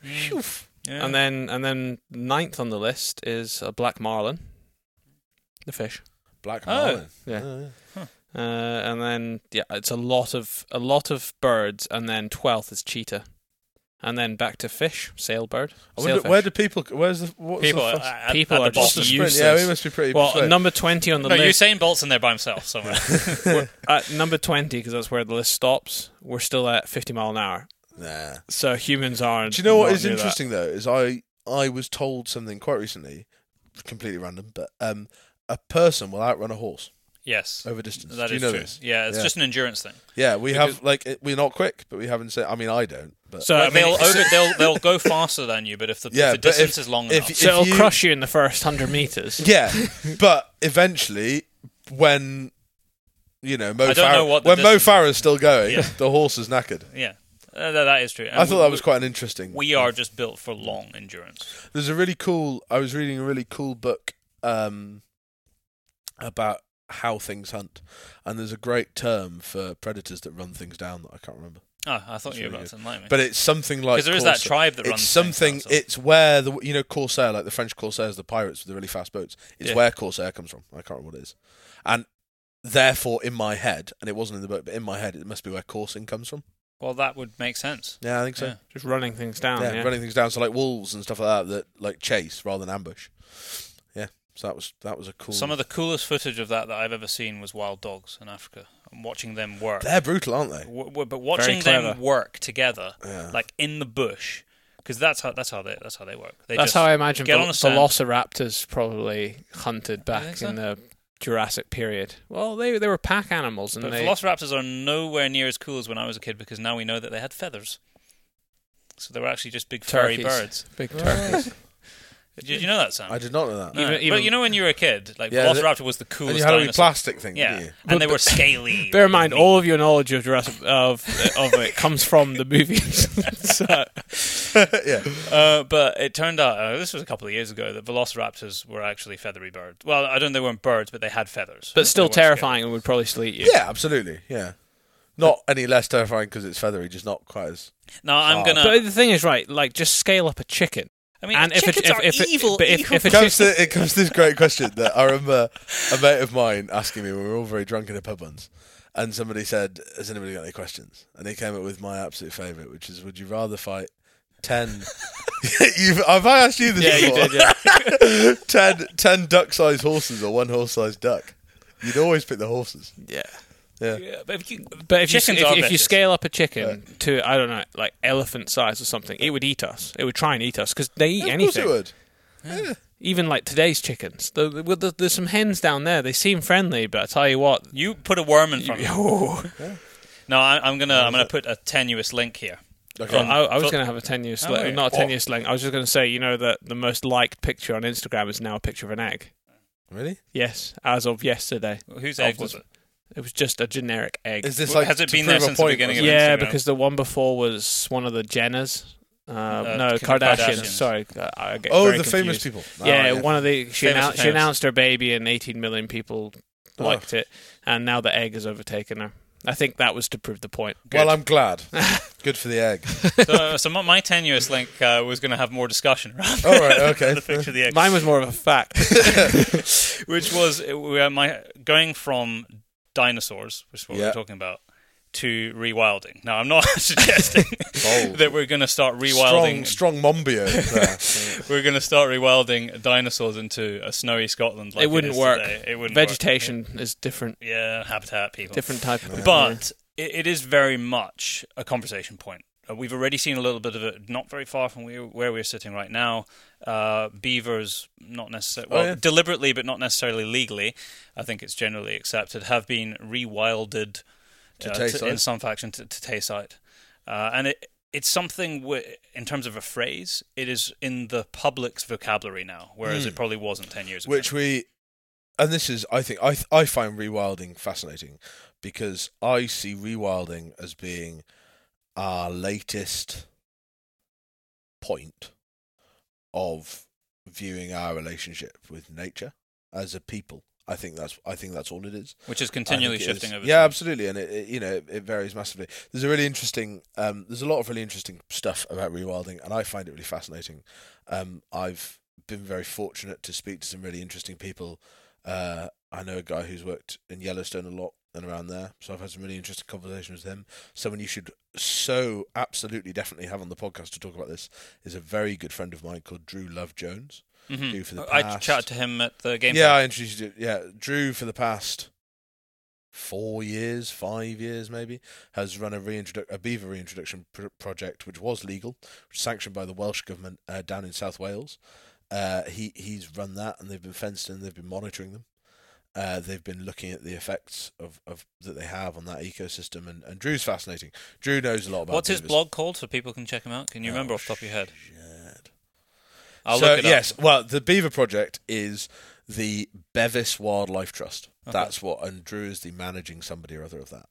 Mm. Yeah. and then and then ninth on the list is a black marlin, the fish. Black Oh, marlin. yeah. Oh, yeah. Uh, and then yeah, it's a lot of a lot of birds, and then twelfth is cheetah, and then back to fish, sailbird. I wonder, where do people? Where's the what's people, the uh, at, people at are the what's just the bottom. sprint? useless. Yeah, we must be pretty. well, persuaded. number twenty on the list. No, list. Usain Bolt's in there by himself somewhere. at number twenty because that's where the list stops. We're still at fifty mile an hour, nah. so humans aren't. Do you know what is near that. interesting though? Is I I was told something quite recently, completely random, but um, a person will outrun a horse yes. over distance. That do you is know true. this? Yeah, it's Yeah. just an endurance thing. Yeah, we Because- have like it, we're not quick, but we haven't said. I mean, I don't. But So I mean, they'll, over, they'll they'll go faster than you, but if the, Yeah, if the distance if- is long if- enough, so it'll you- crush you in the first hundred meters. yeah, but eventually, when you know Mo I don't Farah, know what the when Mo Farah's still going, Yeah. the horse is knackered. yeah, uh, that, that is true. And I thought that was quite an interesting. We are just built for long endurance. There's a really cool. I was reading a really cool book um, about how things hunt, and there's a great term for predators that run things down that I can't remember. Oh, I thought That's you were really about to enlighten me. But it's something like Because there is that tribe that It's runs something. It's where the you know Corsair, like the French Corsairs, the pirates with the really fast boats. It's Yeah. where Corsair comes from. I can't remember what it is, and therefore in my head, and it wasn't in the book, but in my head, it must be where coursing comes from. Well, that would make sense. Yeah, I think so. Yeah. Just running things down. yeah, Yeah, running things down. So like wolves and stuff like that that like chase rather than ambush. Yeah, so that was that was a cool. Some of the coolest footage of that that I've ever seen was wild dogs in Africa. And watching them work, they're brutal, aren't they? W- w- but watching them work together, Yeah. like in the bush, because that's how that's how they that's how they work. They That's just how I imagine get Vel- on a sand. velociraptors probably hunted back so? in the Jurassic period. Well, they they were pack animals, and But they velociraptors are nowhere near as cool as when I was a kid because now we know that they had feathers. So they were actually just big furry Turkeys. birds. big turkeys. Did you know that, Sam? I did not know that. No. Even- even- but you know when you were a kid, like Yeah, the- Velociraptor was the coolest. And coolest you had a wee dinosaur. plastic thing, yeah, didn't you? and they were scaly. Bear in mind, all of your knowledge of Jurassic of of it comes from the movies. so, yeah. Uh, but it turned out uh, this was a couple of years ago that Velociraptors were actually feathery birds. Well, I don't. Know they weren't birds, but they had feathers. but still weren't scary. terrifying and would probably still eat you. Yeah, absolutely. Yeah. Not any less terrifying because it's feathery, just not quite as. No, I'm gonna. But the thing is, right? Like, just scale up a chicken. I mean, and if it- chickens if- are if it- evil. but if- evil if It comes to it comes to this great question that I remember a mate of mine asking me when we were all very drunk in a pub once. and somebody said, "Has anybody got any questions?" And he came up with my absolute favourite, which is, "Would you rather fight ten? You've, have I asked you this? Yeah, you before? did. Yeah. ten, ten duck-sized horses or one horse-sized duck? You'd always pick the horses. yeah. Yeah. Yeah, but if you, But if you, if, if you scale up a chicken to I don't know, like elephant size or something, it would eat us. It would try and eat us because they eat Of course anything. it would. Yeah. Even like today's chickens. The, the, the, there's some hens down there. They seem friendly, but I tell you what. you put a worm in front of me. Oh, No, I, I'm gonna I'm gonna put a tenuous link here. Okay. I, I was Phil- going to have a tenuous, Oh, link, right. not a What? tenuous link. I was just going to say, you know that the most liked picture on Instagram is now a picture of an egg. Really? Yes, as of yesterday, Whose egg was it? It was just a generic egg. Is this like has it been there prove a since the beginning or of something? yeah, Instagram. because the one before was one of the Jenners. Uh, no, Kim Kardashians. Kardashians. Sorry, uh, I get Oh, very the famous people. Yeah, Ah, one of the she, annou- she announced her baby, and 18 million people Oh. liked it, and now the egg has overtaken her. I think that was to prove the point. Well, I'm glad. Good for the egg. so, so my, my tenuous link uh, was going to have more discussion around All right, okay. the picture of the egg, Mine was more of a fact. which was uh, we my going from dinosaurs, which is what Yeah. we're talking about, to rewilding. Now, I'm not suggesting oh. that we're going to start rewilding. strong Monbiot. We're going to start rewilding dinosaurs into a snowy Scotland. Like it wouldn't is work. today. It wouldn't work. Vegetation is different, Yeah, habitat people. different type of. But it, it is very much a conversation point. Uh, we've already seen a little bit of it, not very far from where we're sitting right now. Uh, beavers, not necessarily, Oh, well, yeah. deliberately, but not necessarily legally. I think it's generally accepted. Have been rewilded To uh, Tayside? in some faction to, to Tayside, uh, and it. It's something w- in terms of a phrase. It is in the public's vocabulary now, whereas Hmm. it probably wasn't ten years ago. which we and this is i think i th- i find rewilding fascinating because i see rewilding as being our latest point of viewing our relationship with nature as a people i think that's i think that's all it is which is continually shifting is. over. Yeah, time. absolutely, and it, it you know it, it varies massively. There's a really interesting, um, there's a lot of really interesting stuff about rewilding, and I find it really fascinating. Um, I've been very fortunate to speak to some really interesting people. Uh, I know a guy who's worked in Yellowstone a lot and around there, so I've had some really interesting conversations with him. Someone you should so absolutely definitely have on the podcast to talk about this is a very good friend of mine called Drew Love Jones. Mhm. Drew for the I chatted to him at the game. Yeah, I introduced you. Yeah, Drew for the past four years, five years maybe, has run a reintrodu- a beaver reintroduction pr- project, which was legal, sanctioned by the Welsh government uh, down in South Wales. Uh, he he's run that, and they've been fenced in. They've been monitoring them. Uh, they've been looking at the effects of, of that they have on that ecosystem, and, and Drew's fascinating. Drew knows a lot about. What's his beavers. blog called so people can check him out? Can you remember Oh, off the top of your head? shit. I'll so look it up. yes, well, the Beaver Project is the Bevis Wildlife Trust. Okay. That's what, and Drew is the managing somebody or other of that.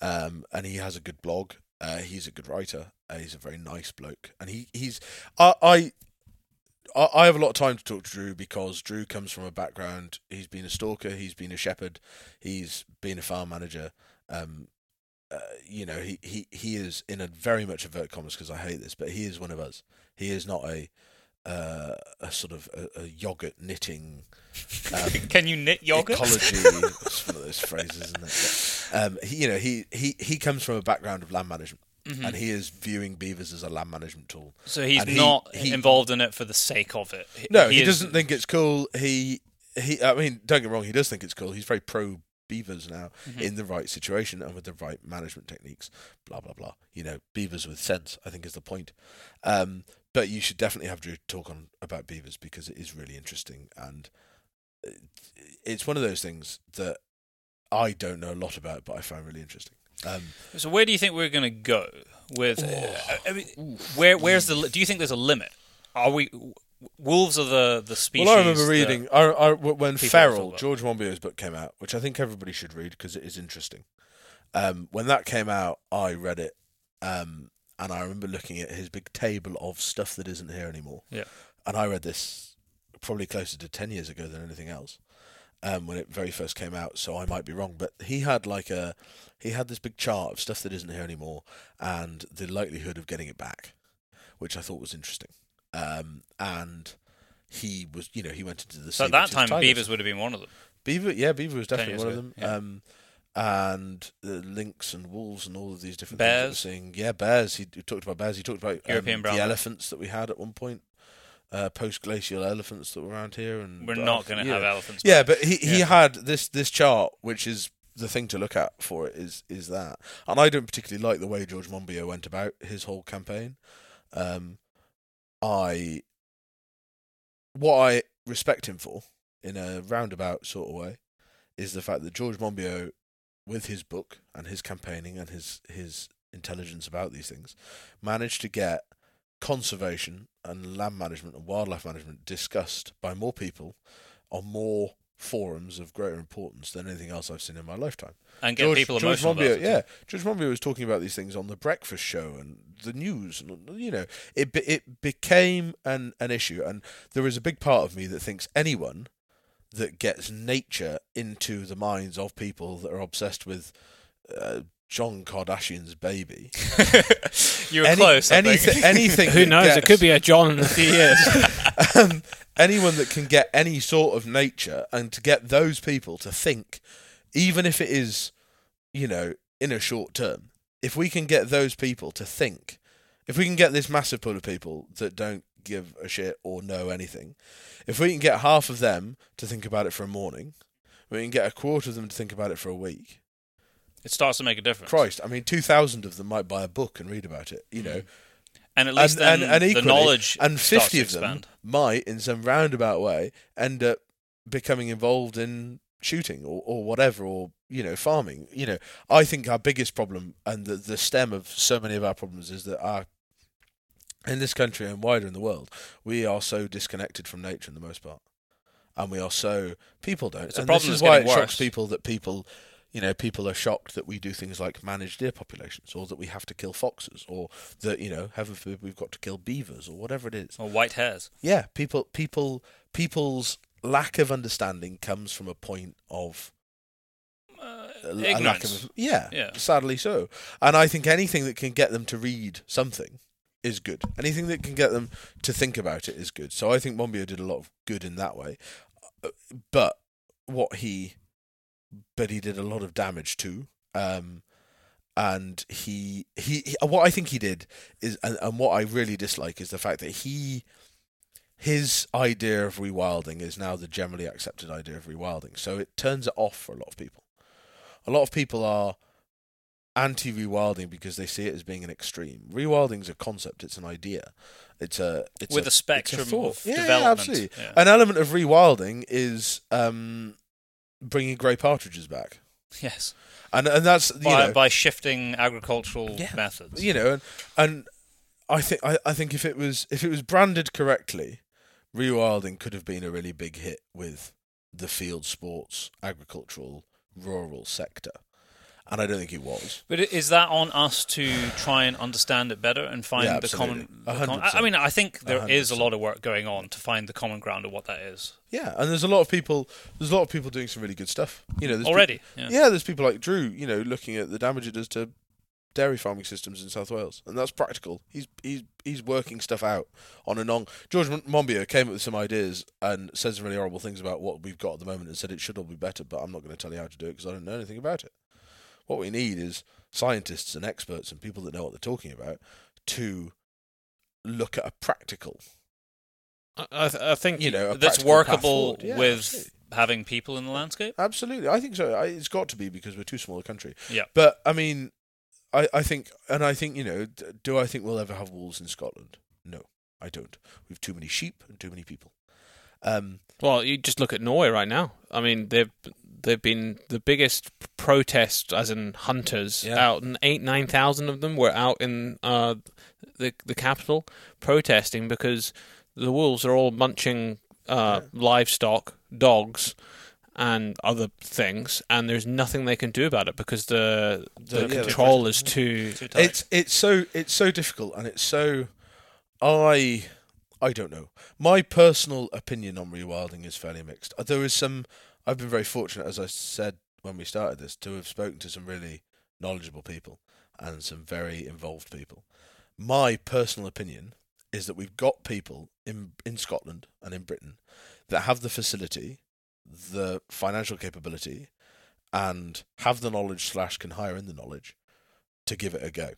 Um, and he has a good blog. Uh, he's a good writer. Uh, he's a very nice bloke, and he he's I. I I I have a lot of time to talk to Drew because Drew comes from a background. He's been a stalker. He's been a shepherd. He's been a farm manager. Um, uh, you know, he, he, he is in a very much avert commas because I hate this, but he is one of us. He is not a uh, a sort of a, a yogurt knitting um, Can you knit yogurt? ecology. it's one of those phrases, isn't it? But, um, he, you know, he, he he comes from a background of land management, Mhm. and he is viewing beavers as a land management tool. so he's and he- not he- involved in it for the sake of it. No, he, is- doesn't think it's cool. He he. I mean, don't get wrong. He does think it's cool. He's very pro beavers now Mhm. in the right situation and with the right management techniques. Blah blah blah. You know, beavers with sense. I think is the point. Um, but you should definitely have Drew talk on about beavers because it is really interesting and it's one of those things that I don't know a lot about, but I find really interesting. Um, So where do you think we're going to go with? Uh, I mean, where where's the? Do you think there's a limit? Are we? Wolves are the the species. Well, I remember reading I, I, when Feral. George Monbiot's book came out, which I think everybody should read because it is interesting. Um, when that came out, I read it, um, and I remember looking at his big table of stuff that isn't here anymore. Yeah. And I read this probably closer to ten years ago than anything else, um, when it very first came out. So I might be wrong, but he had like a he had this big chart of stuff that isn't here anymore and the likelihood of getting it back, which I thought was interesting. Um, and he was, you know, he went into the So sea, at that time, beavers would have been one of them. Beaver, yeah, Beaver was definitely one of them. yeah. Um, and the lynx and wolves and all of these different Bears. things that we're seeing. Yeah, bears. He, he talked about bears. He talked about um, the elephants that we had at one point, uh, post-glacial elephants that were around here. And We're not going to yeah. have elephants. Yeah, but he, he Yeah. had this this chart, which is the thing to look at for it is is that, and I don't particularly like the way George Monbiot went about his whole campaign. Um, I what I respect him for in a roundabout sort of way is the fact that George Monbiot, with his book and his campaigning and his his intelligence about these things, managed to get conservation and land management and wildlife management discussed by more people on more forums of greater importance than anything else I've seen in my lifetime. and get George, people George emotional Monbiot, about it. yeah, George Monbiot was talking about these things on the breakfast show and the news, and you know, it it became an an issue, and there is a big part of me that thinks anyone that gets nature into the minds of people that are obsessed with uh, John Kardashian's baby, You were Any- close. Anything, anything. Who that knows? It could be a John in a few years. um, anyone that can get any sort of nature and to get those people to think, even if it is, you know, in a short term, if we can get those people to think, if we can get this massive pool of people that don't give a shit or know anything, if we can get half of them to think about it for a morning, we can get a quarter of them to think about it for a week. It starts to make a difference. Christ, I mean, 2,000 of them might buy a book and read about it, you mm-hmm. know. And at least And- then and- and the equally- knowledge and 50 of them might, in some roundabout way, end up becoming involved in shooting or, or whatever, or you know, farming. You know, I think our biggest problem and the the stem of so many of our problems is that our in this country and wider in the world, we are so disconnected from nature in the most part, and we are so people don't. It's a and problem this is why it getting shocks people that people. You know, people are shocked that we do things like manage deer populations, or that we have to kill foxes, or that you know, heaven forbid, we've got to kill beavers, or whatever it is. Or white hares. yeah people people people's lack of understanding comes from a point of Uh, a, lack of yeah, Yeah. sadly so. And i think anything that can get them to read something is good. Anything that can get them to think about it is good. So i think Monbiot did a lot of good in that way. Uh, but what he but he did a lot of damage too um and he, he he what I think he did is and, and what I really dislike is the fact that he his idea of rewilding is now the generally accepted idea of rewilding. So it turns it off for a lot of people. A lot of people are anti rewilding because they see it as being an extreme. Rewilding is a concept, it's an idea. It's a it's With a, a spectrum thought. of Yeah, yeah, absolutely. Yeah. an element of rewilding is um, bringing grey partridges back. Yes. And and that's you By, know, by shifting agricultural Yeah. methods. you know, and, and I think I, I think if it was if it was branded correctly, rewilding could have been a really big hit with the field sports, agricultural, rural sector, and I don't think it was. But is that on us to try and understand it better and find Yeah, the common? The com- I mean, I think there hundred is a lot of work going on to find the common ground of what that is Yeah, and there's a lot of people. There's a lot of people doing some really good stuff. You know, already. peop- yeah. yeah, there's people like Drew. You know, looking at the damage it does to dairy farming systems in South Wales, and that's practical. He's he's he's working stuff out on and on. George Mon- Monbiot came up with some ideas and said some really horrible things about what we've got at the moment, and said it should all be better. But I'm not going to tell you how to do it because I don't know anything about it. What we need is scientists and experts and people that know what they're talking about to look at a practical, I, th- I think you know, That's workable. Yeah, with absolutely. having people in the landscape. Absolutely, I think so. I, it's got to be because we're too small a country. Yeah. But I mean, I, I think, and I think you know, do I think we'll ever have wolves in Scotland? No, I don't. We've too many sheep and too many people. Um, Well, you just look at Norway right now. I mean, they've they've been the biggest protest, as in hunters, Yeah. out, and eight nine thousand of them were out in uh, the the capital protesting because the wolves are all munching uh, livestock, dogs, and other things, and there's nothing they can do about it because the the, The- yeah, control is too. Too tight. it's it's so it's so difficult, and it's so I I don't know. My personal opinion on rewilding is fairly mixed. There is some. I've been very fortunate, as I said when we started this, to have spoken to some really knowledgeable people and some very involved people. My personal opinion is that we've got people in in Scotland and in Britain that have the facility, the financial capability, and have the knowledge slash can hire in the knowledge to give it a go?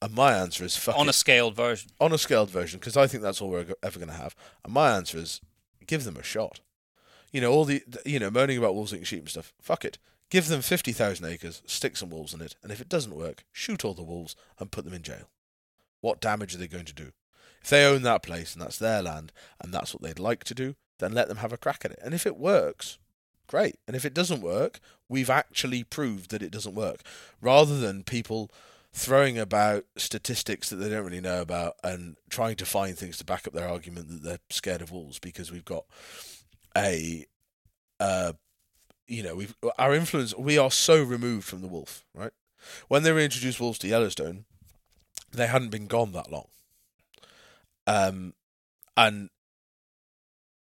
And my answer is on it. a scaled version. on a scaled version because I think that's all we're ever going to have. And my answer is give them a shot. You know all the you know moaning about wolves eating sheep and stuff. Fuck it. Give them fifty thousand acres, stick some wolves in it, and if it doesn't work, shoot all the wolves and put them in jail. What damage are they going to do? If they own that place and that's their land and that's what they'd like to do, then let them have a crack at it. And if it works, great. And if it doesn't work, we've actually proved that it doesn't work. Rather than people throwing about statistics that they don't really know about and trying to find things to back up their argument that they're scared of wolves because we've got a uh you know we've our influence we are so removed from the wolf right when they reintroduced wolves to yellowstone they hadn't been gone that long um and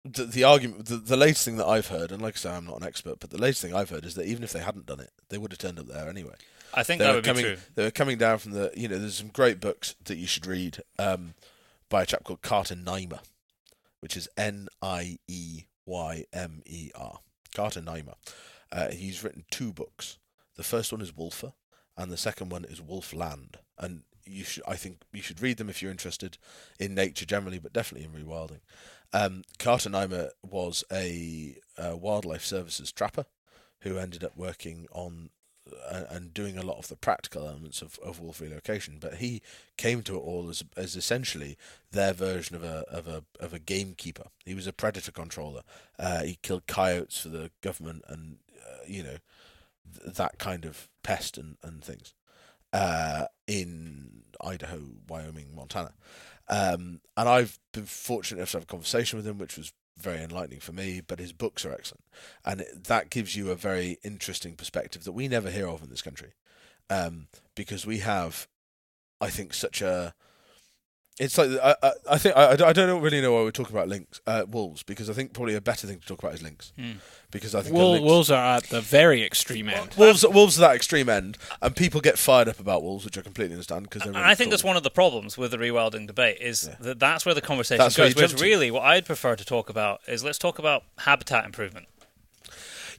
the, the argument the, the latest thing that i've heard and like i say i'm not an expert but the latest thing i've heard is that even if they hadn't done it they would have turned up there anyway I think they that were would coming. be true. They were coming down from the. You know, there's some great books that you should read um, by a chap called Carter Niemeyer, which is N I E Y M E R. Carter Niemeyer. Uh, he's written two books. The first one is Wolfer, and the second one is Wolfland. And you should, I think, you should read them if you're interested in nature generally, but definitely in rewilding. Um, Carter Niemeyer was a uh, wildlife services trapper who ended up working on uh, and doing a lot of the practical elements of, of wolf relocation. But he came to it all as as essentially their version of a of a of a gamekeeper. He was a predator controller. Uh, he killed coyotes for the government, and uh, you know th- that kind of pest and and things uh, in Idaho, Wyoming, Montana. Um, and I've been fortunate enough to have a conversation with him, which was very enlightening for me. But his books are excellent, and that gives you a very interesting perspective that we never hear of in this country, um, because we have, I think, such a. It's like I, I, I think I, I don't really know why we're talking about lynx, uh, wolves, because I think probably a better thing to talk about is lynx, Hmm. because I think Wol- lynx- wolves are at the very extreme end. wolves wolves are that extreme end, and people get fired up about wolves, which I completely understand because. And Really I think that's one of the problems with the rewilding debate is Yeah. that that's where the conversation That's goes. Whereas really, what I'd prefer to talk about is let's talk about habitat improvement.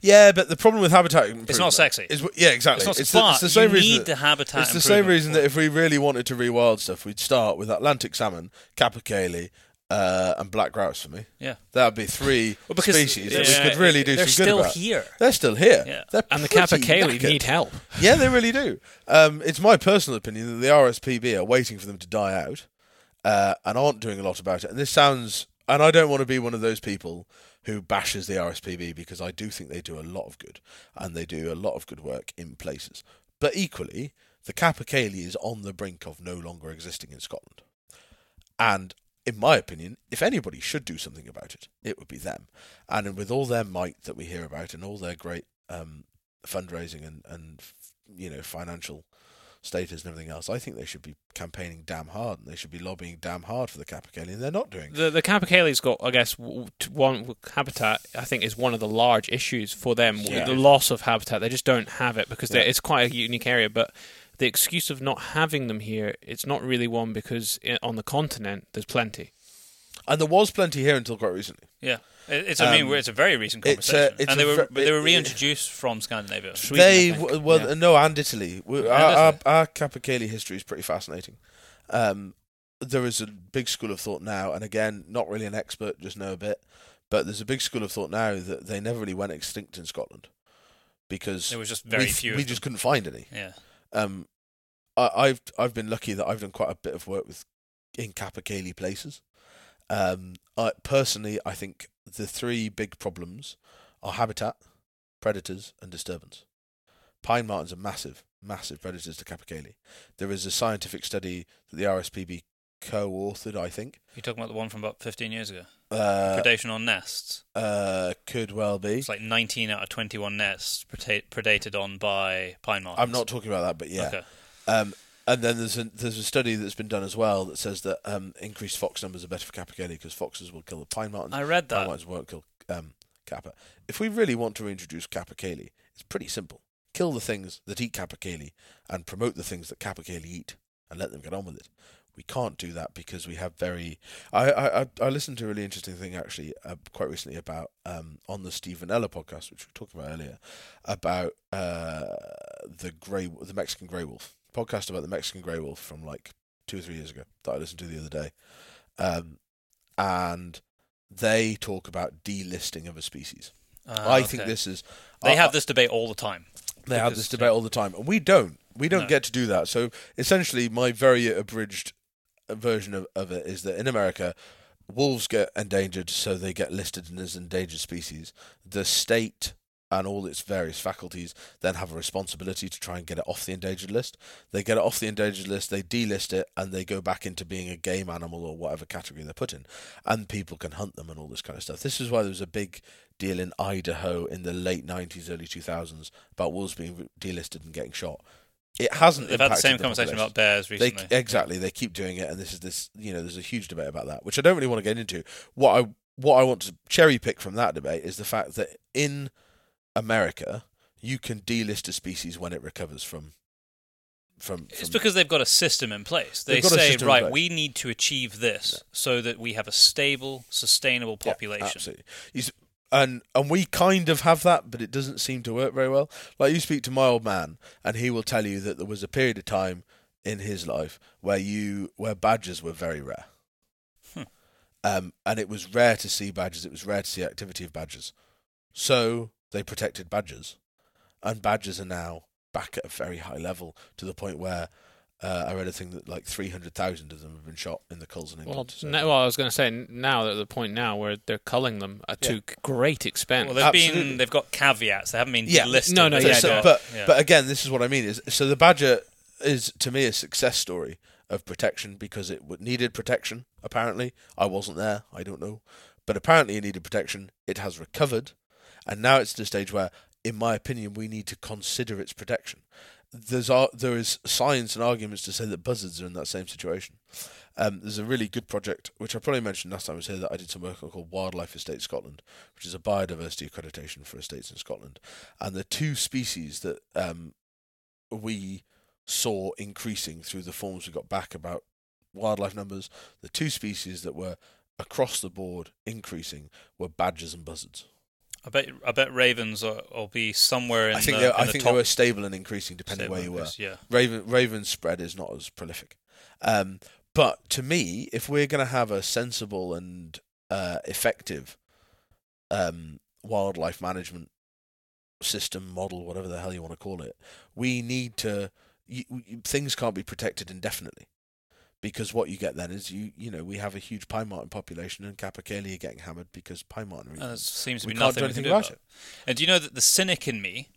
Yeah, but the problem with habitat It's not sexy. Is, yeah, exactly. It's not It's, the, it's the same you reason. need that- the habitat. it's the same reason that if we really wanted to rewild stuff, we'd start with Atlantic salmon, capercaillie, uh, and black grouse. For me, yeah, that would be three Well, species that Yeah, we could really do some good about. they're still here. They're still here. Yeah. They're And the capercaillie need help. Yeah, they really do. Um, it's my personal opinion that the RSPB are waiting for them to die out uh, and aren't doing a lot about it. And this sounds, and I don't want to be one of those people who bashes the RSPB because I do think they do a lot of good and they do a lot of good work in places. But equally, the capercaillie is on the brink of no longer existing in Scotland. And in my opinion, if anybody should do something about it, it would be them. And with all their might that we hear about and all their great um, fundraising and, and you know financial status and everything else, I think they should be campaigning damn hard and they should be lobbying damn hard for the capercaillie, and they're not doing. The the capercaillie's got, I guess, one habitat. I think is one of the large issues for them. Yeah. The loss of habitat. They just don't have it because Yeah. it's quite a unique area. But the excuse of not having them here, it's not really one because eh, on the continent there's plenty. And there was plenty here until quite recently. Yeah, it's. I mean, Um, it's a very recent it's a- conversation, it's and they were they were it- it- reintroduced from Scandinavia. Sweden, they w- well Yeah. no and Italy. We, our, does our, our history is pretty fascinating. Um, there is a big school of thought now, and again, not really an expert, just know a bit. But there's a big school of thought now that they never really went extinct in Scotland because There was just very we, few. we just couldn't find any. Yeah. Um, I, I've I've been lucky that I've done quite a bit of work with in capercaillie places. Um, I, personally, I think the three big problems are habitat, predators, and disturbance. Pine martens are massive, massive predators to capercaillie. There is a scientific study that the RSPB co-authored, I think. You're talking about the one from about 15 years ago. Uh, Predation on nests. uh, could well be. It's like 19 out of 21 nests preda- predated on by pine martens. I'm not talking about that, but yeah. Okay. Um, and then there's a there's a study that's been done as well that says that um, increased fox numbers are better for capercaillie because foxes will kill the pine martens. I read Pine that. martens won't kill um, kappa. If we really want to reintroduce capercaillie, it's pretty simple. Kill the things that eat capercaillie and promote the things that capercaillie eat and let them get on with it. we can't do that because we have very. I I I- I listened to a really interesting thing actually uh, quite recently about um on the Steven Rinella podcast, which we talked about earlier, about uh the grey the Mexican grey wolf podcast about the Mexican grey wolf from like two or three years ago that I listened to the other day, um, and they talk about delisting of a species. Ah, I think this is They I- have this debate all the time. they have this debate all the time, and we don't. We don't No. get to do that. So essentially, my very abridged version of, of it is that in America, wolves get endangered, so they get listed as endangered species. The state and all its various faculties then have a responsibility to try and get it off the endangered list. They get it off the endangered list, they delist it, and they go back into being a game animal or whatever category they're put in. And people can hunt them and all this kind of stuff. This is why there was a big deal in Idaho in the late 90s, early 2000s about wolves being delisted and getting shot. It hasn't. They've had the same conversation population. about bears They recently. exactly. They keep doing it, and this is this. You know, there's a huge debate about that, which I don't really want to get into. What I what I want to cherry pick from that debate is the fact that in America you can delist a species when it recovers from from. It's from because they've got a system in place. They They've got a say, right, we need to achieve this so that we have a stable, sustainable Yeah, population. absolutely. You and and we kind of have that, but it doesn't seem to work very well. Like you speak to my old man, and he will tell you that there was a period of time in his life where you where badgers were very rare. Hmm. Um, and it was rare to see badgers. It was rare to see activity of badgers. So they protected badgers, and badgers are now back at a very high level to the point where uh, I read a thing that like three hundred thousand of them have been shot in the culls in England. Well, So- no, well, I was going to say now at the point now where they're culling them at Yeah. to great expense. Well, they've Absolutely. been they've got caveats. They haven't been Yeah. delisted. No, no, They've yeah, So- got- but yeah. but again, this is what I mean is so the badger is to me a success story of protection because it needed protection. Apparently, I wasn't there. I don't know, but apparently it needed protection. It has recovered, and now it's at a stage where, in my opinion, we need to consider its protection. There's there is science and arguments to say that buzzards are in that same situation. Um, there's a really good project which I probably mentioned last time I was here that I did some work on called Wildlife Estate Scotland, which is a biodiversity accreditation for estates in Scotland. And the two species that um, we saw increasing through the forms we got back about wildlife numbers, the two species that were across the board increasing were badgers and buzzards. I bet I bet ravens are, will be somewhere in I think the, in I the think top they were stable and increasing depending stable where you were. Yeah. Raven Raven's spread is not as prolific. Um, but to me, if we're going to have a sensible and uh, effective um, wildlife management system model, whatever the hell you want to call it, we need to. You, you, things can't be protected indefinitely. Because what you get then is you you know we have a huge pine marten population and capercaillie are getting hammered because pine marten And there reasons. seems to We be do nothing we can do about about it. And do you know that the cynic in me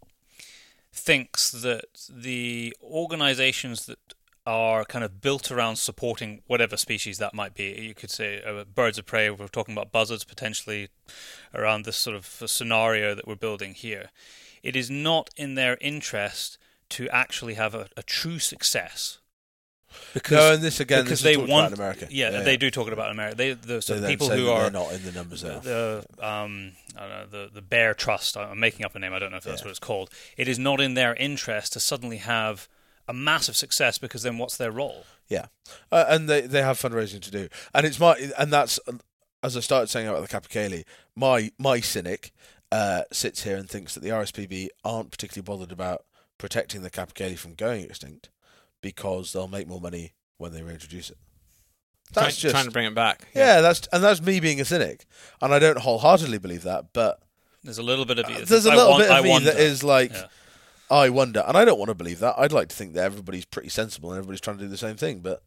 thinks that the organisations that are kind of built around supporting whatever species that might be. You could say uh, birds of prey. We're talking about buzzards potentially around this sort of scenario that we're building here. It is not in their interest to actually have a, a true success. Because No, and this again, because this they want about America. Yeah, they do talk about America. They the So then people who are not in the numbers there. the um I don't know the the Bear Trust. I'm making up a name. I don't know if that's Yeah. what it's called. It is not in their interest to suddenly have a massive success because then what's their role? Yeah, uh, and they they have fundraising to do, and it's my and that's as I started saying about the Capercaillie, my my cynic uh, sits here and thinks that the RSPB aren't particularly bothered about protecting the Capercaillie from going extinct because they'll make more money when they reintroduce it. That's just trying to bring it back. yeah, that's and that's me being a cynic, and I don't wholeheartedly believe that, but There's a little bit of uh, you. there's a little want- bit I of me wonder. that is like. Yeah. I wonder, and I don't want to believe that. I'd like to think that everybody's pretty sensible and everybody's trying to do the same thing, but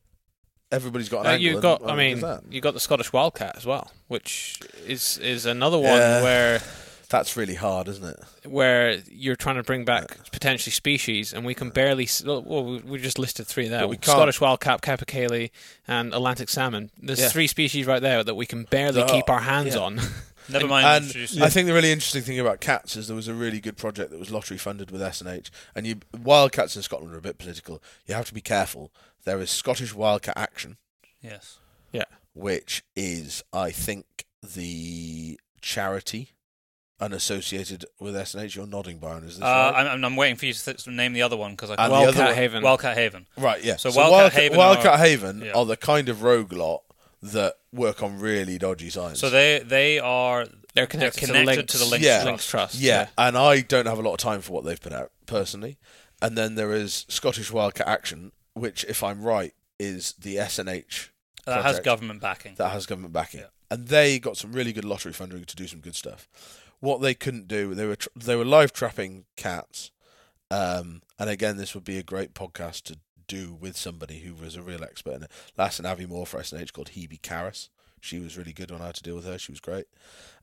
everybody's got an angle. you've and got, I mean, you got the Scottish wildcat as well, which is is another one Yeah. where that's really hard, isn't it? where you're trying to bring back potentially species, and we can barely. Well, we we just listed three there: But we can't- Scottish wildcat, capercaillie, and Atlantic salmon. There's Yeah. three species right there that we can barely Oh, keep our hands yeah. on. Never mind. And introducing- I think the really interesting thing about cats is there was a really good project that was lottery funded with SNH, and you wildcats in Scotland are a bit political. You have to be careful. There is Scottish Wildcat Action, yes. Yeah. Which is, I think, the charity unassociated with SNH. You're nodding, Byron. Is this Uh, right? I'm, I'm waiting for you to th- name the other one because I can't. the other Wildcat one- Haven. Wildcat Haven. Right, yeah. So Wildcat Haven Wildcat are- Haven yeah. are the kind of rogue lot that work on really dodgy science. So they they are They're connected, connected to, Lynx, to the Lynx Yeah. Lynx Trust. yeah, and I don't have a lot of time for what they've put out personally. And then there is Scottish Wildcat Action, which, if I'm right, is the SNH that has government backing. that has government backing, Yeah. and they got some really good lottery funding to do some good stuff. What they couldn't do, they were tr- they were live trapping cats, um, and again, this would be a great podcast to do with somebody who was a real expert in it. Last and Aviemore for SNH called Hebe Karras. She was really good on how to deal with her. She was great.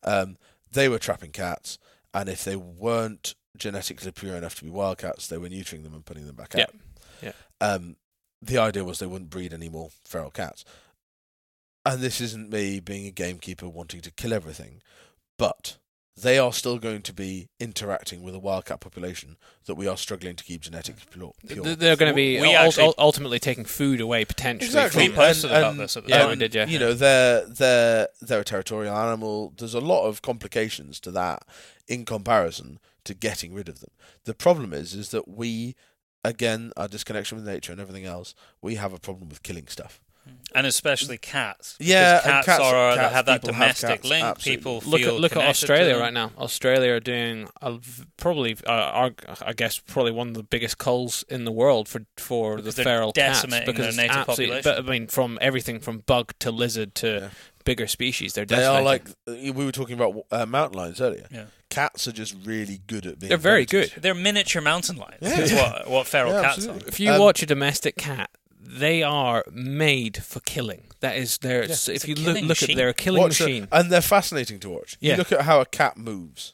Um, they were trapping cats, and if they weren't genetically pure enough to be wildcats, they were neutering them and putting them back Yeah. out. Yeah. Um, the idea was they wouldn't breed any more feral cats. And this isn't me being a gamekeeper wanting to kill everything, but they are still going to be interacting with a wildcat population that we are struggling to keep genetically pure. pure. They're going to be We ul- actually- ultimately taking food away potentially. Exactly. We From, posted And- about and- this at the Yeah, time. we did, yeah. You know, they're they're they're a territorial animal. There's a lot of complications to that in comparison to getting rid of them. The problem is is that we again our disconnection with nature and everything else, we have a problem with killing stuff. And especially cats. Yeah, cats, cats- are cats, have that people have domestic cats, link. absolutely. People look feel at look at Australia right now. Australia are doing a v probably, uh, are, I guess, probably one of the biggest culls in the world for for Because the feral cats because their native absolutely- population. But I mean, from everything from bug to lizard to Yeah. bigger species, they're They are like we were talking about uh, mountain lions earlier. Yeah. Cats are just really good at being. They're very predators. good. They're miniature mountain lions. Yeah. That's what what feral Yeah, cats absolutely. are. If you Um, watch a domestic cat, they are made for killing. That is their. Yeah. if It's a you look, look at, machine. they're a killing Watch the- machine. and they're fascinating to watch. Yeah. You look at how a cat moves,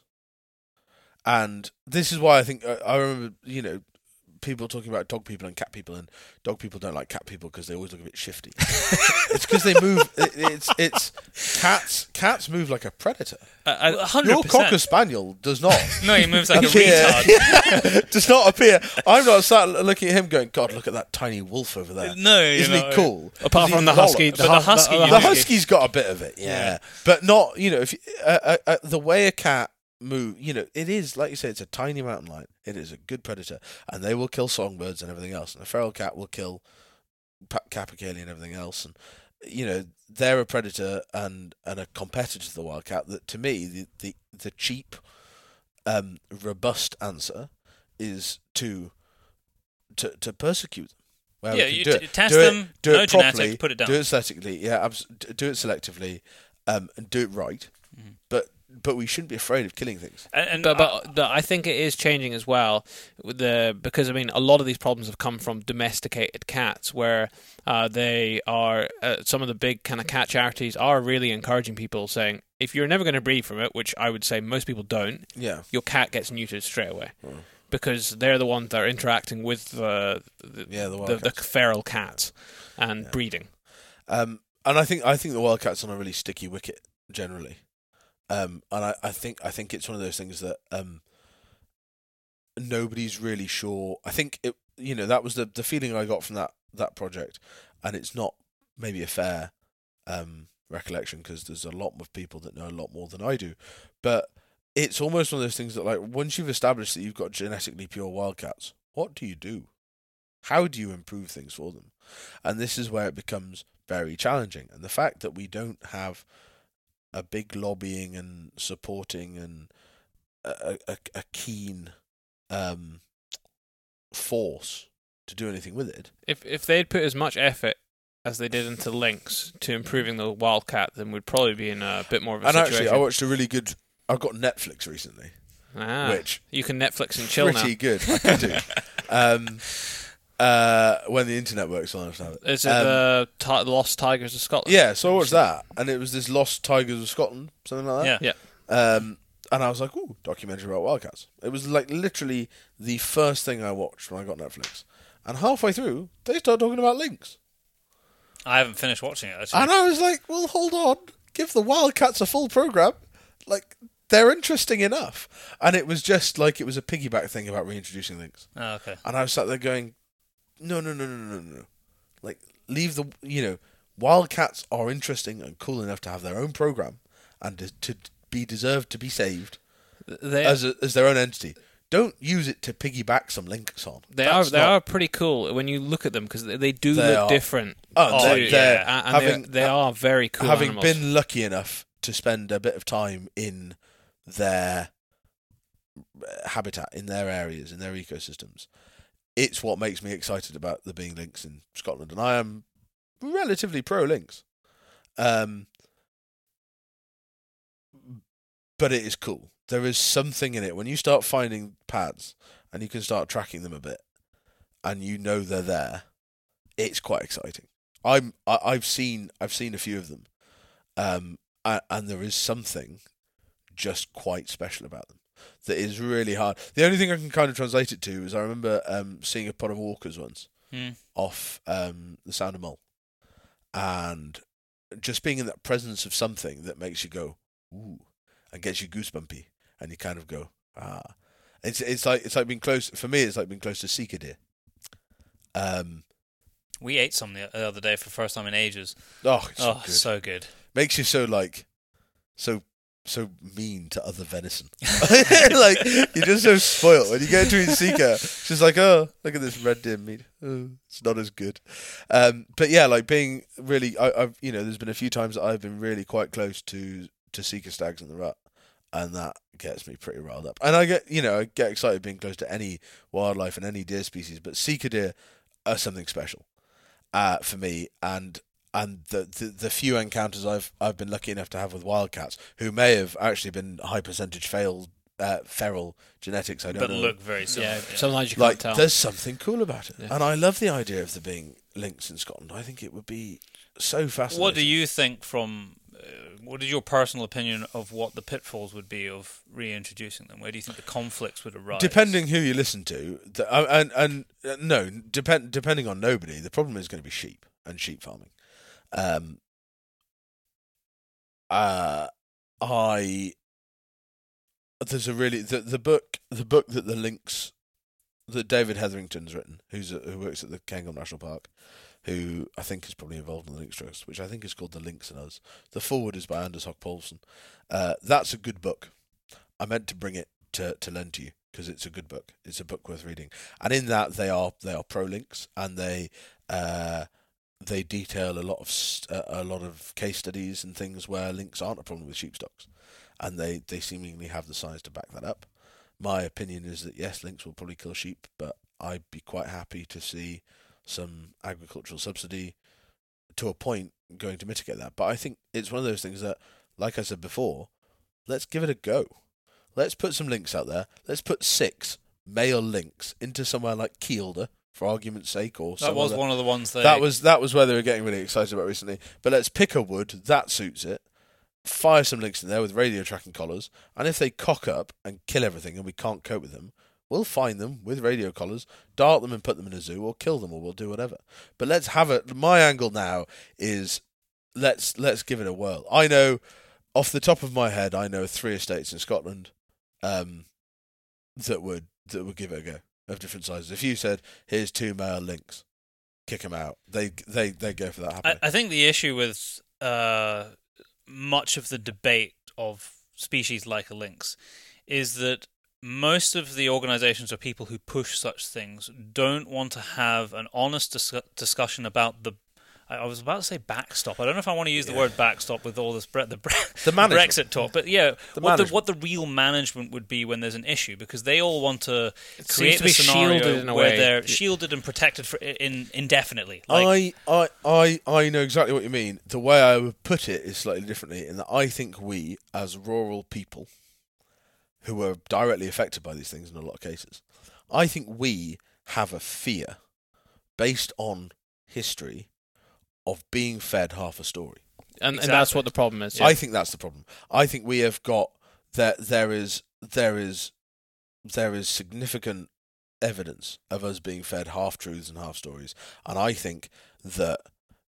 and this is why I think uh, I remember. You know, people talking about dog people and cat people, and dog people don't like cat people because they always look a bit shifty. it's because they move. It, it's it's cats. Cats move like a predator. I- I- A hundred Your cocker spaniel does not. No, he moves like a appear- retard. does not appear. I'm not sat looking at him going, God, look at that tiny wolf over there. No, Isn't know, he cool? apart from the lollop. husky, But the hu- husky, the, husky's got a bit of it, yeah, Yeah. but not you know if you, uh, uh, uh, the way a cat move, you know, it is like you say, it's a tiny mountain lion. It is a good predator, and they will kill songbirds and everything else. And a feral cat will kill capercaillie and everything else, and you know they're a predator and and a competitor to the wildcat. That to me, the the, the cheap, um, robust answer is to to to persecute them. Where we Yeah, you do t- it. test do it, them, do no it properly, genetics, put it down. Do it aesthetically, yeah. Abs- do it selectively, um, and do it right. Mhm. But but we shouldn't be afraid of killing things. And, and but, I- but, but I think it is changing as well. With the because I mean a lot of these problems have come from domesticated cats, where uh, they are uh, some of the big kind of cat charities are really encouraging people saying if you're never going to breed from it, which I would say most people don't, Yeah, your cat gets neutered straight away. Mm. Because they're the ones that are interacting with the the, yeah. The the, the feral cats and Yeah. breeding. Um, and I think I think the wildcat's on a really sticky wicket generally. Um, and I, I think I think it's one of those things that um, nobody's really sure. I think it, you know, that was the the feeling I got from that that project, and it's not maybe a fair um, recollection because there's a lot of people that know a lot more than I do, but it's almost one of those things that like once you've established that you've got genetically pure wildcats, what do you do? How do you improve things for them? And this is where it becomes very challenging. And the fact that we don't have a big lobbying and supporting and a, a, a keen um, force to do anything with it. If if they'd put as much effort as they did into lynx to improving the wildcat, then we'd probably be in a bit more of a And situation. actually, I watched a really good. I've got Netflix recently, ah, which you can Netflix and chill pretty now. good. I do. um, uh, when the internet works, I'll have it. Is it Um, the ti- Lost Tigers of Scotland? Yeah, so I watched that, and it was this Lost Tigers of Scotland, something like that. yeah. Um, and I was like, "Ooh, documentary about wildcats." It was like literally the first thing I watched when I got Netflix, and halfway through they start talking about lynx, I haven't finished watching it. Actually. and I was like, "Well, hold on, give the wildcats a full program, like." They're interesting enough, and it was just like it was a piggyback thing about reintroducing lynx. Oh, okay. And I was sat there going, no, no, no, no, no, no, no. Like, leave the, you know, Wildcats are interesting and cool enough to have their own program and to, to be deserved to be saved. They as a, as their own entity. Don't use it to piggyback some lynx on. they That's are they not- are pretty cool when you look at them because they, they do They look are. different. Oh, Oh, they're, too, they're yeah, and having they are very cool. having animals. been lucky enough to spend a bit of time in their uh, habitat, in their areas, in their ecosystems, it's what makes me excited about there being lynx in Scotland, and I am relatively pro lynx. Um, but it is cool. There is something in it when you start finding pads and you can start tracking them a bit, and you know they're there. It's quite exciting. I'm I, I've seen I've seen a few of them, um, and, and there is something just quite special about them that is really hard. The only thing I can kind of translate it to is I remember um, seeing a pod of walkers once Hmm. off um, the Sound of Mull, and just being in that presence of something that makes you go ooh and gets you goosebumpy, and you kind of go ah. It's it's like it's like being close for me. It's like being close to Sika deer. Um. We ate some the the other day for the first time in ages. Oh, it's oh, so good. so good. makes you so like so so mean to other venison. like you're just so spoiled when you go to eat Sika. She's like, oh, look at this red deer meat. Oh, it's not as good. Um, but yeah, like being really, I, I've you know, there's been a few times I've been really quite close to to sika stags in the rut, and that gets me pretty riled up. And I get, you know, I get excited being close to any wildlife and any deer species, but sika deer are something special uh, for me, and and the, the the few encounters I've I've been lucky enough to have with wildcats, who may have actually been high percentage failed uh, feral genetics. I don't But know. look very similar. yeah, sometimes you like can't tell. there's something cool about it, Yeah. and I love the idea of there being lynx in Scotland. I think it would be so fascinating. What do you think from? Uh, what is your personal opinion of what the pitfalls would be of reintroducing them? Where do you think the conflicts would arise? Depending who you listen to, the, uh, and and uh, no, depend depending on nobody, the problem is going to be sheep and sheep farming. Um, uh, I there's a really the the book the book that the lynx that David Hetherington's written, who's a, who works at the Cairngorm National Park, who I think is probably involved in the Lynx Trust, which I think is called The Lynx and Us. The forward is by Anders Holch Povlsen. Uh, that's a good book. I meant to bring it to to lend to you because it's a good book. It's a book worth reading, and in that they are they are pro lynx and they uh, they detail a lot of uh, a lot of case studies and things where lynx aren't a problem with sheep stocks, and they they seemingly have the science to back that up. My opinion is that yes, lynx will probably kill sheep, but I'd be quite happy to see some agricultural subsidy to a point going to mitigate that. But I think it's one of those things that, like I said before, let's give it a go. Let's put some lynx out there. Let's put six male lynx into somewhere like Kielder, for argument's sake, or that was other- one of the ones they. that was that was where they were getting really excited about recently. But let's pick a wood that suits it. Fire some lynx in there with radio tracking collars, and if they cock up and kill everything, and we can't cope with them, we'll find them with radio collars, dart them, and put them in a zoo, or kill them, or we'll do whatever. But let's have it. My angle now is let's let's give it a whirl. I know off the top of my head, I know three estates in Scotland um, that would that would give it a go of different sizes. If you said here's two male lynx, kick them out. They they they go for that I. I think the issue with uh, much of the debate of species like a lynx is that most of the organizations or people who push such things don't want to have an honest dis- discussion about the. I was about to say backstop. I don't know if I want to use the word backstop with all this bre- the, bre- The. Brexit talk, but yeah, The what the what the real management would be when there's an issue because they all want to It create to a scenario shielded in a where way. they're shielded and protected for in indefinitely. Like, I, I I I know exactly what you mean. The way I would put it is slightly differently in that I think we, as rural people, who are directly affected by these things in a lot of cases, I think we have a fear based on history of being fed half a story. and, and that's what the problem is. I think that's the problem. I think we have got that there is there is there is significant evidence of us being fed half truths and half stories, and I think that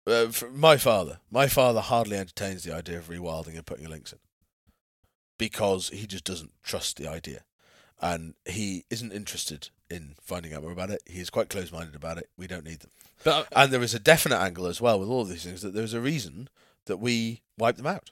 uh, my father, my father hardly entertains the idea of rewilding and putting lynx in because he just doesn't trust the idea, and he isn't interested in finding out more about it. He is quite close-minded about it. We don't need them. But And there is a definite angle as well with all of these things that there's a reason that we wipe them out.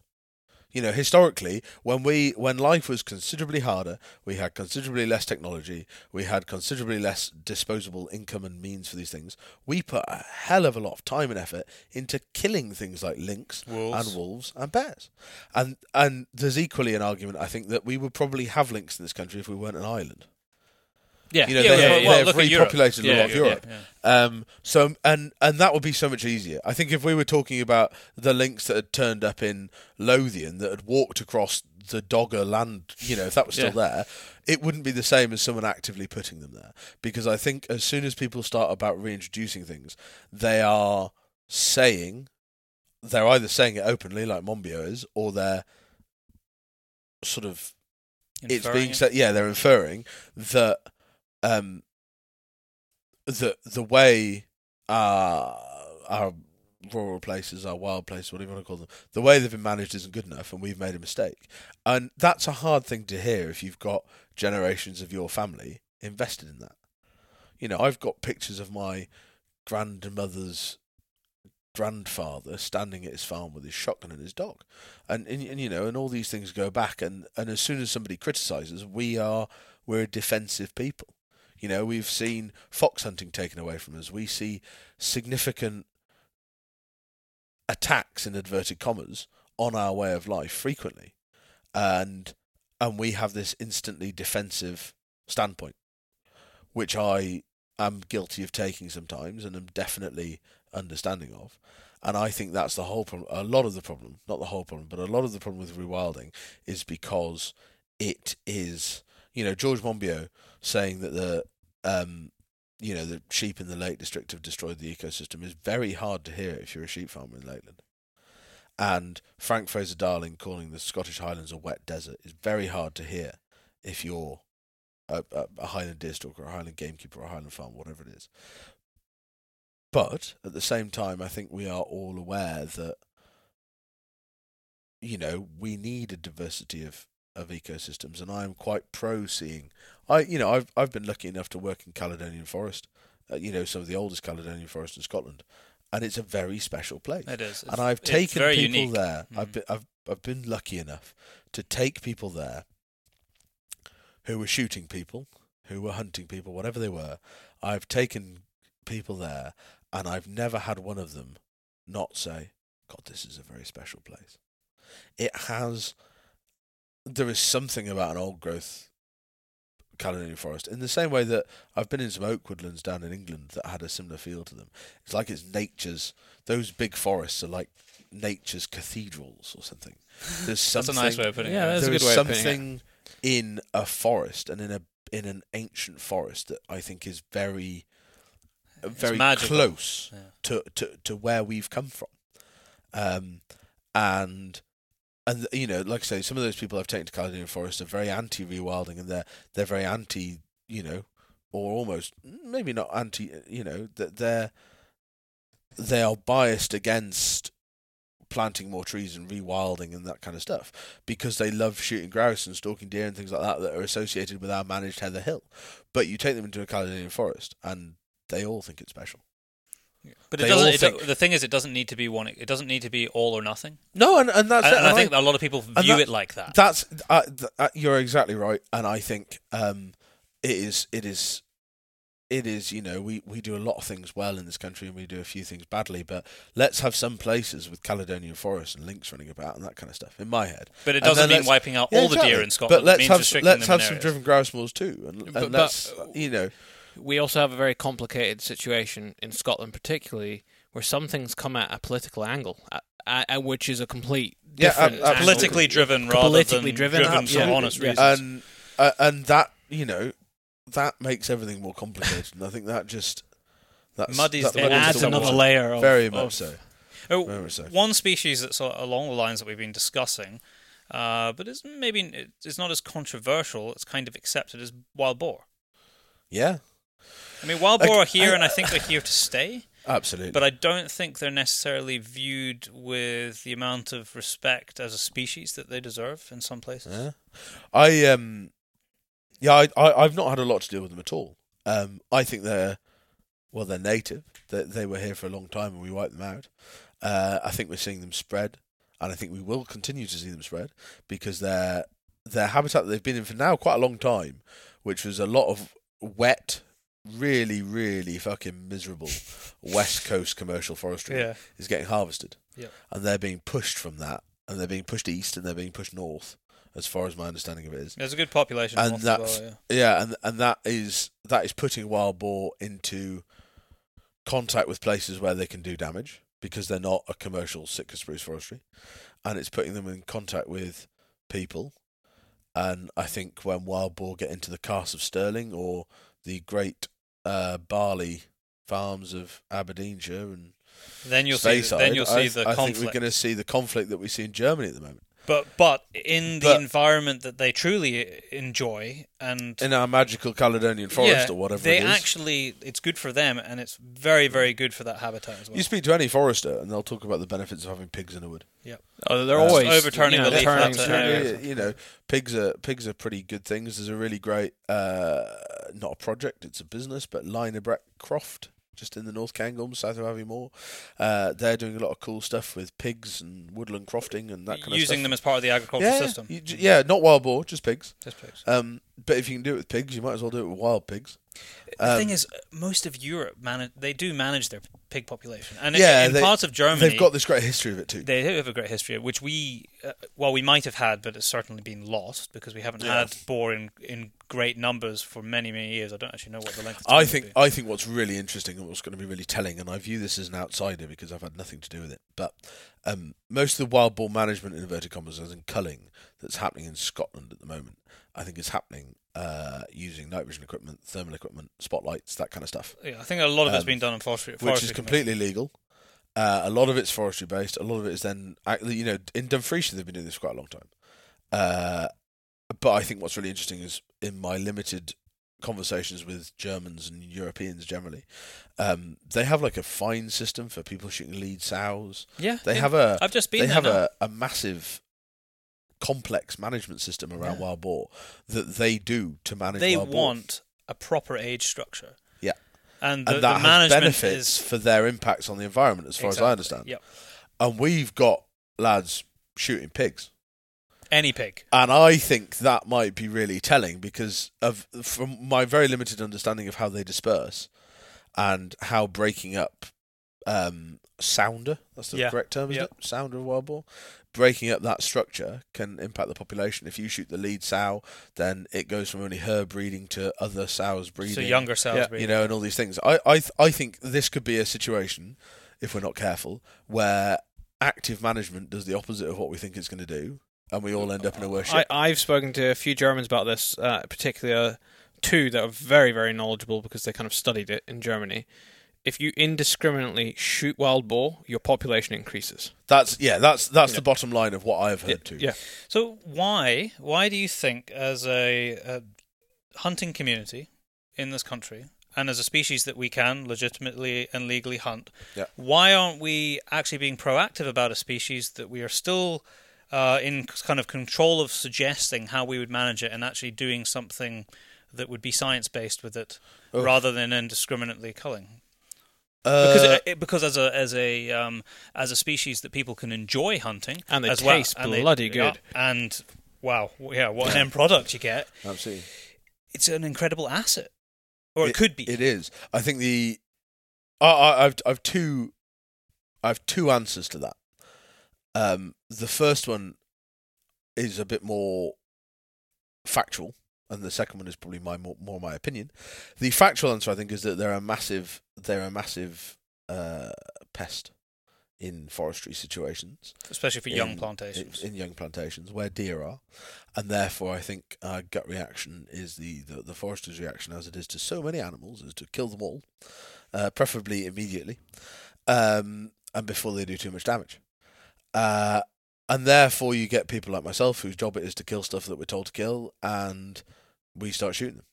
You know, historically, when we when life was considerably harder, we had considerably less technology, we had considerably less disposable income and means for these things. We put a hell of a lot of time and effort into killing things like lynx Wolves. and wolves and bears. And and there's equally an argument I think that we would probably have lynx in this country if we weren't an island. Yeah, You know, Yeah, they, have, well, have repopulated a Yeah, lot of Europe. yeah. Um, so and and that would be so much easier. I think if we were talking about the lynx that had turned up in Lothian that had walked across the Dogger land, you know, if that was still Yeah. there, it wouldn't be the same as someone actively putting them there. Because I think as soon as people start about reintroducing things, they are saying they're either saying it openly like Monbiot is, or they're sort of it's being said. Yeah, they're inferring that um, the the way uh, our rural places, our wild places, whatever you want to call them, the way they've been managed isn't good enough, and we've made a mistake. And that's a hard thing to hear if you've got generations of your family invested in that. You know, I've got pictures of my grandmother's grandfather standing at his farm with his shotgun and his dog and, and and you know and all these things go back and and as soon as somebody criticizes we are we're a defensive people you know we've seen fox hunting taken away from us we see significant attacks in inverted commas on our way of life frequently and and we have this instantly defensive standpoint which i am guilty of taking sometimes and am definitely understanding of and I think that's the whole problem. A lot of the problem, not the whole problem, but a lot of the problem with rewilding is because it is, you know, George Monbiot saying that the, um, you know, the sheep in the Lake District have destroyed the ecosystem is very hard to hear if you're a sheep farmer in Lakeland. And Frank Fraser Darling calling the Scottish Highlands a wet desert is very hard to hear if you're a, a, a Highland deer stalker, a Highland gamekeeper, a Highland farm, whatever it is. But at the same time, I think we are all aware that you know we need a diversity of, of ecosystems, and I am quite pro seeing. I you know I've I've been lucky enough to work in Caledonian Forest, uh, you know some of the oldest Caledonian forest in Scotland, and it's a very special place. It is. and I've taken people unique. there. I've Mhm. been I've I've been lucky enough to take people there who were shooting people, who were hunting people, whatever they were. I've taken people there, and I've never had one of them not say, "God, this is a very special place." It has. There is something about an old growth Caledonian forest in the same way that I've been in some oak woodlands down in England that had a similar feel to them. It's like it's nature's. Those big forests are like nature's cathedrals or something. There's That's a nice way of putting it. Yeah, it. that's a good is way of putting it. something in a forest and in a in an ancient forest that I think is very very close Yeah. to, to, to where we've come from. Um, and and you know, like I say, some of those people I've taken to Caledonian Forest are very anti rewilding, and they're they're very anti, you know, or almost maybe not anti, uh, you know, that they're they are biased against planting more trees and rewilding and that kind of stuff because they love shooting grouse and stalking deer and things like that that are associated with our managed heather hill. But you take them into a Caledonian forest and they all think it's special. But it doesn't. It, think- do- the thing is, it doesn't need to be one. It doesn't need to be all or nothing. No, and, and that's And, and I And think a lot of people view it like that. That's uh, th- uh, you're exactly right, and I think um, it is it is it is you know we, we do a lot of things well in this country and we do a few things badly, but let's have some places with Caledonian forests and lynx running about and that kind of stuff. In my head, But it doesn't mean wiping out Yeah, all the deer in Scotland. But let's it means have let's have some driven grouse moors too, and, and But- but- let's you know we also have a very complicated situation in Scotland, particularly where some things come at a political angle, at, at, at which is a complete Yeah, different ab- angle. politically driven rather Politically than driven, driven for absolutely, honest yeah. reasons. and uh, and that you know that makes everything more complicated, and I think that just that's, Muddies that the it waters muddies adds another water. layer of Very of- much so. Oh, Very much so. One species that's along the lines that we've been discussing, uh, but it's maybe it's not as controversial. It's kind of accepted as wild boar. Yeah, I mean, wild Like, boar are here, I- and I think they're here to stay. absolutely. But I don't think they're necessarily viewed with the amount of respect as a species that they deserve in some places. Yeah. I um yeah, I, I I've not had a lot to do with them at all. Um I think they're well they're native. They they were here for a long time and we wiped them out. Uh I think we're seeing them spread. and I think we will continue to see them spread because their their habitat that they've been in for now quite a long time, which was a lot of wet, really, really fucking miserable West Coast commercial forestry, Yeah. is getting harvested, Yep. and they're being pushed from that, and they're being pushed east, and they're being pushed north, as far as my understanding of it is. There's a good population And that's- well, yeah. Yeah, and and that is that is putting wild boar into contact with places where they can do damage because they're not a commercial Sitka spruce forestry, and it's putting them in contact with people. And I think when wild boar get into the Carse of Stirling or the great uh, barley farms of Aberdeenshire and Then you'll see. Speyside, Then you'll see I, the I conflict. think we're going to see the conflict that we see in Germany at the moment. But but in the But- environment that they truly enjoy and In our magical Caledonian forest yeah, or whatever they it is. actually it's good for them and it's very very good for that habitat as well. You speak to any forester, and they'll talk about the benefits of having pigs in a wood. Oh, they're Uh, always overturning you know, the leaf turning- flutter turning- area. you, you know, pigs are pigs are pretty good things. There's a really great, uh, not a project, it's a business, but Lynbreck Croft, just in the North Cairngorm, south of Aviemore. Uh, they're doing a lot of cool stuff with pigs and woodland crofting and that kind of using them as part of the agricultural yeah, system. you yeah, not wild boar, just pigs. Just pigs. Um, but if you can do it with pigs, you might as well do it with wild pigs. The um, thing is, most of Europe manage they do manage their pig population, and Yeah, in they- parts of Germany They've got this great history of it too. They do have a great history, which we, uh, well, we might have had, but it's certainly been lost because we haven't Yeah. had boar in, in great numbers for many, many years. I don't actually know what the length of time I think. I think what's really interesting and what's going to be really telling, and I view this as an outsider because I've had nothing to do with it, but um, most of the wild boar management in inverted commas, as in culling, that's happening in Scotland at the moment, I think is happening uh, using night vision equipment, thermal equipment, spotlights, that kind of stuff, Yeah, I think a lot of it's um, been done in forestry, which forestry is commission. completely legal. Uh, a lot of it's forestry based. A lot of it is then, you know, in Dumfriesshire they've been doing this for quite a long time. Uh, but I think what's really interesting is in my limited conversations with Germans and Europeans generally, um, they have like a fine system for people shooting lead sows. Yeah, They yeah. have a I've just been they have now. a, a massive complex management system around Yeah. wild boar that they do to manage. They wild boar. want a proper age structure. Yeah. and the, and that the has management benefits is for their impacts on the environment, as far as I understand. Yep, And we've got lads shooting pigs. any pig. And I think that might be really telling because of from my very limited understanding of how they disperse and how breaking up um, sounder, that's the Yeah. correct term, isn't Yep. it? Sounder of wild boar. Breaking up that structure can impact the population. If you shoot the lead sow, then it goes from only her breeding to other sows breeding So younger cells, Yeah, breed. you know, and all these things. I, I, th- I think this could be a situation, if we're not careful, where active management does the opposite of what we think it's going to do, and we all end up in a worse I, shape. I've spoken to a few Germans about this, uh, particularly two that are very, very knowledgeable because they kind of studied it in Germany. If you indiscriminately shoot wild boar, your population increases. That's yeah, that's that's Yeah. the bottom line of what I've heard too. Yeah. So why why do you think, as a, a hunting community in this country, and as a species that we can legitimately and legally hunt, Yeah. why aren't we actually being proactive about a species that we are still uh, in kind of control of suggesting how we would manage it and actually doing something that would be science based with it, Oof. rather than indiscriminately culling? Uh, Because it, it- because as a as a um, as a species that people can enjoy hunting And they as well, taste and they- bloody yeah, good. and wow, yeah, what an end product you get! absolutely, It's an incredible asset, or it, could be. it is. I think the I, I, I've I've two I've two answers to that. Um, the first one is a bit more factual, and the second one is probably my more, more my opinion. The factual answer, I think, is that they're a massive they're a massive uh, pest in forestry situations. especially for young in- plantations. in, in young plantations where deer are, and therefore I think our gut reaction is the, the, the forester's reaction, as it is to so many animals, is to kill them all, uh, preferably immediately, um, and before they do too much damage. Uh, and therefore you get people like myself whose job it is to kill stuff that we're told to kill, and we start shooting them.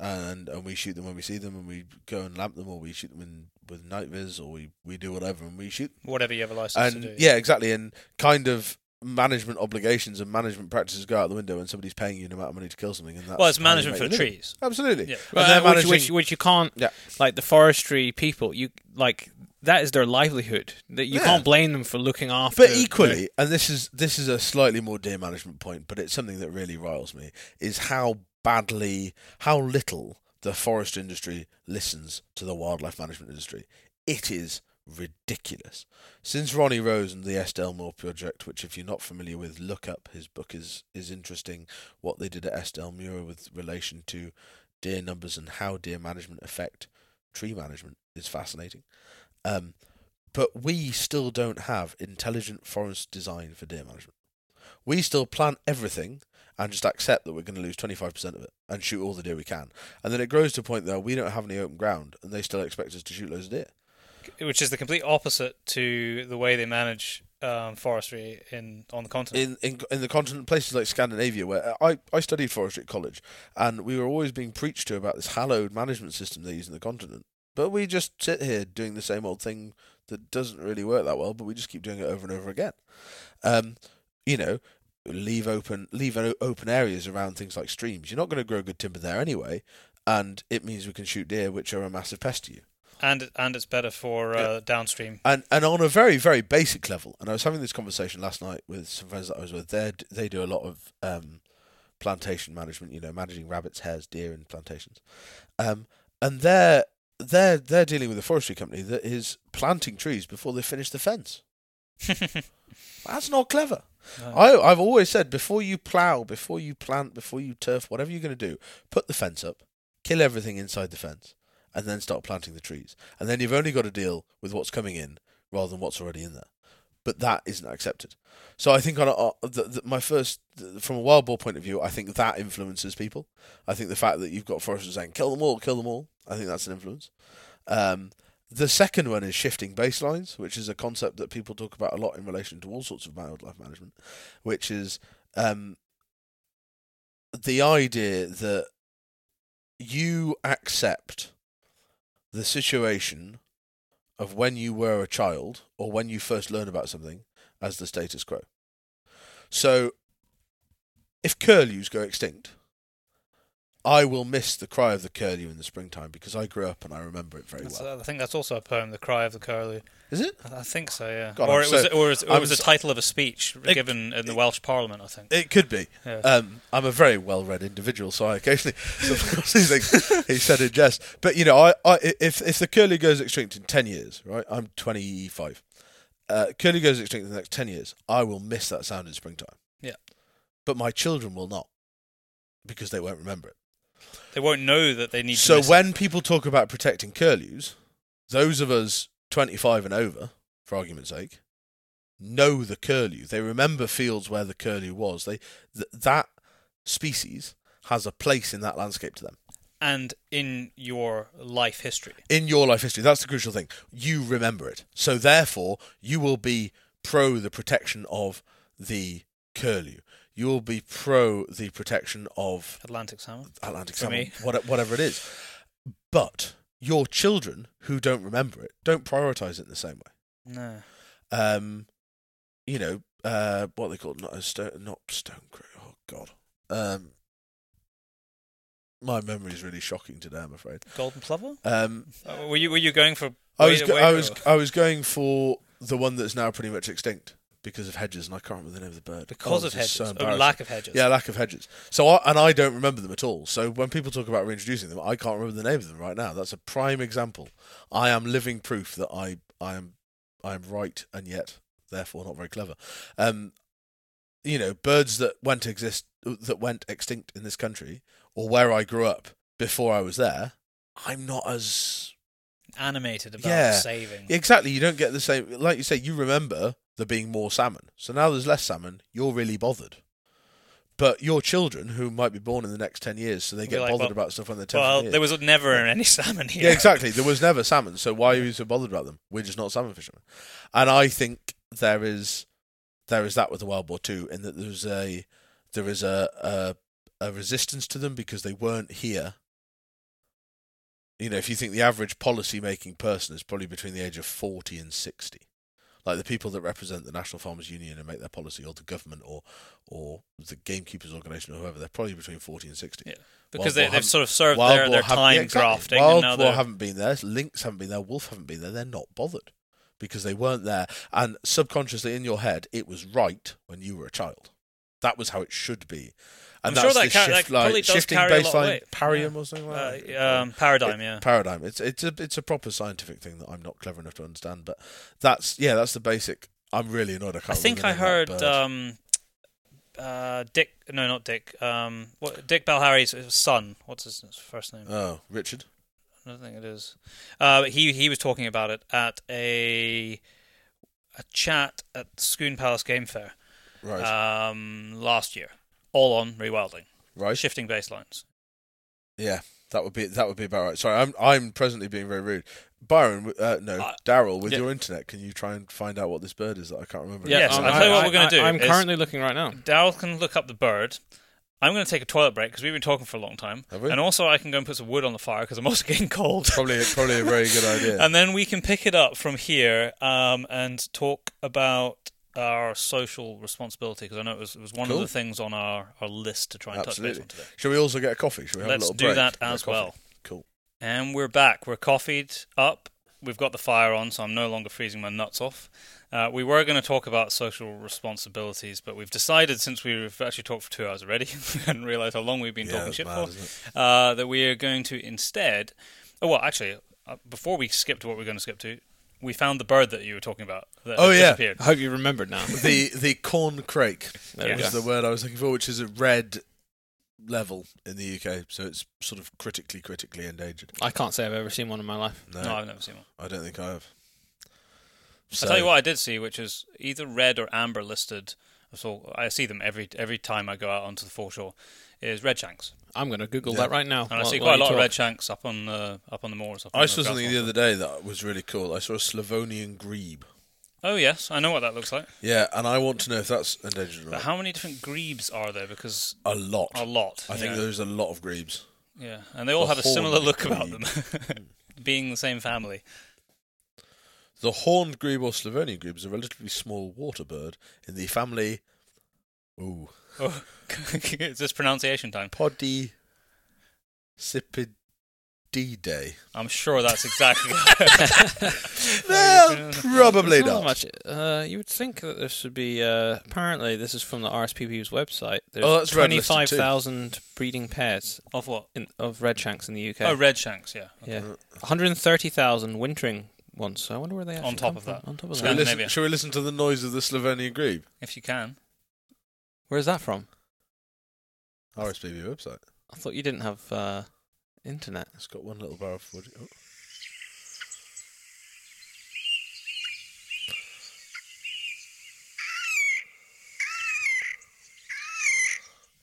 And and we shoot them when we see them, and we go and lamp them, or we shoot them in with night vis, or we, we do whatever, and we shoot Whatever you have a license and to do. yeah, exactly. And kind of management obligations and management practices go out the window when somebody's paying you an amount of money to kill something. And that's well, it's how you management make for your living. trees. Absolutely. Yeah. And they're Uh, which, managing- which, which you can't, Yeah. like the forestry people, you like that is their livelihood. That you Yeah. can't blame them for looking after. But equally, and this is this is a slightly more deer management point, but it's something that really riles me, is how badly, how little the forest industry listens to the wildlife management industry. It is ridiculous. Since Ronnie Rose and the Eskdalemuir project, which if you're not familiar with, look up. His book is is interesting. What they did at. Delmore with relation to deer numbers and how deer management affect tree management is fascinating. Um, but we still don't have intelligent forest design for deer management. We still plant everything and just accept that we're going to lose 25% of it and shoot all the deer we can. And then it grows to a point that we don't have any open ground and they still expect us to shoot loads of deer. which is the complete opposite to the way they manage um, forestry in on the continent. In, in in the continent, places like Scandinavia, where I, I studied forestry at college, and we were always being preached to about this hallowed management system they use in the continent. But we just sit here doing the same old thing that doesn't really work that well, but we just keep doing it over and over again. Um, you know, leave open leave open areas around things like streams. You're not going to grow good timber there anyway, and it means we can shoot deer, which are a massive pest to you. and and it's better for uh, downstream. and and on a very very basic level and i was having this conversation last night with some friends that i was with they they do a lot of um plantation management you know managing rabbits hares deer and plantations um and they're they're they're dealing with a forestry company that is planting trees before they finish the fence that's not clever No. I, I've always said before you plough, before you plant, before you turf, whatever you're going to do, put the fence up, kill everything inside the fence, and then start planting the trees. And then you've only got to deal with what's coming in rather than what's already in there. But that isn't accepted. So I think on a, uh, the, the, my first, from a wild boar point of view, I think that influences people. I think the fact that you've got foresters saying kill them all, kill them all, I think that's an influence. Um, the second one is shifting baselines, which is a concept that people talk about a lot in relation to all sorts of wildlife management, which is um, the idea that you accept the situation of when you were a child or when you first learn about something as the status quo. So, if curlews go extinct, I will miss the cry of the curlew in the springtime because I grew up and I remember it very That's, well. uh, I think that's also a poem, "The Cry of the Curlew." Is it? I think so, yeah. God, or it was, or it was, or it was the title of a speech It- given in the Welsh Parliament, I think. It could be. Yeah. Um, I'm a very well-read individual, so I occasionally he said in jest. But you know, I, I if if the curlew goes extinct in ten years, right? I'm 25. Uh, curlew goes extinct in the next ten years. I will miss that sound in springtime. Yeah. But my children will not, because they won't remember it. They won't know that they need So to. when people talk about protecting curlews, those of us 25 and over, for argument's sake, know the curlew. They remember fields where the curlew was. They th- that species has a place in that landscape to them. and in your life history. In your life history, that's the crucial thing. You remember it. So therefore, you will be pro the protection of the curlew. You will be pro the protection of Atlantic salmon. Atlantic For salmon, what- whatever it is. But your children who don't remember it don't prioritize it in the same way. No. Um, you know, uh, what they call not a stone, not stone crow. Oh God. Um, my memory is really shocking today. I'm afraid. Golden plover? Um, Uh, were you were you going for? I was go- I was I was going for the one that's now pretty much extinct because of hedges, and I can't remember the name of the bird. because Oh, of hedges, so or lack of hedges. Yeah, lack of hedges. So, I, and I don't remember them at all. So, when people talk about reintroducing them, I can't remember the name of them right now. That's a prime example. I am living proof that I, I am, I am right, and yet therefore not very clever. Um, you know, birds that went exist that went extinct in this country, or where I grew up before I was there. I'm not as Animated about Yeah. saving. exactly. You don't get the same. Like you say, you remember there being more salmon. So now there's less salmon. You're really bothered. But your children, who might be born in the next ten years, so they get like, bothered well- about stuff when they're ten Well, years. there was never any salmon here. yeah, exactly. There was never salmon, so why are you so bothered about them? We're just not salmon fishermen. And I think there is there is that with the wild boar too, in that there's a there is a a, a resistance to them because they weren't here. You know, if you think the average policy making person is probably between the age of forty and sixty, Like the people that represent the National Farmers Union and make their policy, or the government, or or the gamekeepers organisation, or whoever, they're probably between forty and sixty. Yeah. because Wild they, they've sort of served their, their haven't- time yeah, exactly. grafting, Wild and now Boar haven't been there. Lynx haven't been there. Wolf haven't been there. They're not bothered because they weren't there. And subconsciously in your head, it was right when you were a child. That was how it should be. And I'm sure that the ca- shift, that like, does shifting carry a lot of baseline parium or something like that. uh, um, paradigm. It- Yeah. paradigm. It's it's a it's a proper scientific thing that I'm not clever enough to understand. But that's yeah, that's the basic. I'm really annoyed. I can't. I think I the name of heard um, uh, Dick. No, not Dick. Um, what, Dick Balharry's son. What's his first name? oh, Richard. I don't think it is. Uh, he he was talking about it at a a chat at Scone Palace Game Fair Right. um, last year, all on rewilding, right. shifting baselines. Yeah, that would be that would be about right. Sorry, I'm I'm presently being very rude. Byron, uh, no, Uh, Daryl, with yeah. your internet, can you try and find out what this bird is that I can't remember? Yes, um, I'll tell you what I- we're gonna do I'm is- currently looking right now. Daryl can look up the bird. I'm going to take a toilet break because we've been talking for a long time, Have we? and also I can go and put some wood on the fire because I'm also getting cold. Probably probably a very good idea. And then we can pick it up from here um, and talk about our social responsibility because I know it was, it was one Cool. of the things on our, our list to try and Absolutely. touch base on today. Shall we also get a coffee? Shall we have Let's a little do break? that Get a as well. Cool. And we're back. We're coffeed up. We've got the fire on, so I'm no longer freezing my nuts off. Uh, we were going to talk about social responsibilities, but we've decided since we've actually talked for two hours already, we hadn't realised how long we've been Yeah, talking shit mad, for, uh, that we are going to instead. Oh, well, actually, uh, before we skip to what we're going to skip to, we found the bird that you were talking about. That Oh, yeah. I hope you remembered now. the the corn crake There we was the word I was looking for, which is a red level in the UK, so it's sort of critically critically endangered. I can't say I've ever seen one in my life. No, No, I've never seen one. I don't think I have. I'll tell you what I did see, which is either red or amber listed. So I see them every every time I go out onto the foreshore. Is red shanks, I'm going to Google Yeah. that right now. and I while- see while quite a you lot of talk. red shanks up on the up on the moors. Up on I saw something grasslands. the other day that was really cool. I saw a Slavonian grebe. Oh yes, I know what that looks like. Yeah, and I want to know if that's endangered or But not. how many different grebes are there? Because A lot. a lot. I think yeah. there's a lot of grebes. Yeah, and they all The have a similar horned look about them, being the same family. The horned grebe or Slavonian grebe is a relatively small water bird in the family. Ooh, Oh, is this pronunciation time? Poddy Day. I'm sure that's exactly. Well, probably It's not. much. Uh, you would think that this should be. Uh, apparently, this is from the RSPB's website. There's Oh, that's red listed too. twenty-five thousand breeding pairs of what? in, of red shanks in the UK. Oh, red shanks. Yeah. yeah, one hundred thirty thousand wintering ones. So I wonder where they actually On top come of from. that. On top of Shall we, that, listen, Scandinavia. shall we listen to the noise of the Slavonian grebe? If you can. Where's that from? RSPB website. I thought you didn't have uh, internet. It's got one little bar of wood. Oh.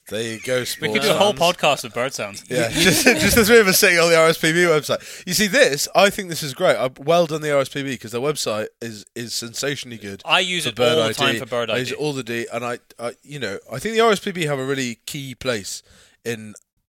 There you go, We could do a whole podcast of bird sounds. Yeah, just, just the three of us sitting on the RSPB website. You see, this I think this is great. I, well done, the RSPB, because their website is is sensationally good. I use for it bird all the ID. time for bird ID. I ID. use it all the day, and I, I, you know, I think the RSPB have a really key place in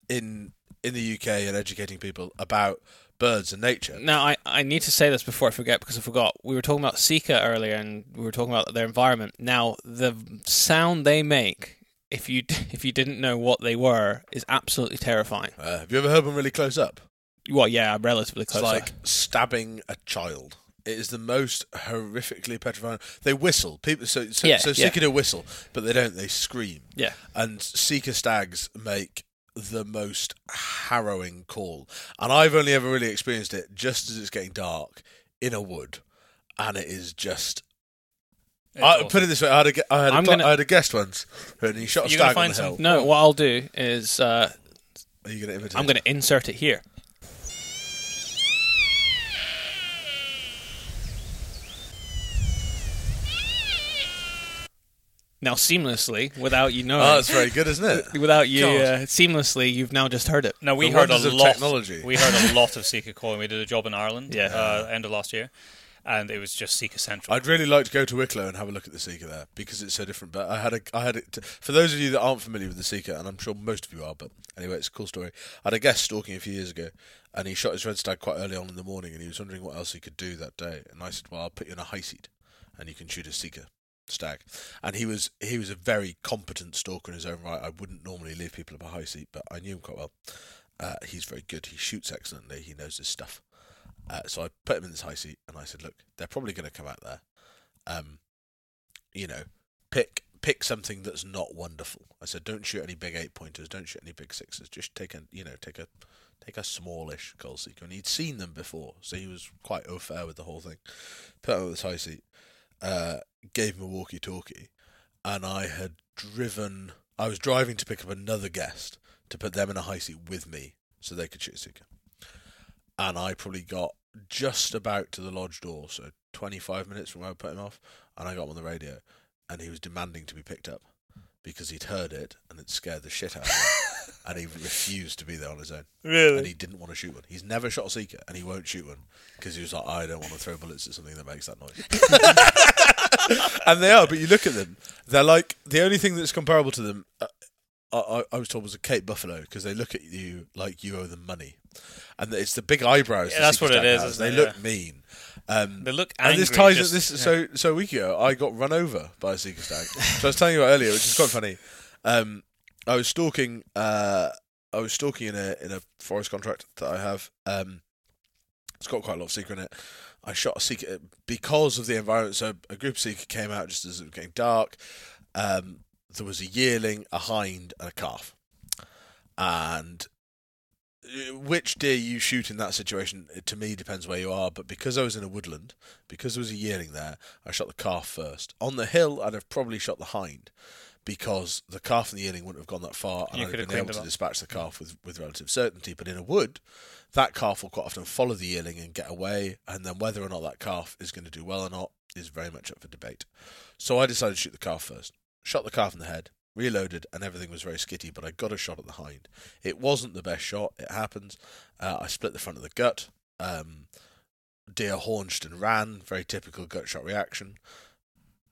in in the UK in educating people about birds and nature. Now, I, I need to say this before I forget because I forgot. We were talking about Sika earlier, and we were talking about their environment. Now, the sound they make, if you if you didn't know what they were, is absolutely terrifying. Uh, have you ever heard one really close up? Well, yeah, relatively close. It's like stabbing a child. It is the most horrifically petrifying. They whistle. People so so, Yeah, so yeah. Do whistle, but they don't. They scream. yeah, And Sika stags make the most harrowing call. And I've only ever really experienced it just as it's getting dark in a wood, and it is just. It's I, awesome. Put it this way: I had a, had a, I'm cli- gonna- I had a guest once, and he shot a You're stag on find the some- hill. no. What I'll do is uh, Are you going to imitate? I'm going to insert it here. Now, seamlessly, without you knowing, Oh, that's very good, isn't it? without you uh, seamlessly, you've now just heard it. No, we The heard a wonders of lot. technology. We heard a lot of Sika calling. We did a job in Ireland. Yeah. Uh, end of last year, and it was just Sika Central. I'd really like to go to Wicklow and have a look at the Sika there because it's so different. But I had a, I had it for those of you that aren't familiar with the Sika, and I'm sure most of you are. But anyway, it's a cool story. I had a guest stalking a few years ago, and he shot his red stag quite early on in the morning, and he was wondering what else he could do that day. And I said, "Well, I'll put you in a high seat." and you can shoot a sika stag. And he was he was a very competent stalker in his own right. I wouldn't normally leave people up a high seat, but I knew him quite well. Uh, he's very good. He shoots excellently. He knows his stuff. Uh, so I put him in this high seat, and I said, "Look, they're probably going to come out there. Um, you know, pick pick something that's not wonderful." I said, "Don't shoot any big eight pointers. Don't shoot any big sixes. Just take a you know take a take a smallish goal sika." And he'd seen them before, so he was quite au fait with the whole thing. Put him on this high seat. Uh, gave him a walkie-talkie, and I had driven. I was driving to pick up another guest to put them in a high seat with me, so they could shoot a sika. And I probably got just about to the lodge door, so 25 minutes from where I put him off, and I got him on the radio, and he was demanding to be picked up because he'd heard it and it scared the shit out of him, and he refused to be there on his own, Really? and he didn't want to shoot one. He's never shot a sika, and he won't shoot one because he was like, I don't want to throw bullets at something that makes that noise. and they are, but you look at them, they're like the only thing that's comparable to them. Uh, I, I, was told was a Cape Buffalo because they look at you like you owe them money, and it's the big eyebrows. Yeah, that's what it is, They it? look mean. Um, They look angry. and this ties just- this. yeah. So so a week ago, I got run over by a sika stag. so I was telling you about earlier, which is quite funny. Um, I was stalking. Uh, I was stalking in a in a forest contract that I have. Um, it's got quite a lot of sika in it. I shot a sika because of the environment. So a group sika came out just as it was getting dark. Um, there was a yearling, a hind, and a calf. And uh, which deer you shoot in that situation, it, to me, depends where you are. But because I was in a woodland, because there was a yearling there, I shot the calf first. On the hill, I'd have probably shot the hind because the calf and the yearling wouldn't have gone that far, and You I'd have have been able to dispatch the calf with, with relative certainty. But in a wood, that calf will quite often follow the yearling and get away, and then whether or not that calf is going to do well or not is very much up for debate. So I decided to shoot the calf first. Shot the calf in the head, reloaded, and everything was very skitty, but I got a shot at the hind. It wasn't the best shot, it happens. Uh, I split the front of the gut. Um, deer haunched and ran, very typical gut shot reaction.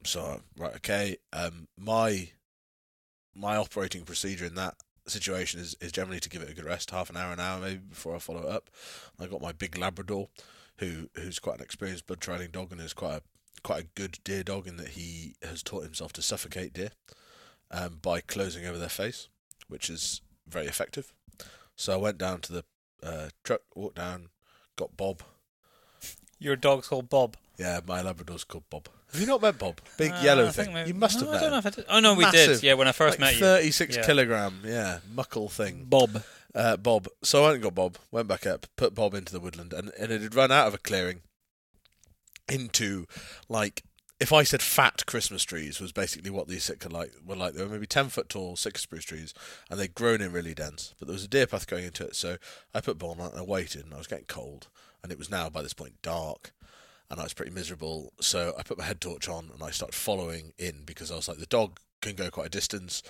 So, right, okay. Um, my my operating procedure in that situation is, is generally to give it a good rest, half an hour, an hour maybe before I follow it up. I got my big Labrador, who who's quite an experienced blood trailing dog and is quite a quite a good deer dog in that he has taught himself to suffocate deer um, by closing over their face, which is very effective. So I went down to the uh, truck, walked down, got Bob. Your dog's called Bob. Yeah, my Labrador's called Bob. Have you not met Bob? Big Uh, yellow I thing. You must have no, met I don't know if I did. Oh no, we did. Yeah, when I first like met you. 36 Yeah. kilogram, yeah, muckle thing. Bob. Uh, Bob. So I went and got Bob, went back up, put Bob into the woodland, and, and it had run out of a clearing into, like, if I said fat Christmas trees was basically what these Sitka like were like. They were maybe 10 foot tall Sitka spruce trees, and they'd grown in really dense. But there was a deer path going into it, so I put Bob on and I waited, and I was getting cold, and it was now by this point dark. And I was pretty miserable, so I put my head torch on and I started following in because I was like, the dog can go quite a distance,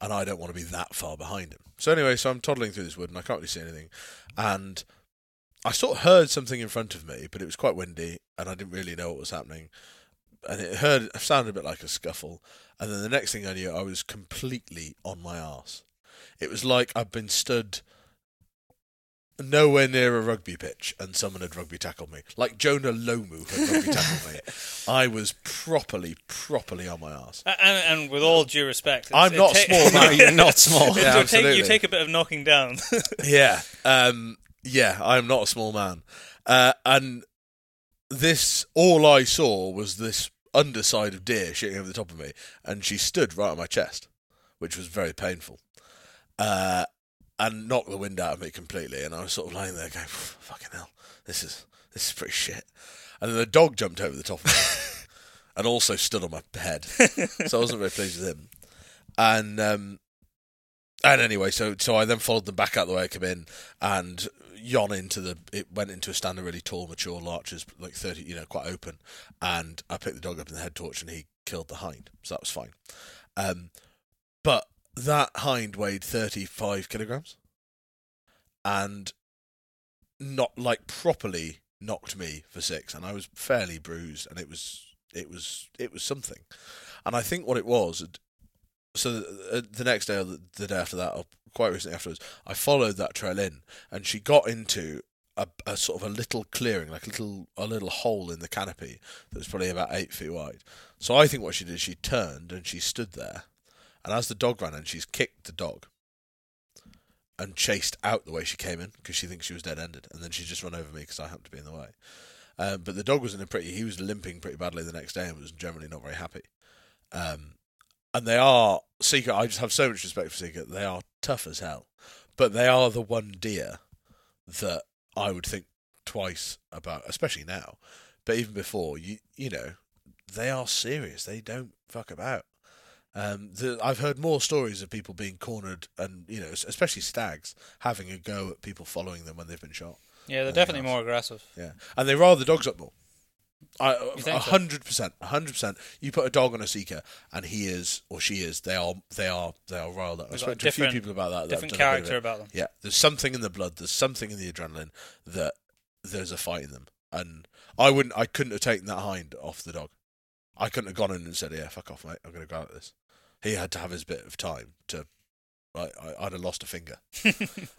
and I don't want to be that far behind him. So anyway, so I'm toddling through this wood and I can't really see anything, and I sort of heard something in front of me, but it was quite windy and I didn't really know what was happening. And it heard it sounded a bit like a scuffle, and then the next thing I knew, I was completely on my arse. It was like I'd been stood nowhere near a rugby pitch and someone had rugby tackled me. Like Jonah Lomu had rugby tackled me. I was properly, properly on my arse. A- And, and with all due respect, it's- I'm not ta- small, No, you're not small. It- Yeah, you take- you take a bit of knocking down. yeah, um, yeah, I am not a small man, uh, and this all I saw was this underside of deer shooting over the top of me, and she stood right on my chest, which was very painful, uh, and knocked the wind out of me completely. And I was sort of lying there going, "Fucking hell, this is this is pretty shit." And then the dog jumped over the top of me, and also stood on my head, so I wasn't very pleased with him. And um, and anyway, so so I then followed them back out the way I came in, and yon into the it went into a stand of really tall, mature larches, like thirty, you know, quite open. And I picked the dog up in the head torch, and he killed the hind, so that was fine. Um, but that hind weighed thirty-five kilograms, and not like properly knocked me for six, and I was fairly bruised, and it was it was it was something. And I think what it was, so the, uh, the next day or the, day after that, or quite recently afterwards, I followed that trail in, and she got into a, a sort of a little clearing, like a little a little hole in the canopy that was probably about eight feet wide. So I think what she did, she turned and she stood there, and as the dog ran in, she's kicked the dog and chased out the way she came in because she thinks she was dead ended, and then she just run over me because I happened to be in the way. Um, but the dog was in a pretty, he was limping pretty badly the next day and was generally not very happy. Um, and they are Sika. I just have so much respect for Sika. They are tough as hell, but they are the one deer that I would think twice about, especially now. But even before, you you know, they are serious. They don't fuck about. Um, the, I've heard more stories of people being cornered, and you know, especially stags having a go at people following them when they've been shot. Yeah, they're definitely else? more aggressive. Yeah, and they rile the dogs up more. I a hundred percent, a hundred percent. You put a dog on a sika, and he is or she is. They are, they are, they are riled up. I've They've got a spoken to a few people about that. that Different done a bit of character about them. Yeah, there's something in the blood. There's something in the adrenaline that there's a fight in them, and I wouldn't, I couldn't have taken that hind off the dog. I couldn't have gone in and said, "Yeah, fuck off, mate. I'm going to go at this." He had to have his bit of time to. I, I, I'd have lost a finger.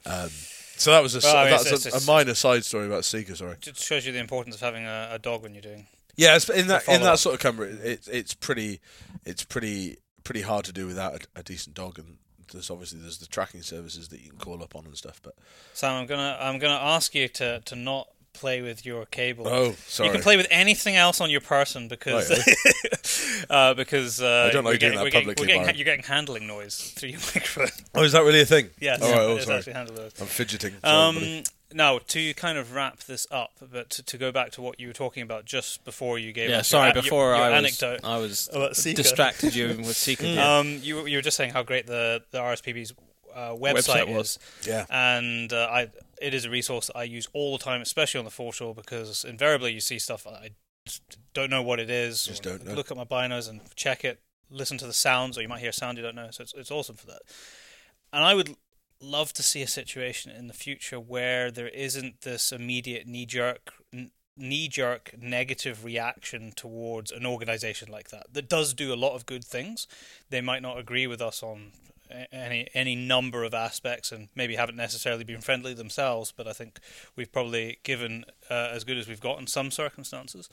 um, so that was a, Well, I mean, that's it's- a, it's- a minor side story about Sika. Sorry. It shows you the importance of having a, a dog when you're doing. Yeah, in that in that sort of camera, it, it's pretty, it's pretty pretty hard to do without a, a decent dog, and there's obviously there's the tracking services that you can call up on and stuff. But Sam, I'm gonna I'm gonna ask you to, to not play with your cable. oh, sorry, You can play with anything else on your person because uh, because uh, I don't like doing getting, that we're getting, publicly, getting, you're getting handling noise through your microphone. oh, is that really a thing? yes, All right, oh, it's sorry. actually handling noise. I'm fidgeting. Sorry. Um, now to kind of wrap this up, but to, to go back to what you were talking about just before you gave Yeah, us sorry. your, Before your, your I was, anecdote. I was about distracted you with Sika. yeah. Um, you were- you were just saying how great the the RSPB's uh, website, Website was. is, yeah, and uh, I it is a resource that I use all the time, especially on the foreshore, because invariably you see stuff I don't know what it is. Just don't know. Look at my binos and check it, listen to the sounds, or you might hear a sound you don't know. So it's it's awesome for that. And I would love to see a situation in the future where there isn't this immediate knee jerk knee jerk negative reaction towards an organization like that that does do a lot of good things they might not agree with us on any any number of aspects and maybe haven't necessarily been friendly themselves but I think we've probably given uh, as good as we've got in some circumstances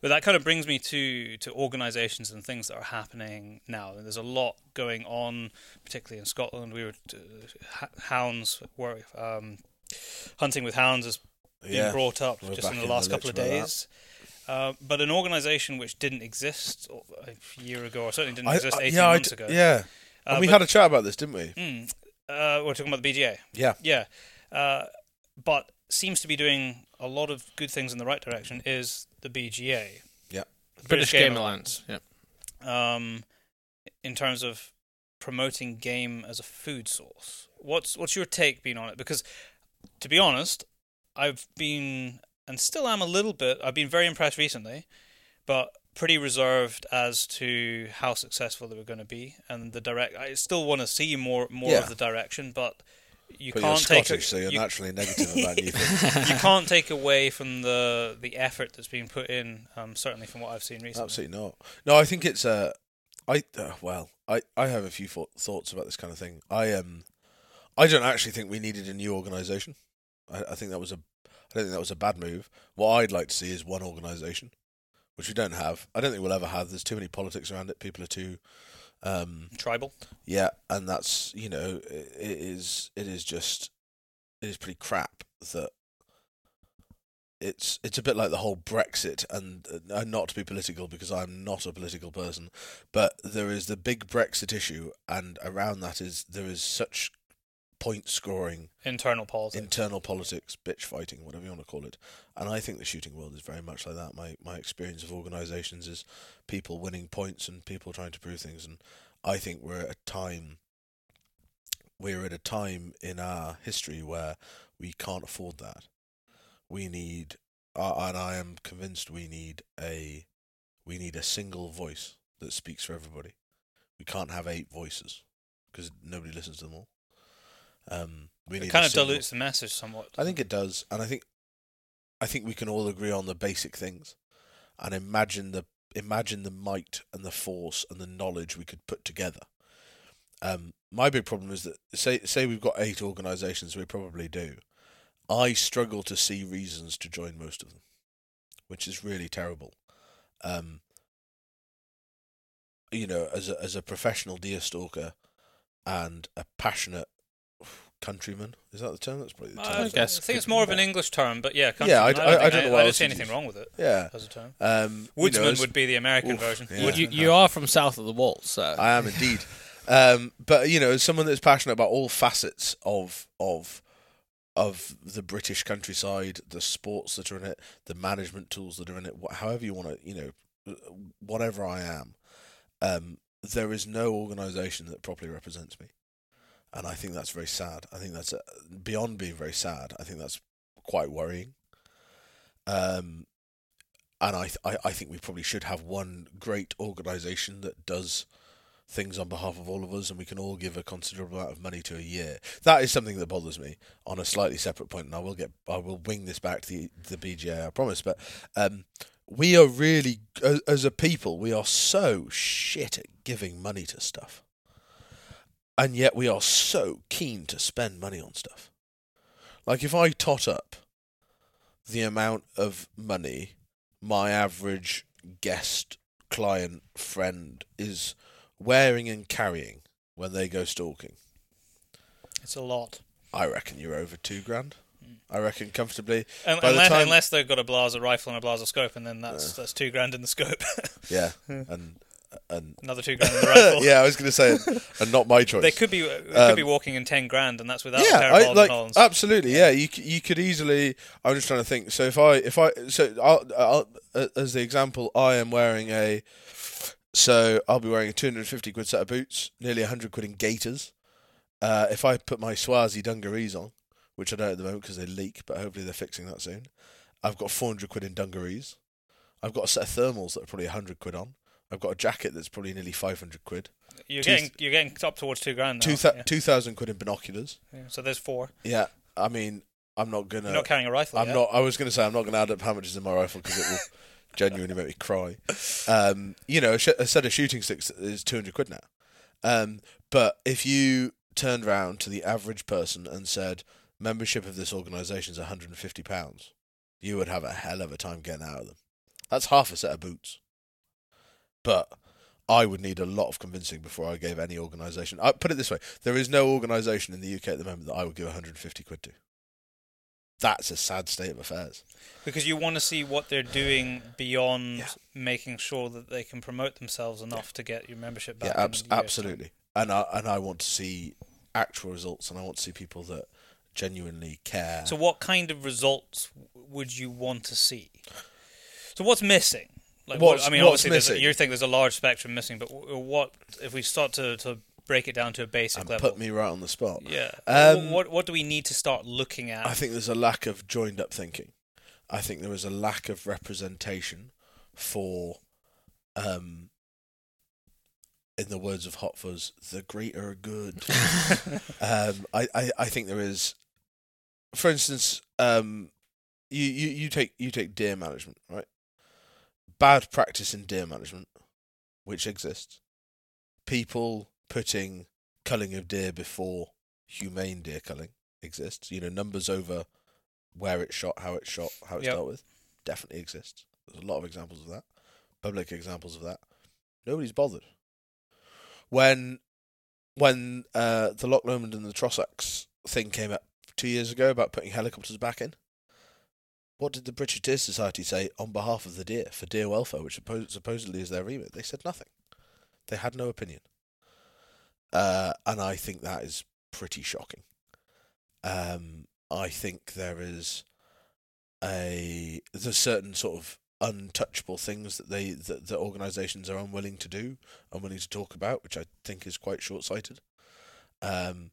but that kind of brings me to to organizations and things that are happening now and there's a lot going on particularly in Scotland we were uh, hounds were um, hunting with hounds has been yeah. brought up just in the in the last couple of days. Uh, but an organisation which didn't exist a year ago, or certainly didn't I- exist I- 18 yeah, months d- ago. yeah. Uh, and we but- had a chat about this, didn't we? Mm, uh, we're talking about the BGA. Yeah. Yeah. Uh, but seems to be doing a lot of good things in the right direction is the BGA. Yeah. The British Game Alliance. Yeah. Um, in terms of promoting game as a food source. What's what's your take been on it? Because to be honest, I've been and still am a little bit. I've been very impressed recently, but pretty reserved as to how successful they were going to be and the direct. I still want to see more more Yeah. of the direction, but you But you're can't take Scottish, a, so you're you, naturally negative about new things. you can't take away from the the effort that's been put in. Um, certainly from what I've seen recently. Absolutely not. No, I think it's uh, I uh, well, I I have a few thou- thoughts about this kind of thing. I um, I don't actually think we needed a new organisation. I, I think that was a, I don't think that was a bad move. What I'd like to see is one organisation, which we don't have. I don't think we'll ever have. There's too many politics around it. People are too, um, Tribal. yeah, and that's you know it, it is it is just it is pretty crap that it's it's a bit like the whole Brexit and uh, not to be political because I'm not a political person, but there is the big Brexit issue, and around that is there is such point scoring, Internal politics. internal politics, bitch fighting, whatever you want to call it, and I think the shooting world is very much like that. My my experience of organisations is people winning points and people trying to prove things, and I think we're at a time we're at a time in our history where we can't afford that. We need, uh, and I am convinced we need a we need a single voice that speaks for everybody. We can't have eight voices because nobody listens to them all. Um, we it need kind of single- dilutes the message somewhat. I think it does, and I think I think we can all agree on the basic things, and imagine the imagine the might and the force and the knowledge we could put together. Um, my big problem is that say say we've got eight organisations, we probably do. I struggle to see reasons to join most of them, which is really terrible. Um, you know, as a as a professional deer stalker and a passionate countryman, is that the term? That's probably the term. I, guess I think it's more of an English term, but yeah, Yeah, I- countryman, I- don't, I think don't know I, what don't see anything use. wrong with it Yeah. as a term. Um, you know, Woodsman would be the American Oof, version. yeah. Would you? You are from south of the wall, so I am indeed. Um, but you know, as someone that's passionate about all facets of of of the British countryside, the sports that are in it, the management tools that are in it, however you want to, you know, whatever I am, um, there is no organisation that properly represents me, and I think that's very sad. I think that's uh, beyond being very sad. I think that's quite worrying. Um, and I, th- I I think we probably should have one great organisation that does things on behalf of all of us, and we can all give a considerable amount of money to a year. That is something that bothers me on a slightly separate point, and I will get I will wing this back to the the BGA, I promise. But um, we are really as, as a people, we are so shit at giving money to stuff, and yet we are so keen to spend money on stuff. Like if I tot up the amount of money my average guest, client, friend is wearing and carrying when they go stalking. It's a lot. I reckon you're over two grand. Mm. I reckon comfortably. Un- By the unless, time- unless they've got a Blaser rifle and a Blaser scope, and then that's that's two grand in the scope. Yeah, and and Another two grand in the rifle. yeah, I was going to say, and not my choice. They could be they could Um, be walking in ten grand, and that's without a yeah, pair I, like absolutely. Yeah, you you could easily. I'm just trying to think. So if I if I so I'll, I'll, uh, as the example, I am wearing a. So I'll be wearing a 250 quid set of boots, nearly 100 quid in gaiters. Uh, if I put my Swazi dungarees on, which I don't at the moment because they leak, but hopefully they're fixing that soon. I've got 400 quid in dungarees. I've got a set of thermals that are probably 100 quid on. I've got a jacket that's probably nearly 500 quid. you're two- getting you're getting up towards two grand now. Two thou- yeah. 2,000 quid in binoculars. Yeah, So there's four. Yeah, I mean, I'm not gonna. You're not carrying a rifle. I'm yet. not. I was going to say I'm not going to add up how much is in my rifle because it will genuinely make me cry. Um, you know, a, sh- a set of shooting sticks is 200 quid now. Um, but if you turned round to the average person and said membership of this organisation is 150 pounds, you would have a hell of a time getting out of them. That's half a set of boots. But I would need a lot of convincing before I gave any organisation. I uh, put it this way: there is no organisation in the UK at the moment that I would give 150 quid to. That's a sad state of affairs. because you want to see what they're doing beyond Yeah. making sure that they can promote themselves enough to get your membership back. yeah, in abs- a year's time. absolutely. And I and I want to see actual results, and I want to see people that genuinely care. So, what kind of results would you want to see? So, what's missing? Like, What's- what, I mean, obviously, a- missing? you think there's a large spectrum missing, but what if we start to, to break it down to a basic and level? put me right on the spot. yeah. Um, what what do we need to start looking at? I think there's a lack of joined up thinking. I think there is a lack of representation for, um, in the words of Hot Fuzz, the greater good. um, I, I, I think there is, for instance, um, you, you, you take you take deer management, right? Bad practice in deer management, which exists. People putting culling of deer before humane deer culling exists. You know, numbers over where it's shot, how it's shot, how it's Yep. dealt with, definitely exists. There's a lot of examples of that, public examples of that. Nobody's bothered. When when uh, the Loch Lomond and the Trossachs thing came up two years ago about putting helicopters back in, what did the British Deer Society say on behalf of the deer for deer welfare, which suppo- supposedly is their remit? They said nothing. They had no opinion. Uh, and I think that is pretty shocking. Um, I think there is a there's certain sort of untouchable things that they that the organisations are unwilling to do, unwilling to talk about, which I think is quite short sighted. Um,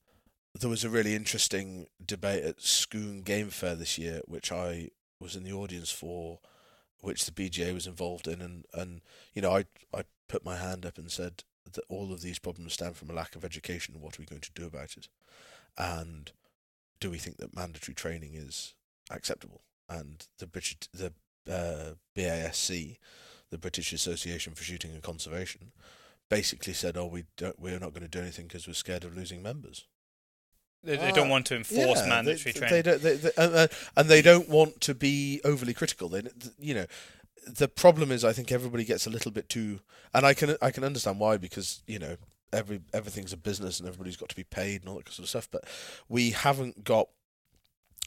there was a really interesting debate at Scone Game Fair this year, which I was in the audience for, which the BGA was involved in, and, and you know I I put my hand up and said that all of these problems stem from a lack of education. What are we going to do about it? And do we think that mandatory training is acceptable? And the British, the uh, BASC, the British Association for Shooting and Conservation, basically said, "Oh, we don't, we're not going to do anything because we're scared of losing members." They, they Ah, don't want to enforce Yeah, mandatory they, training. They don't, they, they, and, uh, and they don't want to be overly critical. They, you know, the problem is I think everybody gets a little bit too, and I can I can understand why because you know every everything's a business and everybody's got to be paid and all that sort of stuff. But we haven't got,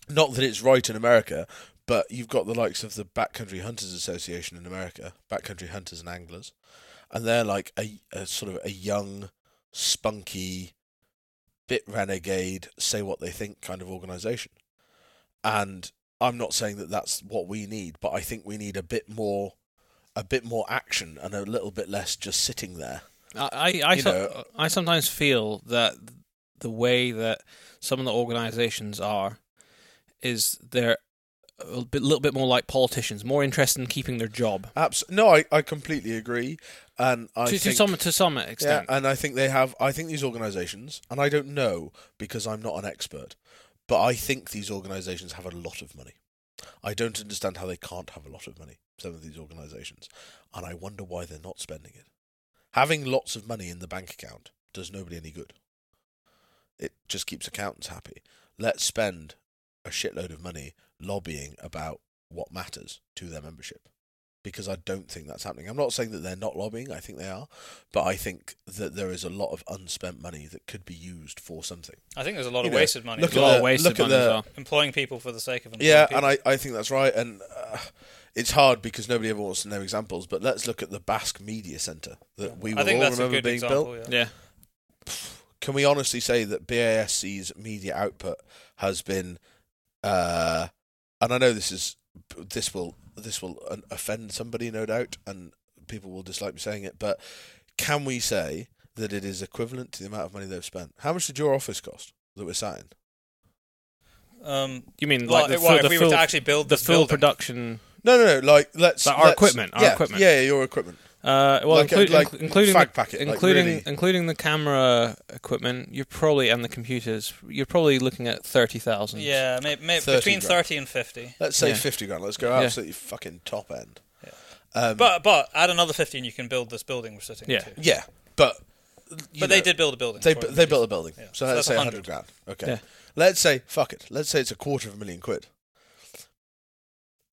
not that it's right in America, but you've got the likes of the Backcountry Hunters Association in America, Backcountry Hunters and Anglers, and they're like a, a sort of a young, spunky, bit renegade, say what they think kind of organisation. And I'm not saying that that's what we need, but I think we need a bit more, a bit more action and a little bit less just sitting there. I I, I, so- I sometimes feel that the way that some of the organisations are is they're a bit, little bit more like politicians, more interested in keeping their job Abs- no, I, I completely agree, and I to, to some to some yeah, and I think they have. I think these organisations, and I don't know because I'm not an expert, but I think these organisations have a lot of money. I don't understand how they can't have a lot of money. Some of these organisations, and I wonder why they're not spending it. Having lots of money in the bank account does nobody any good. It just keeps accountants happy. Let's spend a shitload of money lobbying about what matters to their membership. Because I don't think that's happening. I'm not saying that they're not lobbying, I think they are, but I think that there is a lot of unspent money that could be used for something. I think there's a lot You of know, wasted money. look as a at lot the- of wasted look at money as the- well. Employing people for the sake of employing Yeah, people. and I, I think that's right. And uh, it's hard because nobody ever wants to know examples, but let's look at the BASC Media Centre that we will I think all that's a remember good being example. built. Yeah. yeah, Can we honestly say that BASC's media output has been, uh, and I know this is this will this will uh, offend somebody, no doubt, and people will dislike me saying it, but can we say that it is equivalent to the amount of money they've spent? How much did your office cost that we're sat in? Um, you mean well, like the, well, full, if the we full, were to actually build the this full building, production? No, no, no. Like let's But our let's- equipment, our yeah, equipment. Yeah, your equipment. Uh, well, Like a- include, like inc- including fag the, packet, like including really- including the camera equipment, you're probably and the computers, you're probably looking at thirty thousand. yeah, maybe, maybe 30 between grand. thirty and fifty. Let's say Yeah. fifty grand. Let's go Yeah. absolutely fucking top end. Yeah. Um, But but add another fifty, and you can build this building we're sitting Yeah. into. yeah, but you But they did build a building. They for bu- it. they built a building. Yeah. So, So let's say 100. hundred grand. Okay. Yeah. Let's say fuck it. Let's say it's a quarter of a million quid.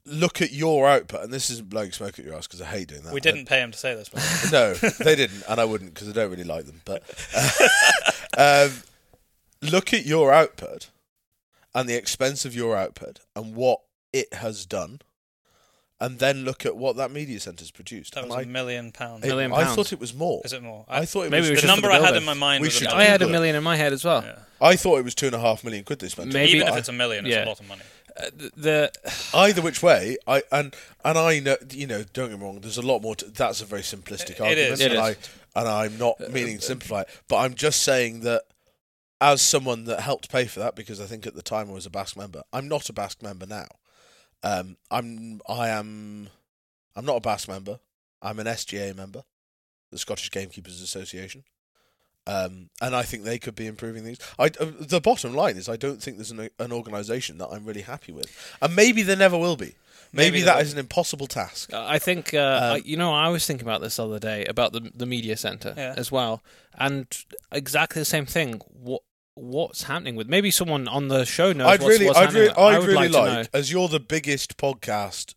Look at your output, and this isn't blowing smoke at your ass because I hate doing that. We didn't pay him to say this, but no, they didn't, and I wouldn't because I don't really like them. But uh, um, look at your output and the expense of your output and what it has done, and then look at what that media centre's produced. that And was I, a million pounds. it- Million I pounds. thut it was more. Is it more? I thought it Maybe was. it was the just number the I had in my mind We was should I had a million in my head as well. Yeah. I thought it was two and a half million quid they spent. on. Maybe- Even if it's a million, it's Yeah. a lot of money. Uh, th- the either which way, I and and I know you know. Don't get me wrong. There's a lot more. To, that's a very simplistic argument, is, it and is. I and I'm not meaning to simplify it, but I'm just saying that as someone that helped pay for that, because I think at the time I was a BASC member. I'm not a BASC member now. Um, I'm I am I'm not a BASC member. I'm an SGA member, the Scottish Gamekeepers Association. Um, and I think they could be improving things. I, uh, the bottom line is, I don't think there's an, an organisation that I'm really happy with, and maybe there never will be. Maybe, Maybe that there is an impossible task. I think uh, Um, I, you know I was thinking about this the other day about the the media center Yeah. as well, and exactly the same thing. What what's happening with maybe someone on the show knows I'd what's, really, what's I'd, happening. re- with it. I I'd really like, to like, know. as you're the biggest podcast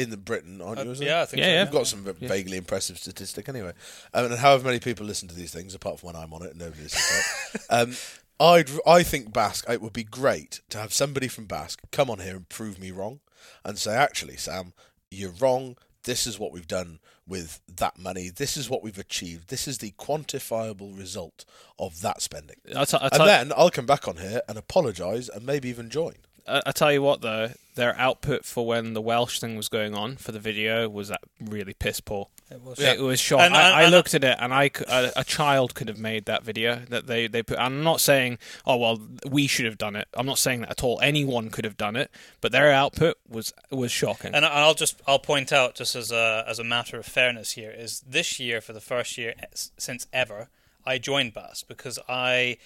in the Britain, aren't Uh, you? isn't yeah, I think Yeah, so. yeah. You've got some Yeah. vaguely impressive statistic anyway. Um, and however many people listen to these things, apart from when I'm on it, nobody listens to it. Um, I'd, I think BASC, it would be great to have somebody from BASC come on here and prove me wrong and say, actually, Sam, you're wrong. This is what we've done with that money. This is what we've achieved. This is the quantifiable result of that spending. I'll, t- I'll, And then I'll come back on here and apologise and maybe even join. I, I tell you what though, their output for when the Welsh thing was going on for the video was that really piss poor. It was. It was shocking. And- uh, I, and- I and- looked at it, and I c- a, a child could have made that video that they they put. I'm not saying, oh well, we should have done it. I'm not saying that at all. Anyone could have done it, but their output was was shocking. And I'll just I'll point out just as a as a matter of fairness here is this year for the first year eh, since ever I joined BASC because I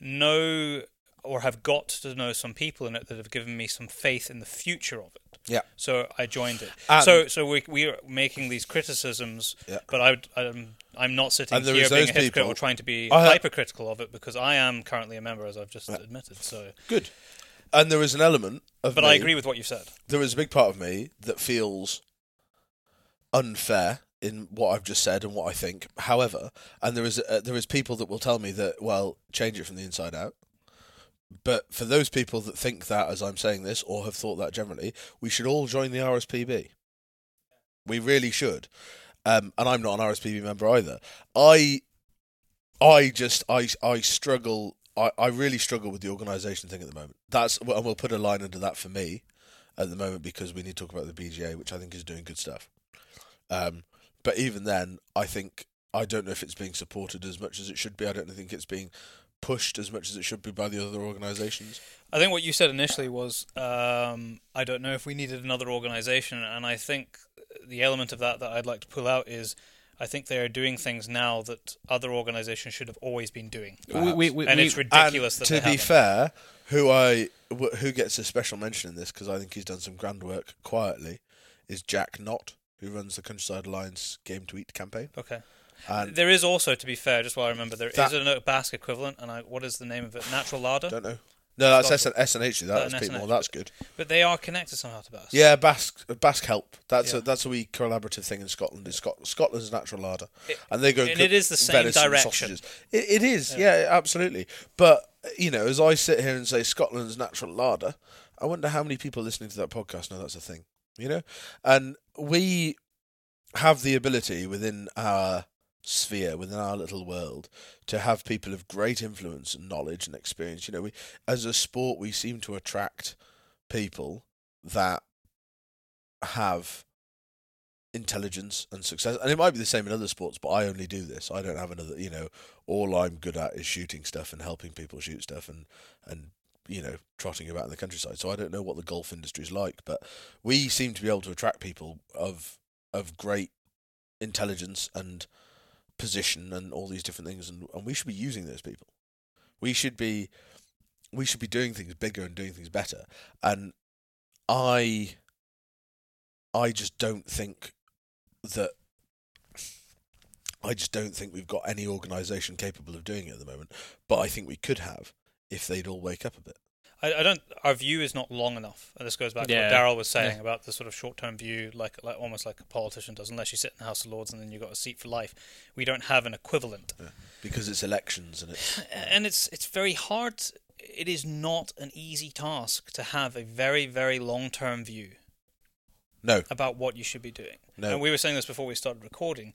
know or have got to know some people in it that have given me some faith in the future of it. Yeah. So I joined it. And- so so we we are making these criticisms, Yeah. but I I'm I'm not sitting here being a hypocrite people- or trying to be I hypercritical of it because I am currently a member, as I've just admitted. So, Good. And there is an element of but me, I agree with what you said. There is a big part of me that feels unfair in what I've just said and what I think. However, and there is uh, there is people that will tell me that well, change it from the inside out. But for those people that think that, as I'm saying this, or have thought that generally, we should all join the RSPB. We really should. Um, and I'm not an RSPB member either. I, I just I I struggle. I, I really struggle with the organisation thing at the moment. That's and we'll put a line under that for me at the moment because we need to talk about the BGA, which I think is doing good stuff. Um, but even then, I think I don't know if it's being supported as much as it should be. I don't think it's being pushed as much as it should be by the other organisations. I think what you said initially was um, I don't know if we needed another organization, and I think the element of that that I'd like to pull out is I think they are doing things now that other organizations should have always been doing, We, we, we, and it's ridiculous and that to they be haven't. fair, who I who gets a special mention in this because I think he's done some grand work quietly is Jack Knott, who runs the Countryside Alliance Game to Eat campaign. Okay. And There is also, to be fair, just while I remember, there is That- a BASC equivalent, and I, what is the name of it? Natural Larder. don't know. No, that's. SNH. That, Uh, that's. Moore. That's good. But they are connected somehow to BASC. Yeah, BASC BASC help. That's Yeah. a that's a wee collaborative thing in Scotland. Is Scot- Scotland's natural larder, It- and they go and it is the same direction. It, it is, yeah. absolutely. But you know, as I sit here and say Scotland's natural larder, I wonder how many people listening to that podcast know that's a thing. You know, and we have the ability within our sphere, within our little world, to have people of great influence and knowledge and experience. You know, we as a sport, we seem to attract people that have intelligence and success. And it might be the same in other sports but i only do this. I don't have another you know all i'm good at is shooting stuff and helping people shoot stuff and and you know trotting about in the countryside. So i don't know what the golf industry is like but we seem to be able to attract people of of great intelligence and position and all these different things and, and we should be using those people we should be we should be doing things bigger and doing things better and i i just don't think that I just don't think we've got any organisation capable of doing it at the moment. But I think we could have if they'd all wake up a bit. I, I don't. Our view is not long enough, and this goes back Yeah. to what Daryl was saying Yeah. about the sort of short-term view, like like almost like a politician does. Unless you sit in the House of Lords and then you have got a seat for life, we don't have an equivalent. Because it's elections and it's and it's it's very hard. It is not an easy task to have a very very long term view no, about what you should be doing. No. And we were saying this before we started recording.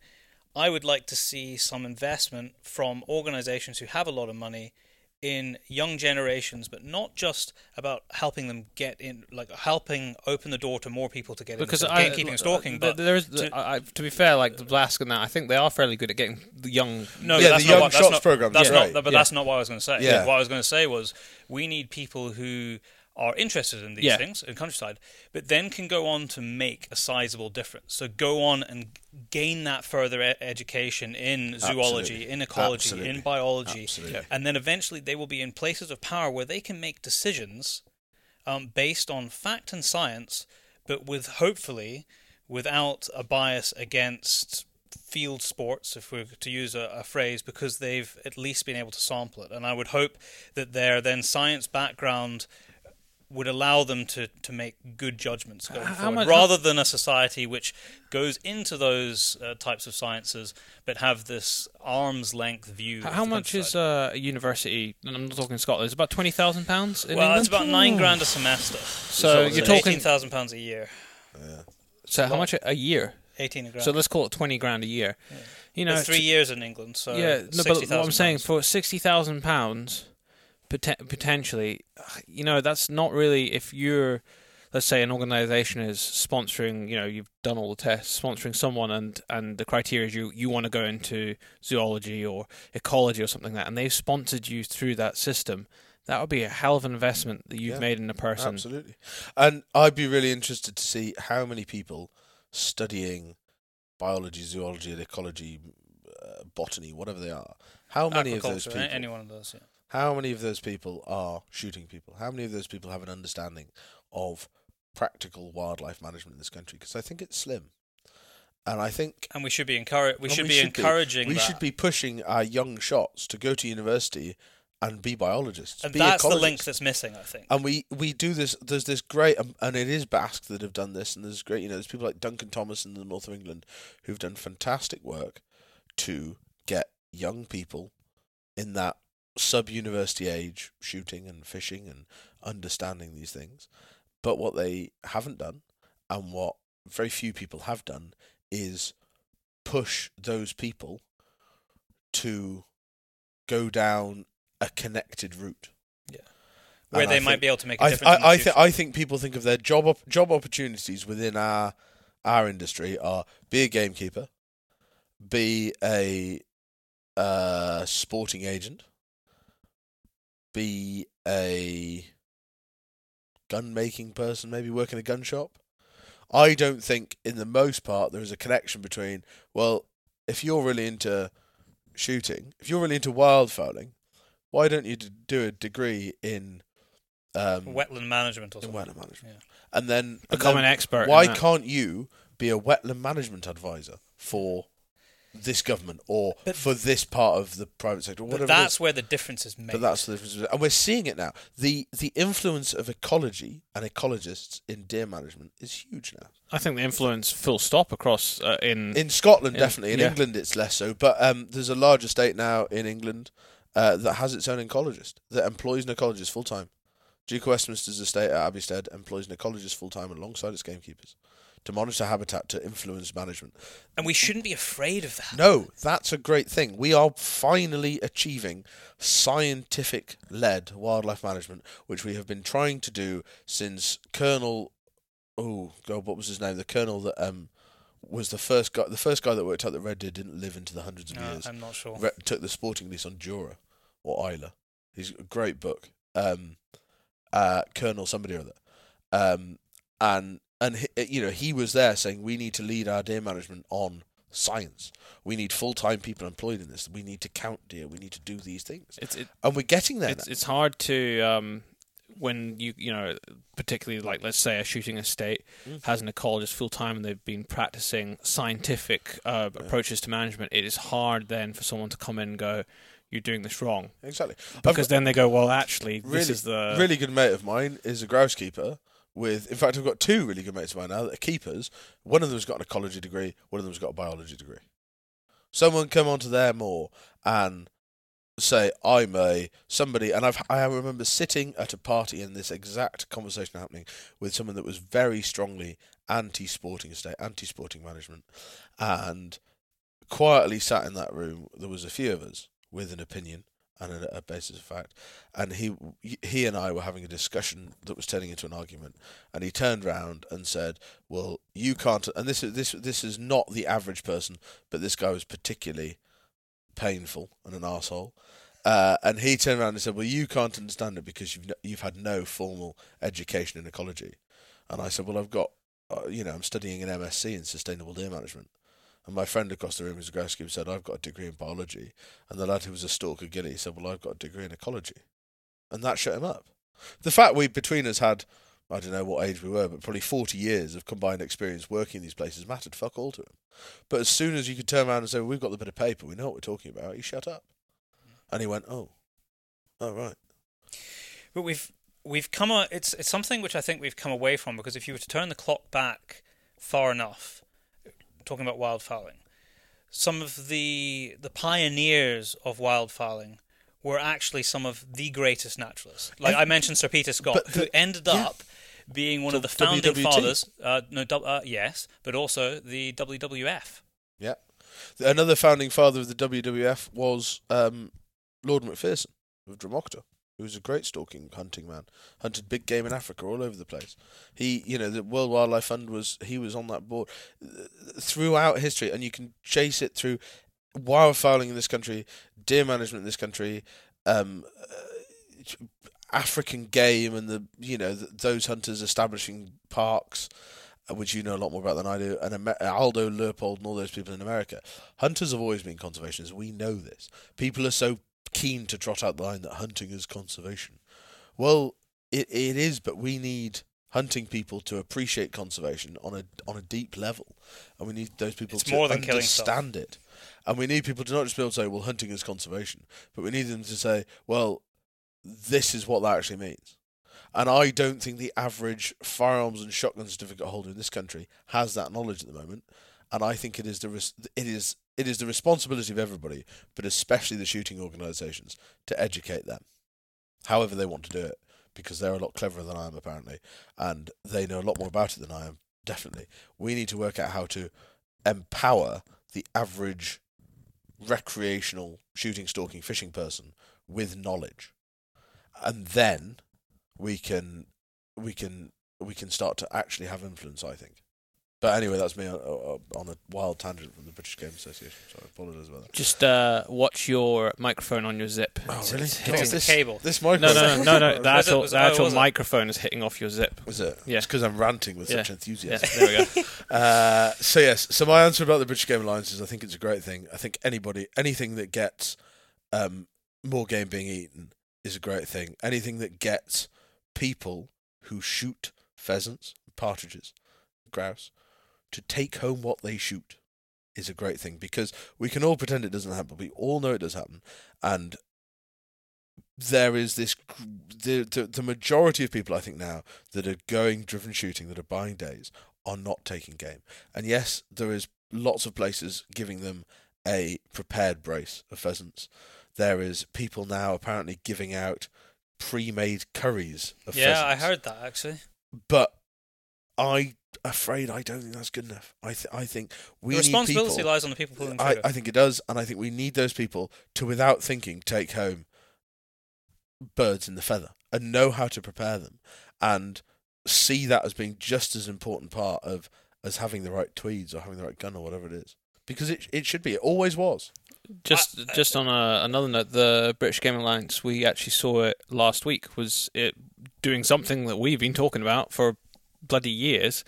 I would like to see some investment from organizations who have a lot of money in young generations, but not just about helping them get in, like helping open the door to more people to get in because into I, gamekeeping and uh, stalking. But there is, to- I, I- to be fair, like the BASC and that, I think they are fairly good at getting the young. No, Yeah, that's the not Young what, that's Shots not, programme, That's that's not, right. but Yeah. that's not what I was going to say. Yeah. What I was going to say was we need people who are interested in these Yeah. things in countryside, but then can go on to make a sizable difference. So go on and gain that further e- education in zoology, Absolutely. in ecology, Absolutely. in biology, Absolutely. and then eventually they will be in places of power where they can make decisions um, based on fact and science, but with hopefully without a bias against field sports, if we're to use a, a phrase, because they've at least been able to sample it. And I would hope that their then science background would allow them to, to make good judgments going How forward, much- rather than a society which goes into those uh, types of sciences but have this arm's length view. How much is uh, a university? And I'm not talking Scotland. It's about twenty thousand pounds in well, England. it's about nine grand a semester. So So you're talking. eighteen thousand pounds a year. Yeah. So how much a- year? Eighteen grand. So let's call it twenty grand a year. You know, But three years in England, so yeah. No, but what I'm saying for sixty thousand pounds, potentially, you know, that's not really if you're. Let's say an organisation is sponsoring, you know, you've done all the tests, sponsoring someone, and, and the criteria is you, you want to go into zoology or ecology or something like that, and they've sponsored you through that system. That would be a hell of an investment that you've Yeah, made in a person. absolutely. And I'd be really interested to see how many people studying biology, zoology, and ecology, uh, botany, whatever they are, how many of those people, any one of those. Yeah. How many of those people are shooting people? How many of those people have an understanding of practical wildlife management in this country because I think it's slim, and I think And we should be encourage. We should be encouraging. we that. should be pushing our young shots to go to university and be biologists. and be that's the link that's missing. I think. And we, we do this. There's this great, um, and it is BASC that have done this, and there's great. You know, there's people like Duncan Thomas in the north of England who've done fantastic work to get young people in that sub-university age shooting and fishing and understanding these things. But what they haven't done, and what very few people have done, is push those people to go down a connected route. where And they I might think- be able to make a difference. I, I, th- I think people think of their job op- job opportunities within our our industry are be a gamekeeper, be a uh, sporting agent, be a gun making person, maybe work in a gun shop. I don't think, in the most part, there is a connection between. Well, if you're really into shooting, if you're really into wildfowling, why don't you do a degree in um, wetland management or in something. wetland management. Yeah. And then and Become then an expert. Why can't you be a wetland management advisor for this government or But- for this part of the private sector? or But Whatever. it is. that's where the difference is made. But that's the difference, and we're seeing it now. the The influence of ecology and ecologists in deer management is huge now. I think the influence full stop across uh, in, In Scotland, Yeah, definitely. In yeah. England, it's less so. But um, there's a large estate now in England uh, that has its own ecologist that employs an ecologist full time. Duke of Westminster's estate at Abbeystead employs an ecologist full time alongside its gamekeepers to monitor habitat to influence management. and we shouldn't be afraid of that. No, that's a great thing. We are finally achieving scientific led wildlife management, which we have been trying to do since Colonel oh god, what was his name? The colonel that um was the first guy the first guy that worked out that red deer didn't live into the hundreds of No, years. I'm not sure. Re- took the sporting lease on Jura or Islay. He's a great book. Um, uh, Colonel somebody or other. Um, and and you know he was there saying we need to lead our deer management on science. We need full time people employed in this. We need to count deer. We need to do these things, it's it, and we're getting there. it's it's hard to um, when you you know particularly like let's say a shooting estate Mm. has an ecologist full time and they've been practicing scientific uh, approaches to management. It is hard then for someone to come in and go, "You're doing this wrong," exactly. I've because then they go, "Well, actually, really, this is the really good mate of mine is a grouse keeper. With, in fact, I've got two really good mates of mine now that are keepers. One of them's got an ecology degree. One of them's got a biology degree. Someone come onto their moor and say, "I'm a somebody," and I've I remember sitting at a party and this exact conversation happening with someone that was very strongly anti-sporting estate, anti-sporting management, and quietly sat in that room. There was a few of us with an opinion and a, a basis of fact, and he he and I were having a discussion that was turning into an argument, and he turned round and said, "Well, you can't." And this is this this is not the average person, but this guy was particularly painful and an asshole. Uh, and he turned around and said, "Well, you can't understand it because you've no, you've had no formal education in ecology." And I said, "Well, I've got, uh, you know, I'm studying an MSc in sustainable deer management." And my friend across the room, who's a groundskeeper, said, "I've got a degree in biology." And the lad who was a stalker gilly said, "Well, I've got a degree in ecology," and that shut him up. The fact we between us had, I don't know what age we were, but probably forty years of combined experience working in these places mattered fuck all to him. But as soon as you could turn around and say, well, "We've got the bit of paper, we know what we're talking about," he shut up, and he went, "Oh, oh right." But we've we've come a, it's it's something which I think we've come away from because if you were to turn the clock back far enough, talking about wildfowling, some of the the pioneers of wildfowling were actually some of the greatest naturalists. Like I mentioned, Sir Peter Scott, But who ended yeah. up being one of the founding WWT. fathers. Uh, no, uh, yes, but also the WWF. Yeah. Another founding father of the WWF was um, Lord Macpherson of Drumochter, who was a great stalking hunting man. Hunted big game in Africa all over the place. He, you know, the World Wildlife Fund was he was on that board uh, throughout history, and you can chase it through wildfowling in this country, deer management in this country, um, uh, African game, and the you know th those hunters establishing parks uh, which you know a lot more about than I do, and Amer- Aldo Leopold and all those people in America. Hunters have always been conservationists. We know this. People are so keen to trot out the line that hunting is conservation. Well, it, it is, but we need hunting people to appreciate conservation on a on a deep level, and we need those people It's to more than understand it. And we need people to not just be able to say, "Well, hunting is conservation," but we need them to say, "Well, this is what that actually means." And I don't think the average firearms and shotgun certificate holder in this country has that knowledge at the moment. And I think it is the res- it is it is the responsibility of everybody, but especially the shooting organisations, to educate them, however they want to do it, because they're a lot cleverer than I am apparently, and they know a lot more about it than I am. Definitely, we need to work out how to empower the average recreational shooting, stalking, fishing person with knowledge, and then we can we can we can start to actually have influence. I think. But anyway, that's me on, on a wild tangent from the British Game Association. So I apologise about that. Just uh, watch your microphone on your zip. Oh, It's- really? it's God, hitting- It's the this, cable. This No, microphone. no, no, no, no. The Was it- actual, was- the oh, actual was it? microphone is hitting off your zip. Was it? Yeah. It's because I'm ranting with such enthusiasm. Yeah, there we go. Uh, so yes, so my answer about the British Game Alliance is I think it's a great thing. I think anybody, anything that gets um, more game being eaten is a great thing. Anything that gets people who shoot pheasants, partridges, grouse, to take home what they shoot is a great thing because we can all pretend it doesn't happen, but we all know it does happen, and there is this the, the the majority of people I think now that are going driven shooting that are buying days are not taking game. And yes, there is lots of places giving them a prepared brace of pheasants. There is people now apparently giving out pre-made curries of Yeah, pheasants. I heard that actually. But I afraid I don't think that's good enough. I th- I think we the need responsibility people. lies on the people pulling the I. I think it does, and I think we need those people to, without thinking, take home birds in the feather and know how to prepare them, and see that as being just as important part of as having the right tweeds or having the right gun or whatever it is, because it it should be. It always was. Just I- just on a, another note, the British Game Alliance, we actually saw it last week, was it doing something that we've been talking about for bloody years.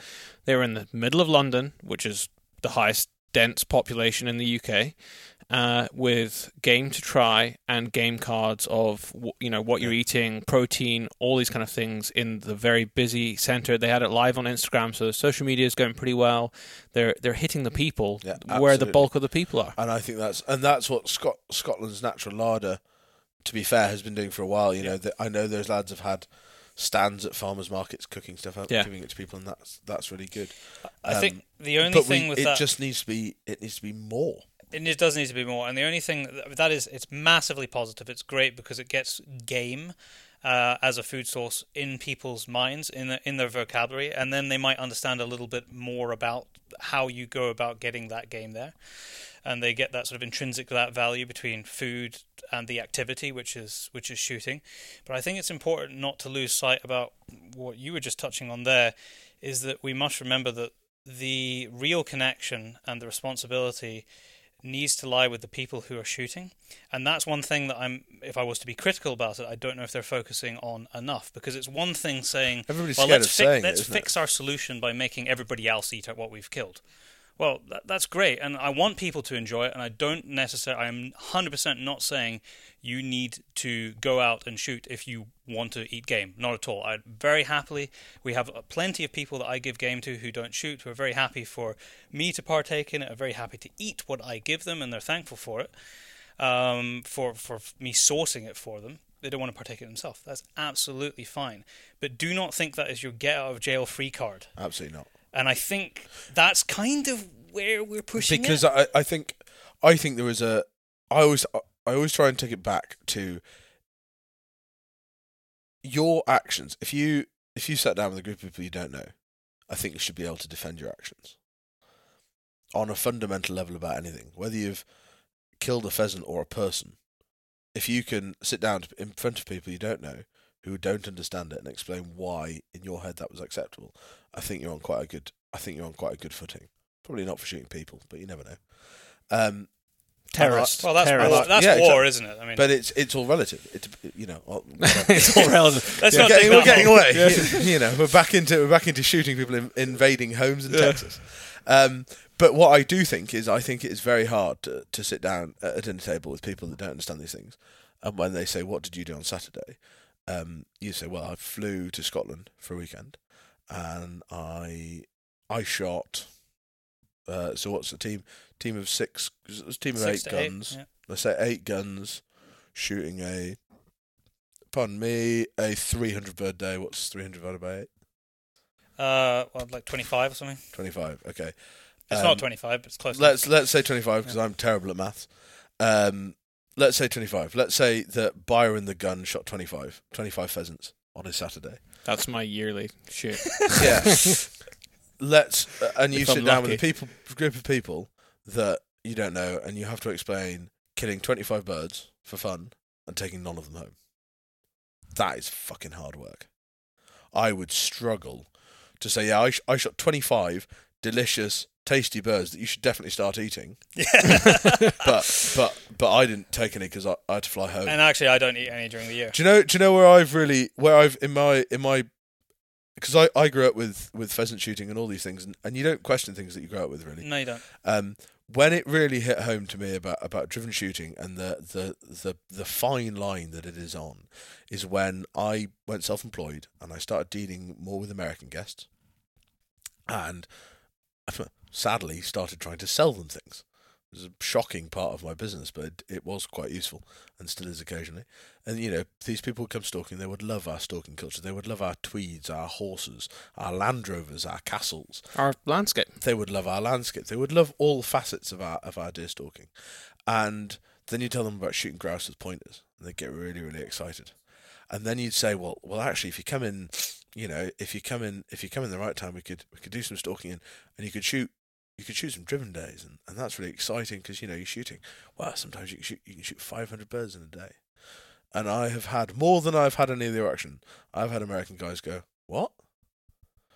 They were in the middle of London, which is the highest dense population in the UK, uh, with game to try and game cards of you know what you're eating, protein, all these kind of things in the very busy centre. They had it live on Instagram, so social media is going pretty well. They're they're hitting the people Yeah, where the bulk of the people are. And I think that's and that's what Scot- Scotland's natural larder, to be fair, has been doing for a while. You know, that I know those lads have had stands at farmers markets cooking stuff up, Yeah. giving it to people, and that's that's really good. I Um, think the only thing we, with it that just needs to be it needs to be more. it does need to be more. And the only thing that, that is, it's massively positive. It's great because it gets game uh, as a food source in people's minds, in the, in their vocabulary, and then they might understand a little bit more about how you go about getting that game there. And they get that sort of intrinsic that value between food and the activity, which is which is shooting. But I think it's important not to lose sight about what you were just touching on there, is that we must remember that the real connection and the responsibility needs to lie with the people who are shooting. And that's one thing that I'm, if I was to be critical about it, I don't know if they're focusing on enough. Because it's one thing saying, Everybody's well, scared let's, of fi- saying let's it, isn't it? fix our solution by making everybody else eat at what we've killed. Well, that, that's great, and I want people to enjoy it. And I don't necessarily, I'm 100% not saying you need to go out and shoot if you want to eat game. Not at all. I very happily, we have plenty of people that I give game to who don't shoot, who are very happy for me to partake in it, are very happy to eat what I give them, and they're thankful for it, um, for for me sourcing it for them. They don't want to partake in it themselves. That's absolutely fine. But do not think that is your get out of jail free card. Absolutely not. And I think that's kind of where we're pushing because it. I, I think I think there was a I always I always try and take it back to your actions. If you if you sat down with a group of people you don't know, I think you should be able to defend your actions on a fundamental level about anything, whether you've killed a pheasant or a person. If you can sit down in front of people you don't know who don't understand it and explain why in your head that was acceptable, I think you're on quite a good. I think you're on quite a good footing. Probably not for shooting people, but you never know. Um, Terrorist. well, that's terrorist. war, that's Yeah, war, exactly. isn't it? I mean, but it's it's all relative. It, you know, well, it's all relevant. let's we're not getting, we're getting hole. away. You, you know, we're back into we're back into shooting people in, invading homes in Texas. Um, but what I do think is, I think it is very hard to, to sit down at a dinner table with people that don't understand these things, and when they say, "What did you do on Saturday?" Um, you say, "Well, I flew to Scotland for a weekend, and I I shot. Uh, so what's the team? Team of six. It was team of Six eight guns. yeah. Let's say eight guns, shooting a. Pardon me, a three hundred bird day. What's three hundred divided by eight? Uh, well, like 25 or something. Twenty five. Okay. It's Um, not 25, but it's close. Let's let's say twenty five because I'm terrible at maths. Um, let's say twenty five. Let's say that Byron the gun shot 25, 25 pheasants on his Saturday. That's my yearly shoot. Yeah. let's uh, and you If sit I'm down with a people group of people that you don't know, and you have to explain killing twenty five birds for fun and taking none of them home. That is fucking hard work. I would struggle to say, yeah, I, sh- I shot twenty five delicious, tasty birds that you should definitely start eating. But but but I didn't take any because I, I had to fly home. and actually, I don't eat any during the year. Do you know? Do you know where I've really where I've in my in my because I, I grew up with, with pheasant shooting and all these things, and, and you don't question things that you grow up with really. No, you don't. Um, when it really hit home to me about, about driven shooting and the, the, the, the fine line that it is on, is when I went self employed and I started dealing more with American guests, and sadly started trying to sell them things. It was a shocking part of my business, but it, it was quite useful and still is occasionally. And you know, these people would come stalking. They would love our stalking culture. They would love our tweeds, our horses, our Land Rovers, our castles. Our landscape. They would love our landscape. They would love all facets of our of our deer stalking. And then you tell them about shooting grouse with pointers, and they get really really excited. And then you'd say, well, well, actually, if you come in, you know, if you come in, if you come in the right time, we could we could do some stalking, and, and you could shoot. You could shoot some driven days, and, and that's really exciting because you know you're shooting. Well, sometimes you can shoot you can shoot 500 birds in a day, and I have had more than I've had any of the auction. I've had American guys go, "What?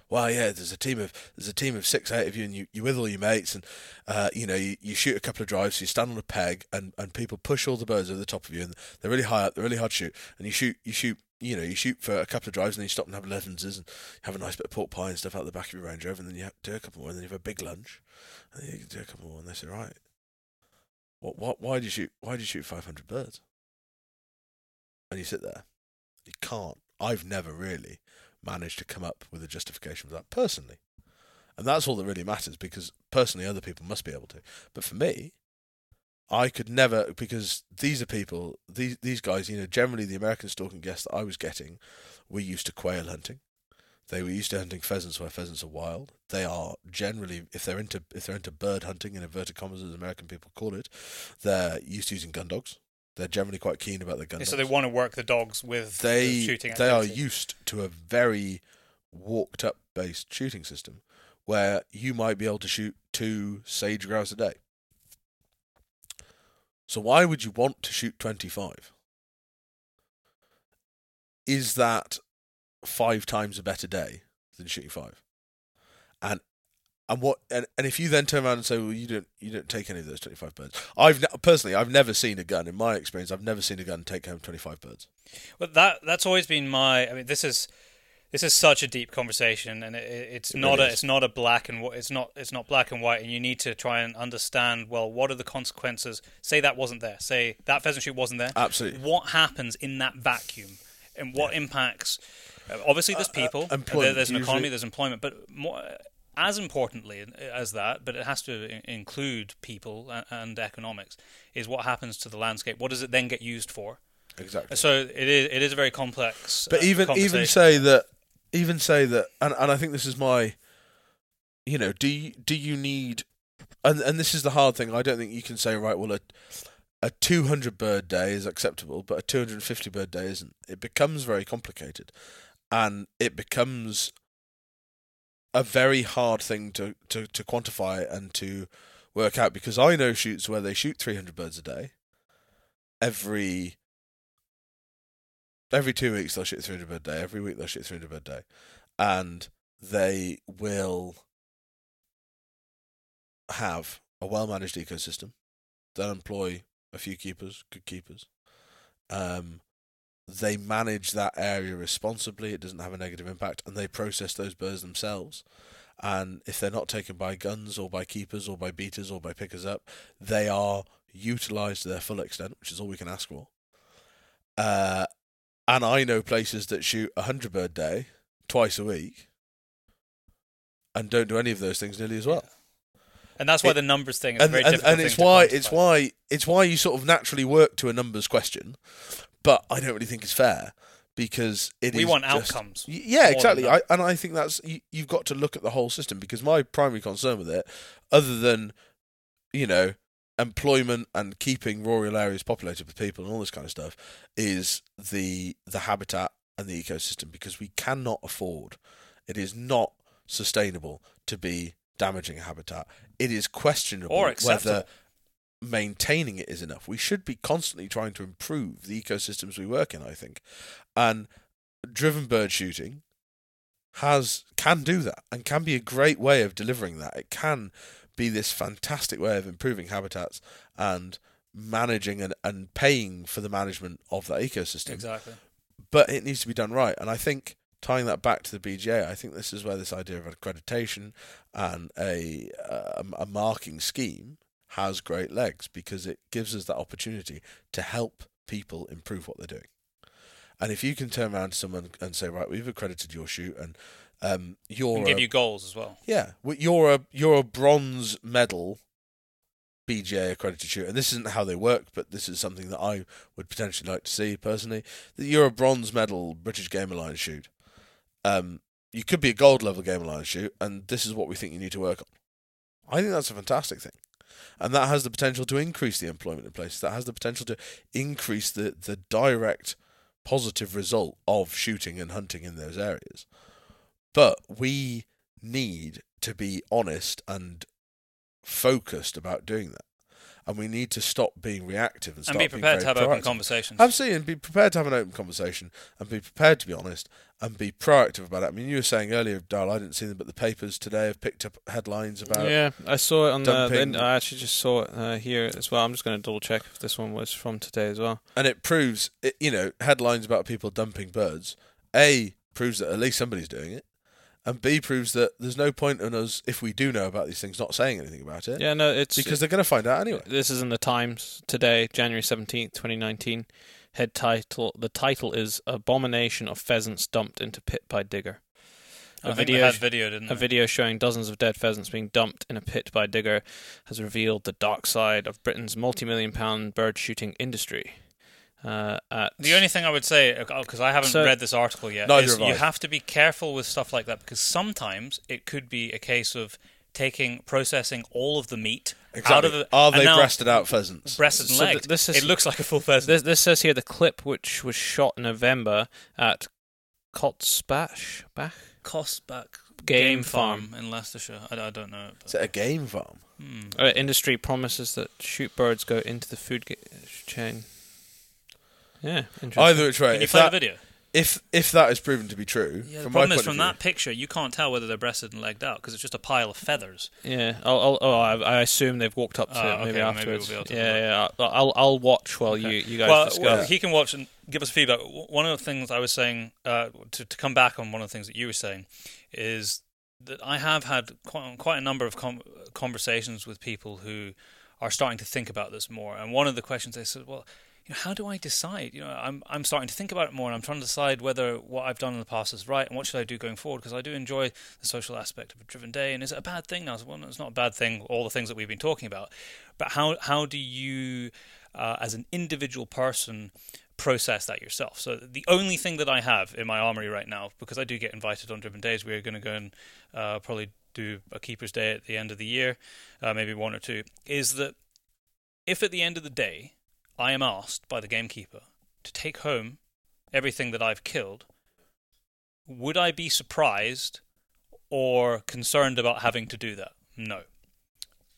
Well, yeah, there's a team of there's a team of six, eight of you, and you you with all your mates, and uh, you know you, you shoot a couple of drives, you stand on a peg, and, and people push all the birds over the top of you, and they're really high up, they're really hard to shoot, and you shoot you shoot you know you shoot for a couple of drives, and then you stop and have elevenses, and have a nice bit of pork pie and stuff out the back of your Range Rover, and then you do a couple more, and then you have a big lunch, and then you do a couple more, and they say, right, what what why did you shoot why did you shoot five hundred birds? And you sit there, you can't. I've never really managed to come up with a justification for that personally. And that's all that really matters because personally other people must be able to. But for me, I could never because these are people these these guys, you know, generally the American stalking guests that I was getting were used to quail hunting. They were used to hunting pheasants where pheasants are wild. They are generally if they're into if they're into bird hunting in inverted commas as American people call it, they're used to using gun dogs. They're generally quite keen about the gun so they want to work the dogs with they the shooting. they are used to a very walked up based shooting system where you might be able to shoot two sage grouse a day. So why would you want to shoot 25? Is that five times a better day than shooting five? And and what and, and if you then turn around and say, well, you don't you don't take any of those 25 birds. I've personally I've never seen a gun in my experience. I've never seen a gun take home 25 birds. Well, that that's always been my. I mean, this is this is such a deep conversation, and it, it's It not really a it's not a black and it's not it's not black and white, and you need to try and understand. Well, what are the consequences? Say that wasn't there. Say that pheasant shoot wasn't there. Absolutely. What happens in that vacuum, and what impacts? uh, Obviously, there's Uh, uh, people. uh, employment, there- there's an usually. economy. There's employment, but more. As importantly as that, but it has to include people and, and economics, is what happens to the landscape. What does it then get used for? Exactly. So it is it is a very complex. But uh, even even say that even say that and, and I think this is my you know, do you, do you need and and this is the hard thing. I don't think you can say right, well a a 200 bird day is acceptable, but a 250 bird day isn't. It becomes very complicated and it becomes a very hard thing to, to, to quantify and to work out because I know shoots where they shoot 300 birds a day every every two weeks they'll shoot 300 bird day. Every week they'll shoot 300 bird day, and they will have a well managed ecosystem. They'll employ a few keepers, good keepers. Um, they manage that area responsibly. It doesn't have a negative impact, and they process those birds themselves. And if they're not taken by guns or by keepers or by beaters or by pickers up, they are utilised to their full extent, which is all we can ask for. Uh, and I know places that shoot a hundred bird day twice a week, and don't do any of those things nearly as well. And that's why It- the numbers thing is and very and, difficult and it's why it's why it's why you sort of naturally work to a numbers question, but I don't really think it's fair because it is we want just- outcomes. Yeah, exactly. I, and I think that's you, you've got to look at the whole system because my primary concern with it, other than you know employment and keeping rural areas populated with people and all this kind of stuff, is the the habitat and the ecosystem because we cannot afford. It is not sustainable to be damaging a habitat. It is questionable whether maintaining it is enough. We should be constantly trying to improve the ecosystems we work in. I think, and driven bird shooting has can do that and can be a great way of delivering that. It can be this fantastic way of improving habitats and managing and, and paying for the management of that ecosystem. Exactly. But it needs to be done right. And I think tying that back to the BGA, I think this is where this idea of accreditation and a uh, a, a marking scheme has great legs because it gives us that opportunity to help people improve what they're doing. And if you can turn around to someone and say, right, we've accredited your shoot, and um, you're And give a- you goals as well. yeah, you're a you're a bronze medal BGA accredited shooter, and this isn't how they work, but this is something that I would potentially like to see personally. That you're a bronze medal British Game Alliance shoot. Um, you could be a gold level Game Alliance shoot, and this is what we think you need to work on. I think that's a fantastic thing, and that has the potential to increase the employment in places. That has the potential to increase the the direct positive result of shooting and hunting in those areas. But we need to be honest and focused about doing that. And we need to stop being reactive and And start be being prepared to very have open proactive. conversations. Absolutely, and be prepared to have an open conversation and be prepared to be honest and be proactive about it. I mean, you were saying earlier, Darrell, I didn't see them, but the papers today have picked up headlines about yeah, I saw it on the. dumping- the I actually just saw it uh, here as well. I'm just going to double check if this one was from today as well. and it proves, it, you know, headlines about people dumping birds. A proves that at least somebody's doing it, and B proves that there's no point in us if we do know about these things not saying anything about it Yeah, no, it's because they're going to find out anyway. This is in the Times today, January seventeenth, twenty nineteen. Head title: The title is "Abomination of Pheasants Dumped into Pit by Digger." I A think they video, had video, didn't a video showing dozens of dead pheasants being dumped in a pit by Digger has revealed the dark side of Britain's multi-million pound bird shooting industry. Uh, The only thing I would say, because I haven't So- read this article yet, is I. you have to be careful with stuff like that because sometimes it could be a case of taking processing all of the meat out of Exactly. the Are they now breasted out pheasants? breasted and So th- this is- it looks like a full pheasant. This, this says here the clip, which was shot in November at Cotesbach Bach Cosback Game Farm. in Leicestershire. I, I don't know. Is it a game farm? Hmm. Uh, industry promises that shoot birds go into the food ga- chain. Yeah, interesting. Either which way, Can you if play that, the video? if if that is proven to be true, Yeah, the from my problem is from of that view, picture you can't tell whether they're breasted and legged out because it's just a pile of feathers. Yeah, I'll, I'll, oh, I, I assume they've walked up to Ah, it okay, maybe maybe we'll afterwards. be able to yeah, yeah. I'll, I'll I'll watch while you you guys well, discuss. well, he can watch and give us feedback. W- One of the things I was saying uh, to to come back on one of the things that you were saying is that I have had quite, quite a number of com- conversations with people who are starting to think about this more. And one of the questions they said, well. You know, how do I decide? You know, I'm I'm starting to think about it more, and I'm trying to decide whether what I've done in the past is right, and what should I do going forward? Because I do enjoy the social aspect of a driven day, and is it a bad thing now? Well, no, it's not a bad thing. All the things that we've been talking about, but how how do you, uh, as an individual person, process that yourself. So the only thing that I have in my armory right now, because I do get invited on driven days, we're going to go and uh, probably do a keeper's day at the end of the year, uh, maybe one or two, is that if at the end of the day I am asked by the gamekeeper to take home everything that I've killed, would I be surprised or concerned about having to do that? No.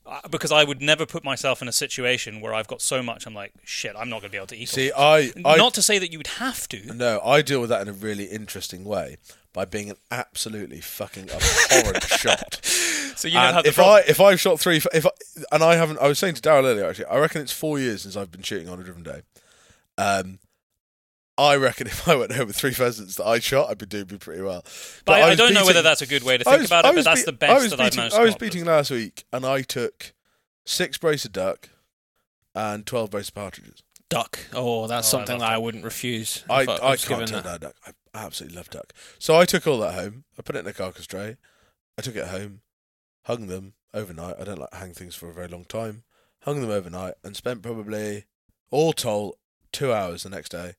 Uh, Because I would never put myself in a situation where I've got so much, I'm like, shit, I'm not going to be able to eat see, I, I not to say that you would have to. no, I deal with that in a really interesting way by being an absolutely fucking abhorrent shot. So you don't And have the if problem. I if I've shot three, if I, and I haven't, I was saying to Daryl earlier actually, I reckon it's four years since I've been shooting on a driven day. Um, I reckon if I went home with three pheasants that I shot, I'd be doing me pretty well. but I, I was don't know whether that's a good way to think was- about it, but that's be- the best was that I've managed I was come up with. beating last week, and I took six brace of duck and twelve brace of partridges. duck. Oh, that's Oh, something love that I wouldn't refuse. I, if I can't turn that. down duck. I absolutely love duck. So I took all that home. I put it in a carcass tray, I took it home, hung them overnight. I don't like hang things for a very long time. Hung them overnight and spent probably all told two hours the next day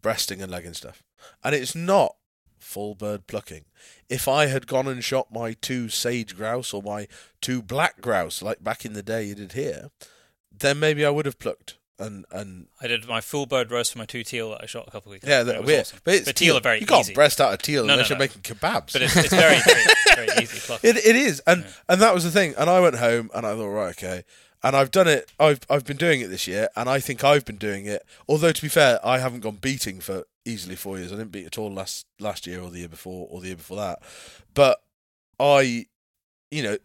breasting and legging stuff. And it's not full bird plucking. If I had gone and shot my two sage grouse or my two black grouse like back in the day you did here, then maybe I would have plucked and and I did my full bird roast for my two teal that I shot a couple of weeks yeah, ago. that, weird. awesome. But, it's But teal are very You can't easy. breast out a teal No, no, unless you're no. making kebabs. But it's, it's very, very, very easy. It it is, and Yeah. and that was the thing. And I went home and I thought, right, okay. And I've done it. I've I've been doing it this year, and I think I've been doing it. Although to be fair, I haven't gone beating for easily four years. I didn't beat at all last last year or the year before or the year before that. But I, you know,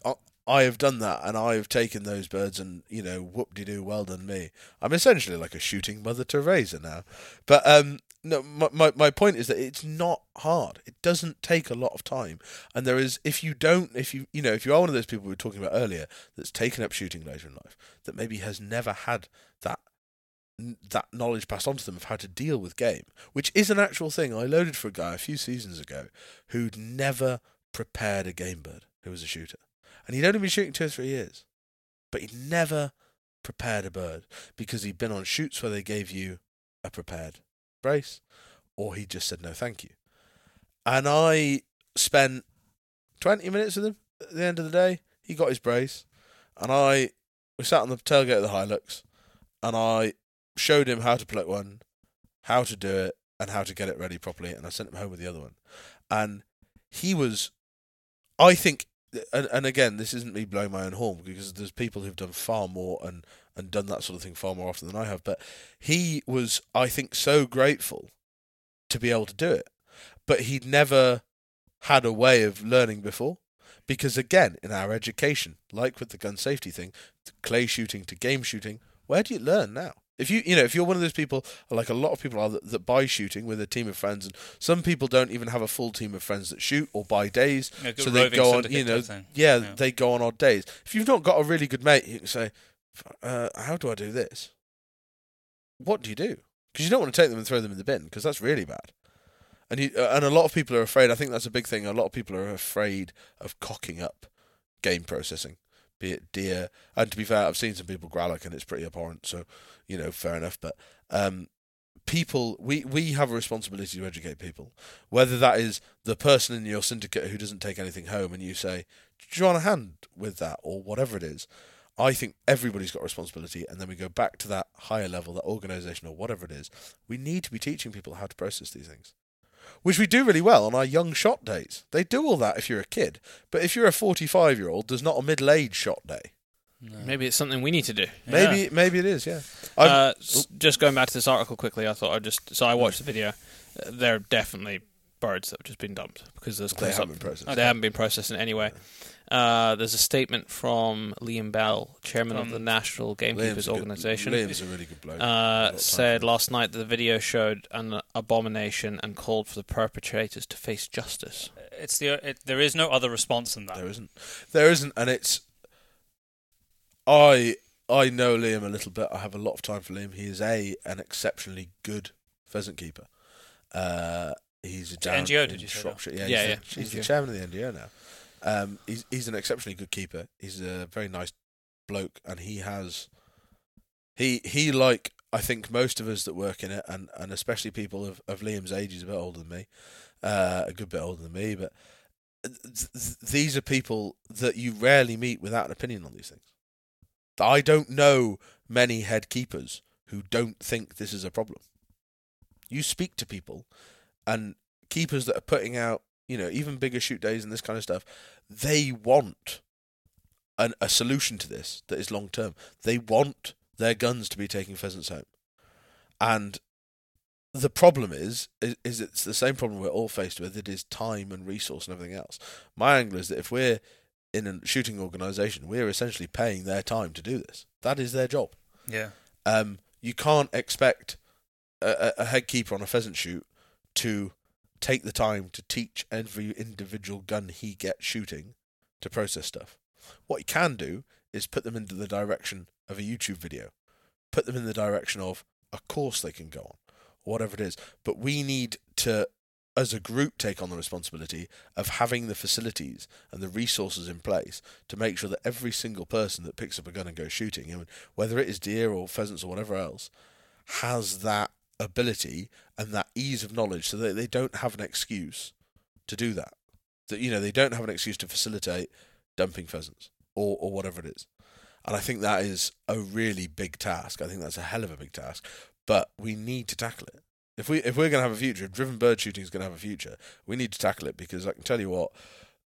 I, have done that, and I have taken those birds, and you know, whoop de doo, well done me. I'm essentially like a shooting Mother Teresa now. But um, no, my, my my point is that it's not hard. It doesn't take a lot of time, and there is if you don't, if you you know, if you are one of those people we were talking about earlier that's taken up shooting later in life, that maybe has never had that that knowledge passed on to them of how to deal with game, which is an actual thing. I loaded for a guy a few seasons ago who'd never prepared a game bird, who was a shooter, and he'd only been shooting two or three years, but he'd never prepared a bird because he'd been on shoots where they gave you a prepared brace, or he just said no, thank you. And I spent twenty minutes with him at the end of the day. He got his brace, and I we sat on the tailgate of the Hilux, and I showed him how to pluck one, how to do it, and how to get it ready properly. And I sent him home with the other one, and he was, I think, and, and again, this isn't me blowing my own horn because there's people who've done far more and and done that sort of thing far more often than I have. But he was, I think, so grateful to be able to do it, but he'd never had a way of learning before. Because again, in our education, like with the gun safety thing, clay shooting to game shooting, where do you learn now? If you you know if you're one of those people like a lot of people are that, that buy shooting with a team of friends, and some people don't even have a full team of friends that shoot or buy days, Yeah, so they go on you know yeah, Yeah. they go on odd days. If you've not got a really good mate, you can say, uh, "How do I do this?" What do you do? Because you don't want to take them and throw them in the bin because that's really bad. And you, uh, and a lot of people are afraid. I think that's a big thing. A lot of people are afraid of cocking up game processing, be it deer. And to be fair, I've seen some people gralloch, and it's pretty abhorrent. So, you know, fair enough. But um, people, we we have a responsibility to educate people. Whether that is the person in your syndicate who doesn't take anything home, and you say, "Do you want a hand with that?" or whatever it is. I think everybody's got responsibility, and then we go back to that higher level, that organisation or whatever it is. We need to be teaching people how to process these things which we do really well on our young shot days. They do all that if you're a kid, but if you're a 45 year old, there's not a middle aged shot day. No. Maybe it's something we need to do. Maybe maybe it is, yeah. Uh, just going back to this article quickly, I thought I'd just. So I watched the video. Uh, They're definitely birds that have just been dumped because there's they close haven't up. processed. They haven't been processed in any way. Uh, there's a statement from Liam Bell, chairman of the National Gamekeepers Liam's a good- Organisation. Liam's a really good bloke. uh, lot of time said last night that the video showed an abomination and called for the perpetrators to face justice. It's the it, there is no other response than that. There isn't. There isn't, and it's. I I know Liam a little bit. I have a lot of time for Liam. He is a an exceptionally good pheasant keeper. Uh, he's a down NGO, did you say that? Shropshire. Yeah, Yeah, he's, yeah, The, he's the chairman of the NGO now. Um, he's he's an exceptionally good keeper. He's a very nice bloke, and he has. He he like I think most of us that work in it, and, and especially people of, of Liam's age, he's a bit older than me, uh, a good bit older than me, but th- th- these are people that you rarely meet without an opinion on these things. I don't know many head keepers who don't think this is a problem. You speak to people, and keepers that are putting out, you know, even bigger shoot days and this kind of stuff, they want an, a solution to this that is long term. They want their guns to be taking pheasants home, and the problem is, is, is it's the same problem we're all faced with. It is time and resource and everything else. My angle is that if we're in a shooting organisation, we're essentially paying their time to do this. That is their job. Yeah. Um, you can't expect a, a a head keeper on a pheasant shoot to take the time to teach every individual gun he gets shooting to process stuff. What you can do is put them into the direction of a YouTube video, put them in the direction of a course they can go on, whatever it is. But we need to as a group take on the responsibility of having the facilities and the resources in place to make sure that every single person that picks up a gun and goes shooting, you know, whether it is deer or pheasants or whatever else, has that ability and that ease of knowledge so that they don't have an excuse to do that. That you know they don't have an excuse to facilitate dumping pheasants or or whatever it is. And I think that is a really big task. I think that's a hell of a big task, but we need to tackle it. If we if we're going to have a future, if driven bird shooting is going to have a future, we need to tackle it because I can tell you what,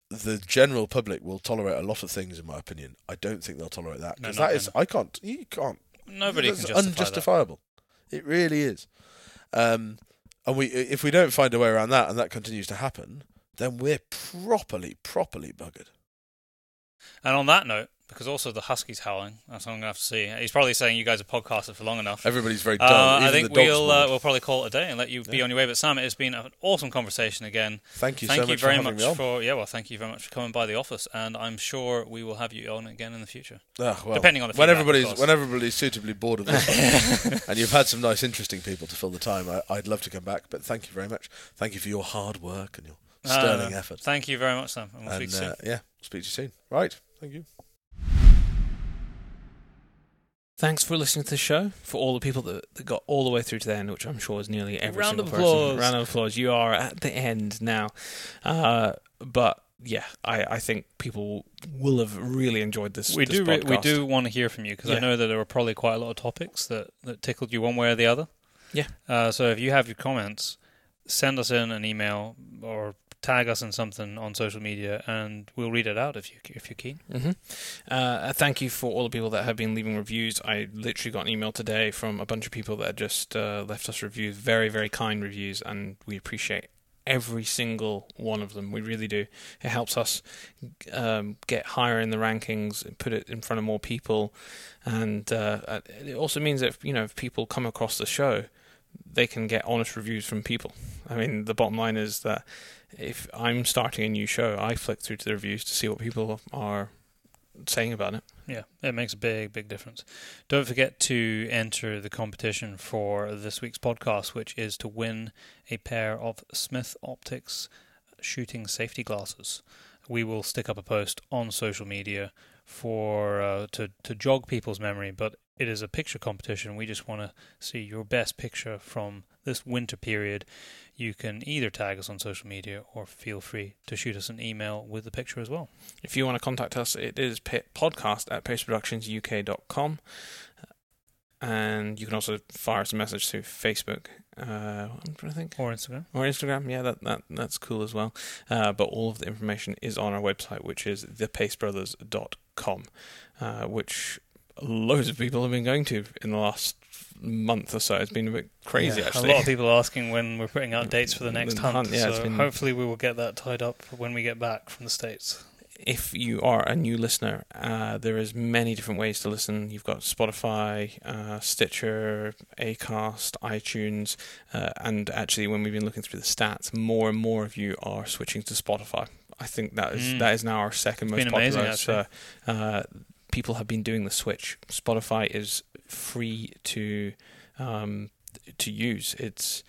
the general public will tolerate a lot of things. In my opinion, I don't think they'll tolerate that because not that is gonna. I can't you can't Nobody can justify unjustifiable. It really is. Um, and we if we don't find a way around that and that continues to happen, then we're properly properly buggered. And on that note, because also the husky's howling, that's what I'm going to have to see. He's probably saying you guys have podcasted for long enough. Everybody's very dull. Uh, I think we'll uh, we'll probably call it a day and let you be on your way. But Sam, it's been an awesome conversation again. Thank you thank so you much very for much for yeah. Well, thank you very much for coming by the office, and I'm sure we will have you on again in the future. Ah, well, Depending on the when everybody's when everybody's suitably bored of this, and you've had some nice, interesting people to fill the time. I, I'd love to come back, but thank you very much. Thank you for your hard work and your sterling Uh, effort. Thank you very much, Sam, and we'll speak and soon. uh, yeah, speak to you soon. Right, thank you. Thanks for listening to the show. For all the people that, that got all the way through to the end, which I'm sure is nearly every Round single of person. applause. Round of applause. You are at the end now. Uh, but yeah, I, I think people will have really enjoyed this. we this do re- we podcast. do want to hear from you because I Yeah. know that there were probably quite a lot of topics that, that tickled you one way or the other. Yeah. Uh, so if you have your comments, send us in an email or tag us in something on social media, and we'll read it out if you if you're keen. hmm Uh, thank you for all the people that have been leaving reviews. I literally got an email today from a bunch of people that had just uh, left us reviews, very, very kind reviews, and we appreciate every single one of them. We really do. It helps us um, get higher in the rankings, put it in front of more people, and uh, it also means that you know if people come across the show, they can get honest reviews from people. I mean, the bottom line is that if I'm starting a new show, I flick through to the reviews to see what people are saying about it. Yeah, it makes a big, big difference. Don't forget to enter the competition for this week's podcast, which is to win a pair of Smith Optics shooting safety glasses. We will stick up a post on social media for uh, to to jog people's memory, but it is a picture competition. We just want to see your best picture from this winter period. You can either tag us on social media or feel free to shoot us an email with the picture as well. If you want to contact us, it is podcast at postproductionsuk.com. And you can also fire us a message through Facebook. Uh, I'm trying to think. Or Instagram. Or Instagram. Yeah, that, that that's cool as well. Uh, but all of the information is on our website, which is thepacebrothers.com, uh, which loads of people have been going to in the last month or so. It's been a bit crazy, Yeah, actually. A lot of people are asking when we're putting out dates for the next The hunt. hunt, yeah, so been- hopefully we will get that tied up when we get back from the states. if you are a new listener, uh, there is many different ways to listen. You've got Spotify, uh, Stitcher, Acast, iTunes, uh, and actually, when we've been looking through the stats, more and more of you are switching to Spotify. I think that is Mm. that is now our second It's most popular. amazing, so, people have been doing the switch. Spotify is free to um, to use. It's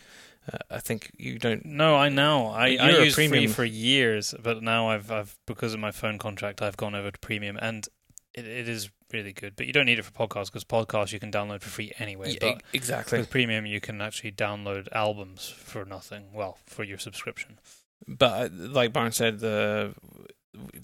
uh, I think you don't No, I know. I, I you're a free premium. for years, but now I've I've because of my phone contract, I've gone over to premium, and it, it is really good. But you don't need it for podcasts because podcasts you can download for free anyway. Yeah, but exactly. with premium, you can actually download albums for nothing. Well, for your subscription. But uh, like Byron said, the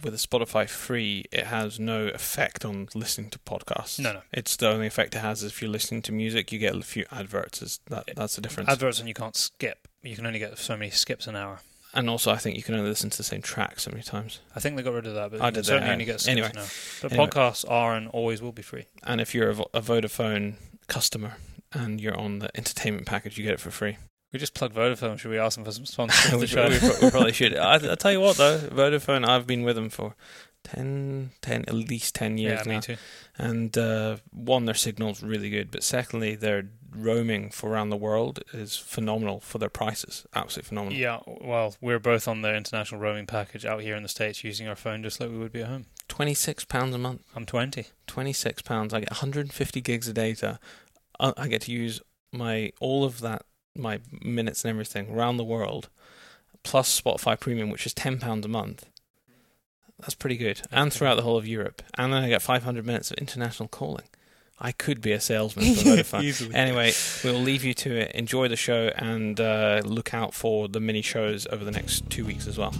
with a Spotify free, it has no effect on listening to podcasts. No, no. It's the only effect it has is if you're listening to music, you get a few adverts. Is that that's the difference? Adverts and you can't skip. You can only get so many skips an hour. and also, I think you can only listen to the same track so many times. I think they got rid of that, but I did certainly that, only get skips anyway. now. But Anyway. podcasts are and always will be free. And if you're a, a Vodafone customer and you're on the entertainment package, you get it for free. We just plug Vodafone. Should we ask them for some sponsorship? of we, show? we probably should. I, I tell you what, though, Vodafone, I've been with them for 10, 10 at least ten years yeah, now. me too. And uh, one, their signal's really good, but secondly, their roaming for around the world is phenomenal for their prices. Absolutely phenomenal. Yeah, well, we're both on their international roaming package out here in the States using our phone just like we would be at home. Twenty-six pounds a month. I'm 20. Twenty-six pounds. I get 150 gigs of data. I get to use my all of that, my minutes and everything around the world, plus Spotify Premium, which is ten pounds a month. That's pretty good, and throughout the whole of Europe, and then I get 500 minutes of international calling. I could be a salesman for Vodafone. Anyway, we'll leave you to it. Enjoy the show and uh, look out for the mini shows over the next two weeks as well.